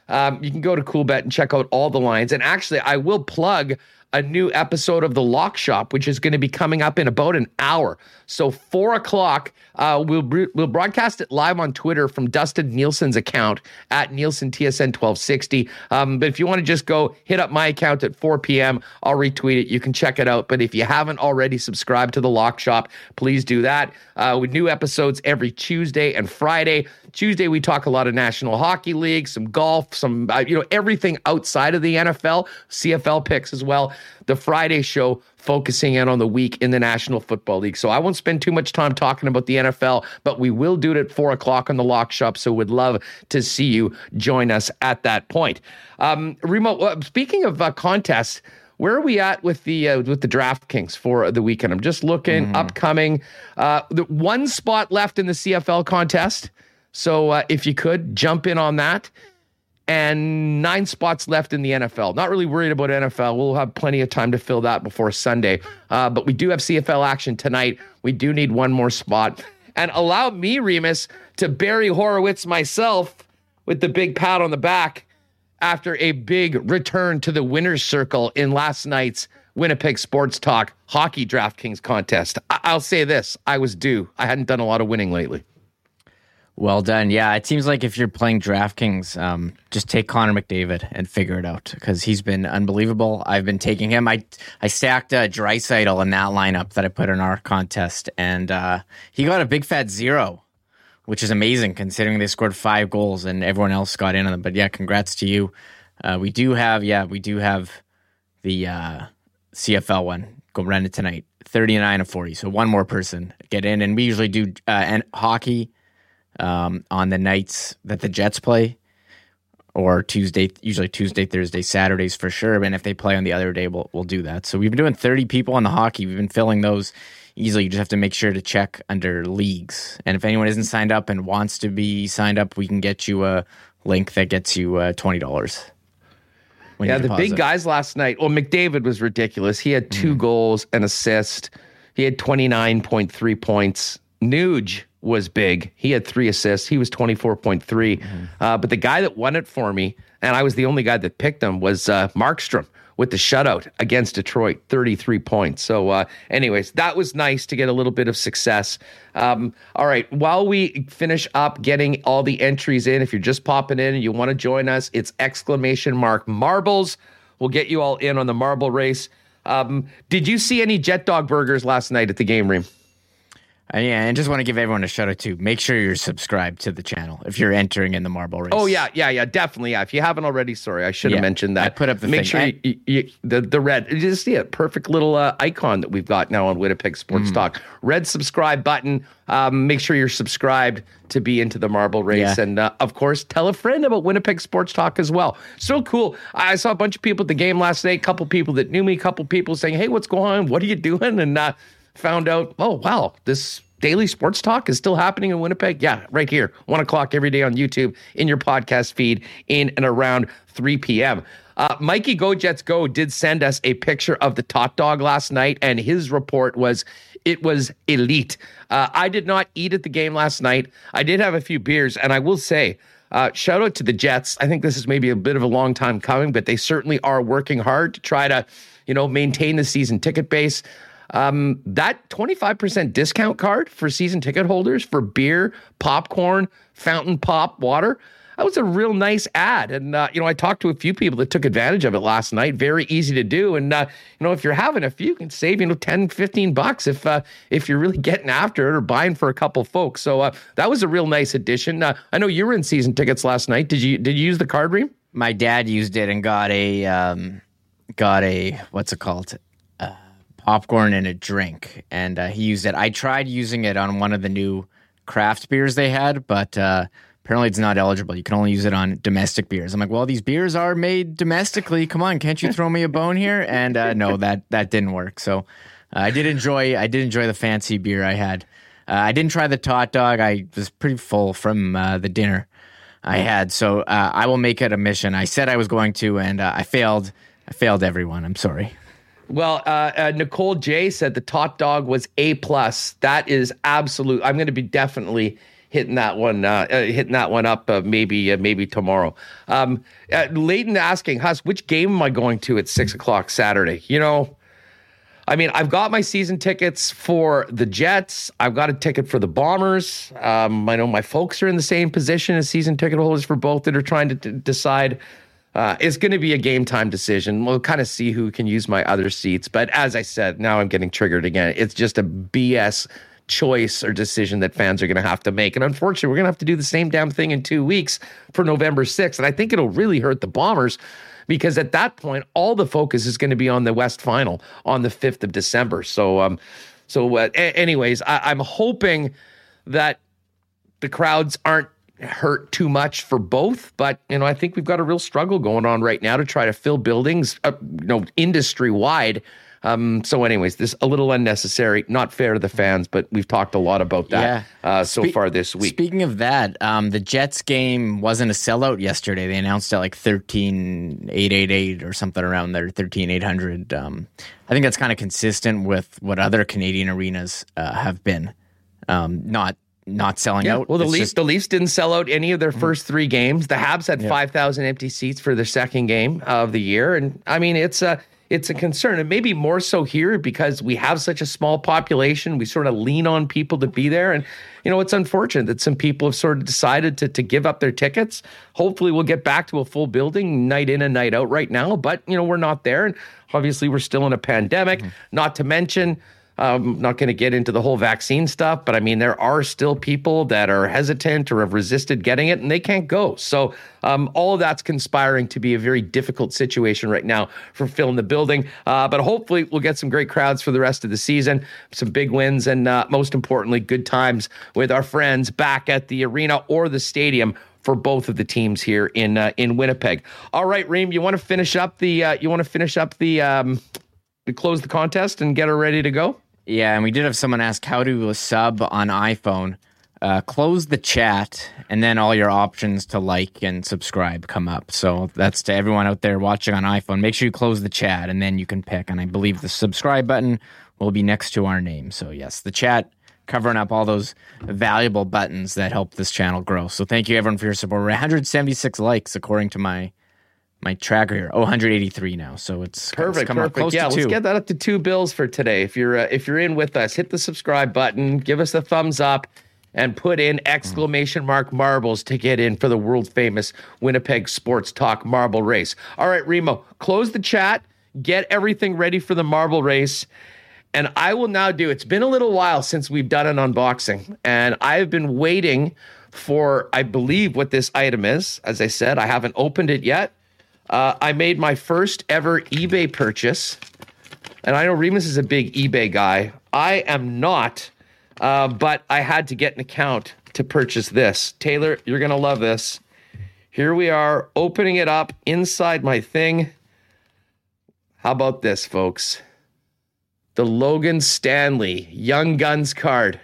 Um, you can go to Coolbet and check out all the lines. And actually, I will plug a new episode of The Lock Shop, which is going to be coming up in about an hour. So four o'clock, uh, we'll we'll broadcast it live on Twitter from Dustin Nielsen's account at Nielsen TSN twelve sixty. Um, but if you want to just go hit up my account at four p.m., I'll retweet it. You can check it out. But if you haven't already subscribed to The Lock Shop, please do that. Uh, with new episodes every Tuesday and Friday. Tuesday, we talk a lot of National Hockey League, some golf, some, uh, you know, everything outside of the NFL, CFL picks as well. The Friday show focusing in on the week in the National Football League. So I won't spend too much time talking about the NFL, but we will do it at four o'clock on the lock shop. So we'd love to see you join us at that point. Um, remote, uh, speaking of uh, contests, where are we at with the uh, with the DraftKings for the weekend? I'm just looking mm. upcoming. Uh, the one spot left in the CFL contest. So uh, if you could jump in on that, and nine spots left in the NFL. Not really worried about NFL. We'll have plenty of time to fill that before Sunday. Uh, but we do have CFL action tonight. We do need one more spot. And allow me, Remis, to bury Horowitz myself with the big pat on the back after a big return to the winner's circle in last night's Winnipeg Sports Talk Hockey DraftKings contest. I- will say this I was due. I hadn't done a lot of winning lately. Well done. Yeah, it seems like if you're playing DraftKings, um, just take Connor McDavid and figure it out because he's been unbelievable. I've been taking him. I I stacked uh, Draisaitl in that lineup that I put in our contest, and uh, he got a big fat zero which is amazing considering they scored five goals and everyone else got in on them. But yeah, congrats to you. Uh, we do have, yeah, we do have the uh, CFL one go run it tonight, thirty nine of forty. So one more person get in, and we usually do uh, and hockey um, on the nights that the Jets play, or Tuesday, usually Tuesday, Thursday, Saturdays for sure. And if they play on the other day, we'll we'll do that. So we've been doing thirty people on the hockey. We've been filling those easily. You just have to make sure to check under leagues. And if anyone isn't signed up and wants to be signed up, we can get you a link that gets you uh, twenty dollars. Yeah, the big guys last night. Well, McDavid was ridiculous. He had two mm. goals and assist. He had twenty nine point three points. Nuge was big. He had three assists. He was 24.3. Mm-hmm. Uh, but the guy that won it for me, and I was the only guy that picked him, was uh, Markstrom with the shutout against Detroit, 33 points. So, uh, anyways, that was nice to get a little bit of success. Um, all right, while we finish up getting all the entries in, if you're just popping in and you want to join us, it's exclamation mark marbles. We'll get you all in on the marble race. Um, did you see any Jet Dog burgers last night at the game, Reem? Uh, yeah, and just want to give everyone a shout out too. Make sure you're subscribed to the channel if you're entering in the marble race. Oh yeah, yeah, yeah, definitely. Yeah, if you haven't already, sorry, I should have yeah, mentioned that. I put up the make thing. sure you, you, the the red. You just see it, perfect little uh, icon that we've got now on Winnipeg Sports mm. Talk. Red subscribe button. Um, make sure you're subscribed to be into the marble race, yeah. and uh, of course, tell a friend about Winnipeg Sports Talk as well. So cool. I saw a bunch of people at the game last night. A couple people that knew me. A couple people saying, "Hey, what's going on? What are you doing?" And uh, found out, oh wow, this daily sports talk is still happening in Winnipeg? Yeah, right here, one o'clock every day on YouTube in your podcast feed in and around 3 p.m. Uh, Mikey Go Jets Go did send us a picture of the tot dog last night, and his report was it was elite. Uh, I did not eat at the game last night. I did have a few beers, and I will say, uh, shout out to the Jets. I think this is maybe a bit of a long time coming, but they certainly are working hard to try to, you know, maintain the season ticket base. Um, that 25% discount card for season ticket holders for beer, popcorn, fountain pop, water. That was a real nice ad. And, uh, you know, I talked to a few people that took advantage of it last night. Very easy to do. And, uh, you know, if you're having a few, you can save, you know, 10, 15 bucks if, uh, if you're really getting after it or buying for a couple folks. So uh, that was a real nice addition. Uh, I know you were in season tickets last night. Did you, did you use the card ream? My dad used it and got a, um, got a, what's it called? Popcorn and a drink, and uh, he used it. I tried using it on one of the new craft beers they had, but uh, apparently it's not eligible. You can only use it on domestic beers. I'm like, well, these beers are made domestically. Come on, can't you throw me a bone here? And uh, no, that that didn't work. So uh, I did enjoy I did enjoy the fancy beer I had. Uh, I didn't try the tot dog. I was pretty full from uh, the dinner I had, so I will make it a mission. I said I was going to, and I failed. I failed everyone. I'm sorry. Well, uh, uh, Nicole J said the top dog was a plus. That is absolute. I'm going to be definitely hitting that one, uh, uh hitting that one up. Uh, maybe, uh, maybe tomorrow. Um, Leighton asking Huss, which game am I going to at six o'clock Saturday? You know, I mean, I've got my season tickets for the Jets. I've got a ticket for the Bombers. Um, I know my folks are in the same position as season ticket holders for both that are trying to decide uh, it's going to be a game time decision. We'll kind of see who can use my other seats. But as I said, now I'm getting triggered again. It's just a BS choice or decision that fans are going to have to make. And unfortunately, we're going to have to do the same damn thing in two weeks for November 6th. And I think it'll really hurt the Bombers because at that point, all the focus is going to be on the West Final on the 5th of December. So, um, so uh, a- anyways, I- I'm hoping that the crowds aren't hurt too much for both but you know i think we've got a real struggle going on right now to try to fill buildings uh, you know industry wide um, so, anyways, this a little unnecessary, not fair to the fans, but we've talked a lot about that yeah. uh, so Spe- far this week. Speaking of that, um, the Jets game wasn't a sellout yesterday. They announced at like thirteen eight eight eight or something around there, thirteen eight hundred. Um, I think that's kind of consistent with what other Canadian arenas uh, have been. Um, not not selling yeah. out. Well, the it's Leafs just... the Leafs didn't sell out any of their mm-hmm. first three games. The Habs had yeah. five thousand empty seats for their second game of the year, and I mean it's a it's a concern, and maybe more so here because we have such a small population. We sort of lean on people to be there, and you know it's unfortunate that some people have sort of decided to to give up their tickets. Hopefully, we'll get back to a full building night in and night out right now, but you know we're not there, and obviously we're still in a pandemic. Mm-hmm. Not to mention I'm not going to get into the whole vaccine stuff, but I mean, there are still people that are hesitant or have resisted getting it and they can't go. So, um, all of that's conspiring to be a very difficult situation right now for filling the building. Uh, but hopefully, we'll get some great crowds for the rest of the season, some big wins, and uh, most importantly, good times with our friends back at the arena or the stadium for both of the teams here in uh, in Winnipeg. All right, Reem, you want to finish up the uh, you want to finish up the um, close the contest and get her ready to go? Yeah, and we did have someone ask how to sub on iPhone. Uh, close the chat, and then all your options to like and subscribe come up. So that's to everyone out there watching on iPhone. Make sure you close the chat, and then you can pick. And I believe the subscribe button will be next to our name. So yes, the chat covering up all those valuable buttons that help this channel grow. So thank you everyone for your support. We're 176 likes according to my my tracker here. Oh, 183 now. So it's perfect. It's perfect. Yeah, let's get that up to two bills for today. If you're uh, if you're in with us, hit the subscribe button, give us a thumbs up, and put in exclamation mark marbles to get in for the world famous Winnipeg Sports Talk marble race. All right, Remo, close the chat, get everything ready for the marble race. And I will now do. It's been a little while since we've done an unboxing, and I have been waiting for, I believe, what this item is. As I said, I haven't opened it yet. Uh, I made my first ever eBay purchase. And I know Remis is a big eBay guy. I am not, uh, but I had to get an account to purchase this. Taylor, you're to love this. Here we are opening it up inside my thing. How about this, folks? The Logan Stanley Young Guns card.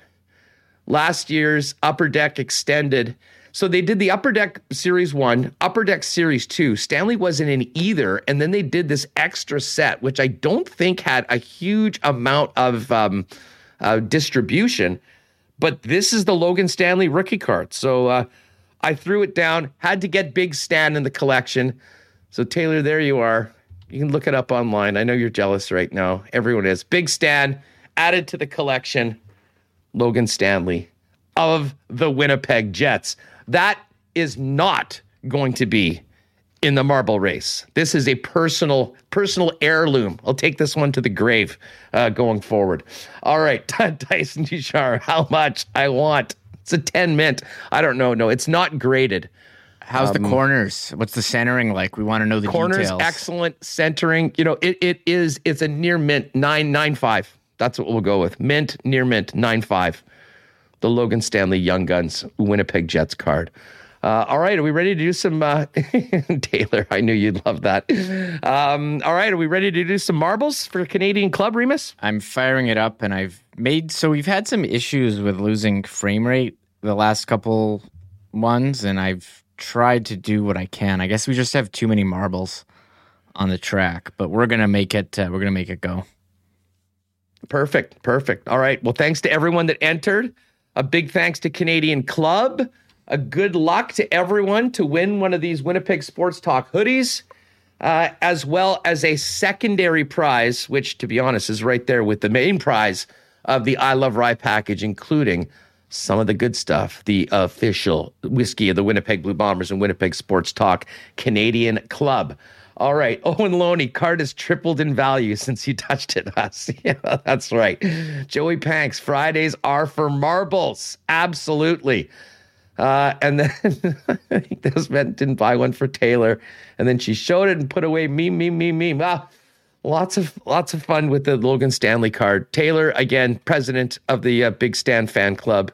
Last year's Upper Deck Extended so they did the Upper Deck Series 1, Upper Deck Series 2. Stanley wasn't in either. And then they did this extra set, which I don't think had a huge amount of um, uh, distribution. But this is the Logan Stanley rookie card. So uh, I threw it down, had to get Big Stan in the collection. So, Taylor, there you are. You can look it up online. I know you're jealous right now. Everyone is. Big Stan added to the collection. Logan Stanley of the Winnipeg Jets. That is not going to be in the marble race. This is a personal personal heirloom. I'll take this one to the grave uh, going forward. All right, <laughs> Tyson Duchar, how much I want? It's a 10 mint. I don't know. No, it's not graded. How's um, the corners? What's the centering like? We want to know the corners. Details. Excellent centering. You know, it it is. It's a near mint nine nine five. That's what we'll go with. Mint near mint nine five the Logan Stanley Young Guns Winnipeg Jets card. Uh, all right, are we ready to do some uh, <laughs> Taylor? I knew you'd love that. Um, all right, are we ready to do some marbles for Canadian Club, Remis? I'm firing it up, and I've made so we've had some issues with losing frame rate the last couple ones, and I've tried to do what I can. I guess we just have too many marbles on the track, but we're gonna make it. Uh, we're gonna make it go. Perfect, perfect. All right. Well, thanks to everyone that entered. A big thanks to Canadian Club. A good luck to everyone to win one of these Winnipeg Sports Talk hoodies, uh, as well as a secondary prize, which, to be honest, is right there with the main prize of the I Love Rye package, including some of the good stuff the official whiskey of the Winnipeg Blue Bombers and Winnipeg Sports Talk Canadian Club. All right. <laughs> Owen Loney, card has tripled in value since you touched it, Us. <laughs> yeah, that's right. Joey Panks, Fridays are for marbles. Absolutely. Uh, and then <laughs> I think this meant didn't buy one for Taylor. And then she showed it and put away me, me, me, me. Ah, lots of lots of fun with the Logan Stanley card. Taylor, again, president of the uh, Big Stan fan club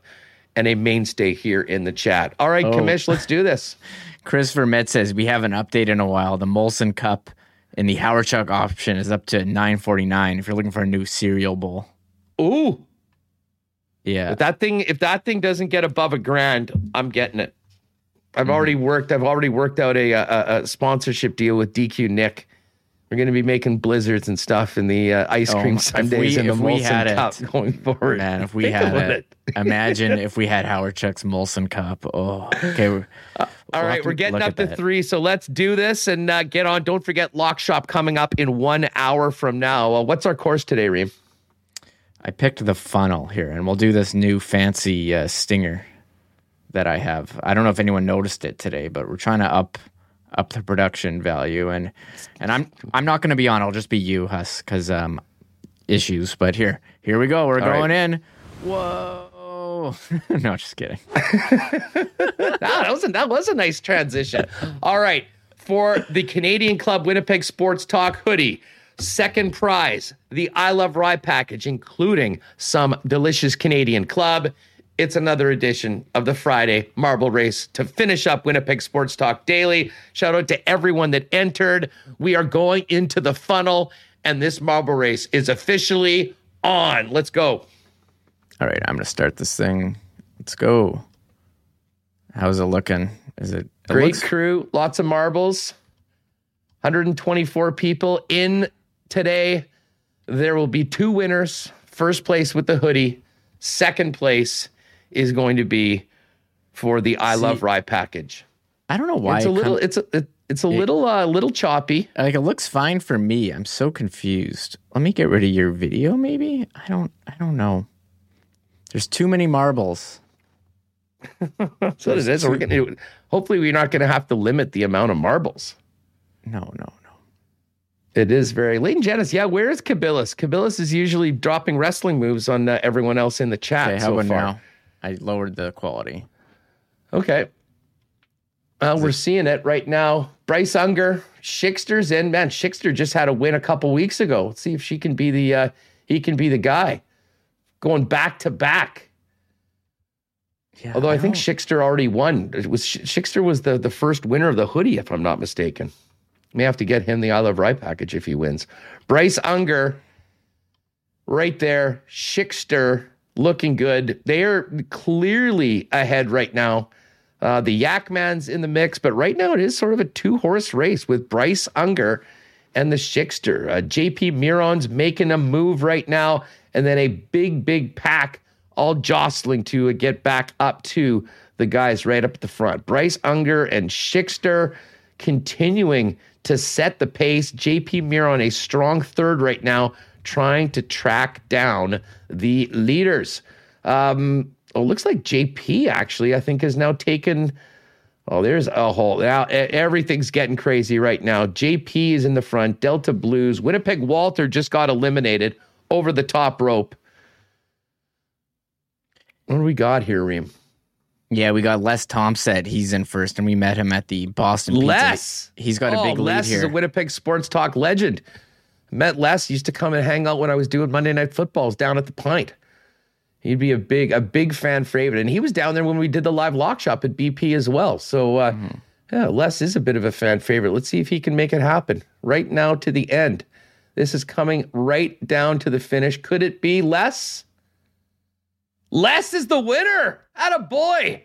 and a mainstay here in the chat. All right, oh. Commish, let's do this. <laughs> Chris Vermette says we haven't updated in a while. The Molson Cup in the Hawerchuk option is up to nine forty nine. If you're looking for a new cereal bowl, ooh, yeah. If that thing, if that thing doesn't get above a grand, I'm getting it. I've mm. already worked. I've already worked out a, a, a sponsorship deal with DQ Nick we're going to be making blizzards and stuff in the uh, ice cream oh, sundaes and the Molson Cup it, <laughs> going forward. Man, if we Think had it, it. imagine if we had <laughs> Hawerchuk's Molson Cup. Oh, okay. Uh, we'll right, we're getting up to that. three, so let's do this and uh, get on. Don't forget Lock Shop coming up in one hour from now. Uh, what's our course today, Reem? I picked the funnel here, and we'll do this new fancy uh, stinger that I have. I don't know if anyone noticed it today, but we're trying to up up the production value and and I'm I'm not going to be on. I'll just be you, Hus, because um, issues. But here here we go. We're All going right. in. Whoa! <laughs> no, just kidding. <laughs> that was a, that was a nice transition. All right, for the Canadian Club Winnipeg Sports Talk hoodie. Second prize, the I Love Rye package, including some delicious Canadian Club it's another edition of the Friday Marble Race to finish up Winnipeg Sports Talk Daily. Shout out to everyone that entered. We are going into the funnel, and this Marble Race is officially on. Let's go. All right, I'm going to start this thing. Let's go. How's it looking? Is it, it great looks- crew? Lots of marbles. 124 people in today. There will be two winners. First place with the hoodie, second place is going to be for the I See, Love Rye package. I don't know why it's a little. It's a. It, it's a it, little uh little choppy. Like it looks fine for me. I'm so confused. Let me get rid of your video maybe? I don't I don't know. There's too many marbles. <laughs> so it is. We're gonna, hopefully we're not going to have to limit the amount of marbles. No, no, no. It is very Leighton Janice. Yeah, where is Kabilis? Kabilis is usually dropping wrestling moves on uh, everyone else in the chat. Okay, so far. now? I lowered the quality. Okay. Well, we're seeing it right now. Bryce Unger, Schickster's in. Man, Schickster just had a win a couple weeks ago. Let's see if she can be the uh, he can be the guy. Going back to back. Yeah, Although I, I think Schickster already won. It was Schickster was the, the first winner of the hoodie, if I'm not mistaken. May have to get him the I Love Rye package if he wins. Bryce Unger, right there. Schickster looking good. They are clearly ahead right now. Uh, the Yakman's in the mix, but right now it is sort of a two horse race with Bryce Unger and the Schickster. Uh, JP Miron's making a move right now, and then a big, big pack all jostling to get back up to the guys right up at the front. Bryce Unger and Schickster continuing to set the pace. JP Miron, a strong third right now, trying to track down the leaders. Um, oh, looks like JP actually, I think, has now taken. Oh, there's a whole. Now everything's getting crazy right now. JP is in the front. Delta Blues. Winnipeg Walter just got eliminated over the top rope. What do we got here, Reem? Yeah, we got Les Thompson. He's in first, and we met him at the Boston. Les, Pizza. he's got oh, a big lead here. Les is a Winnipeg Sports Talk legend. Met Les, used to come and hang out when I was doing Monday Night Footballs down at the Pint. He'd be a big, a big fan favorite, and he was down there when we did the live lock shop at BP as well. So, uh, mm-hmm. yeah, Les is a bit of a fan favorite. Let's see if he can make it happen right now to the end. This is coming right down to the finish. Could it be Les? Les is the winner. At a boy.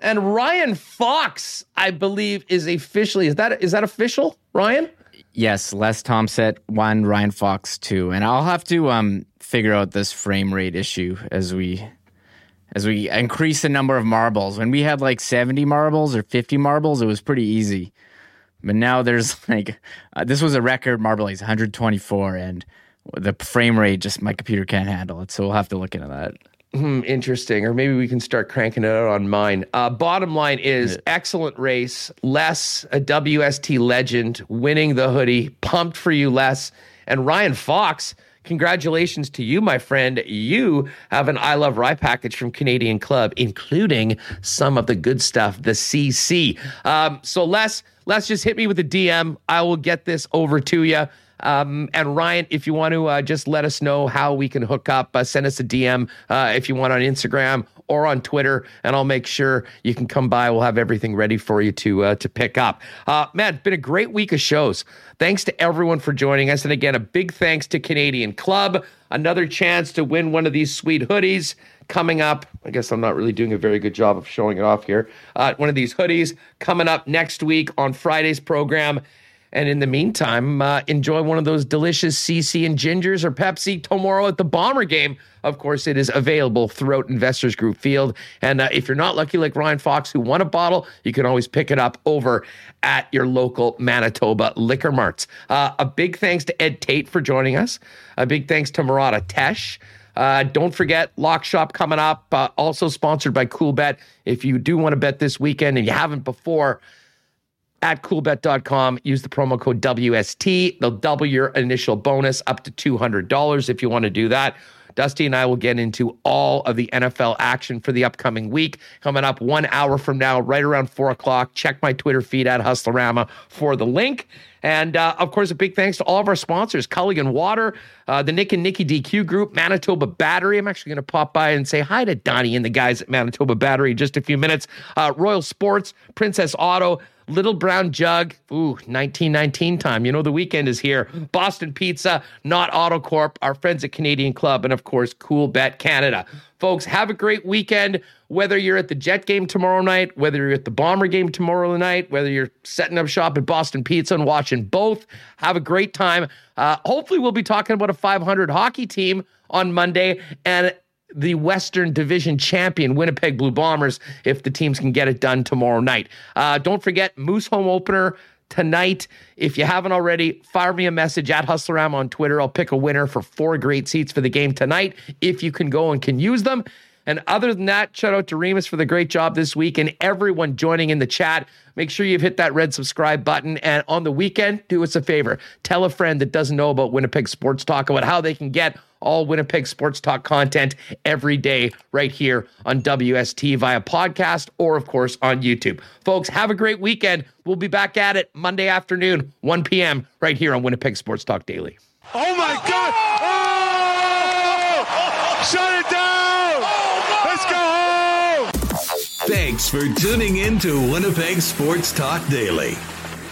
And Ryan Fox, I believe, is officially is that is that official, Ryan? Yes, Les Thompson one, Ryan Fox two, and I'll have to um figure out this frame rate issue as we as we increase the number of marbles. When we had like seventy marbles or fifty marbles, it was pretty easy. But now there's <laughs> like uh, this was a record marble He's 124, and the frame rate just my computer can't handle it. So we'll have to look into that. Hmm, interesting. Or maybe we can start cranking it out on mine. Uh, bottom line is yeah. excellent race. Les, a WST legend, winning the hoodie. Pumped for you, Les. And Ryan Fox, congratulations to you, my friend. You have an I Love Rye package from Canadian Club, including some of the good stuff, the CC. Um, so, Les, let's just hit me with a DM. I will get this over to you. Um, and Ryan, if you want to uh, just let us know how we can hook up, uh, send us a DM uh, if you want on Instagram or on Twitter, and I'll make sure you can come by. We'll have everything ready for you to uh, to pick up. Uh, man, it's been a great week of shows. Thanks to everyone for joining us, and again, a big thanks to Canadian Club. Another chance to win one of these sweet hoodies coming up. I guess I'm not really doing a very good job of showing it off here. Uh, one of these hoodies coming up next week on Friday's program. And in the meantime, uh, enjoy one of those delicious CC and Gingers or Pepsi tomorrow at the Bomber game. Of course, it is available throughout Investors Group Field. And uh, if you're not lucky like Ryan Fox, who won a bottle, you can always pick it up over at your local Manitoba liquor marts. Uh, a big thanks to Ed Tait for joining us. A big thanks to Murat Ates. Uh, don't forget Lock Shop coming up, uh, also sponsored by Coolbet. If you do want to bet this weekend and you haven't before, at coolbet.com. Use the promo code WST. They'll double your initial bonus up to $200 if you want to do that. Dusty and I will get into all of the NFL action for the upcoming week. Coming up one hour from now, right around four o'clock. Check my Twitter feed at Hustlerama for the link. And uh, of course, a big thanks to all of our sponsors Culligan Water, uh, the Nick and Nikki DQ Group, Manitoba Battery. I'm actually going to pop by and say hi to Donnie and the guys at Manitoba Battery in just a few minutes. Uh, Royal Sports, Princess Auto, Little Brown Jug. Ooh, 1919 time. You know, the weekend is here. Boston Pizza, Nott Autocorp, our friends at Canadian Club, and of course, Coolbet Canada. Folks, have a great weekend. Whether you're at the Jet game tomorrow night, whether you're at the Bomber game tomorrow night, whether you're setting up shop at Boston Pizza and watching both, have a great time. Uh, hopefully, we'll be talking about a 500 hockey team on Monday. And the Western Division champion Winnipeg Blue Bombers if the teams can get it done tomorrow night. Uh, don't forget Moose Home Opener tonight. If you haven't already, fire me a message at Hustleram on Twitter. I'll pick a winner for four great seats for the game tonight if you can go and can use them. And other than that, shout out to Remis for the great job this week and everyone joining in the chat. Make sure you've hit that red subscribe button. And on the weekend, do us a favor. Tell a friend that doesn't know about Winnipeg Sports Talk about how they can get all Winnipeg Sports Talk content every day right here on WST via podcast or, of course, on YouTube. Folks, have a great weekend. We'll be back at it Monday afternoon, 1 p.m., right here on Winnipeg Sports Talk Daily. Oh, my God. Oh! Shut it down. Let's go home. Thanks for tuning in to Winnipeg Sports Talk Daily.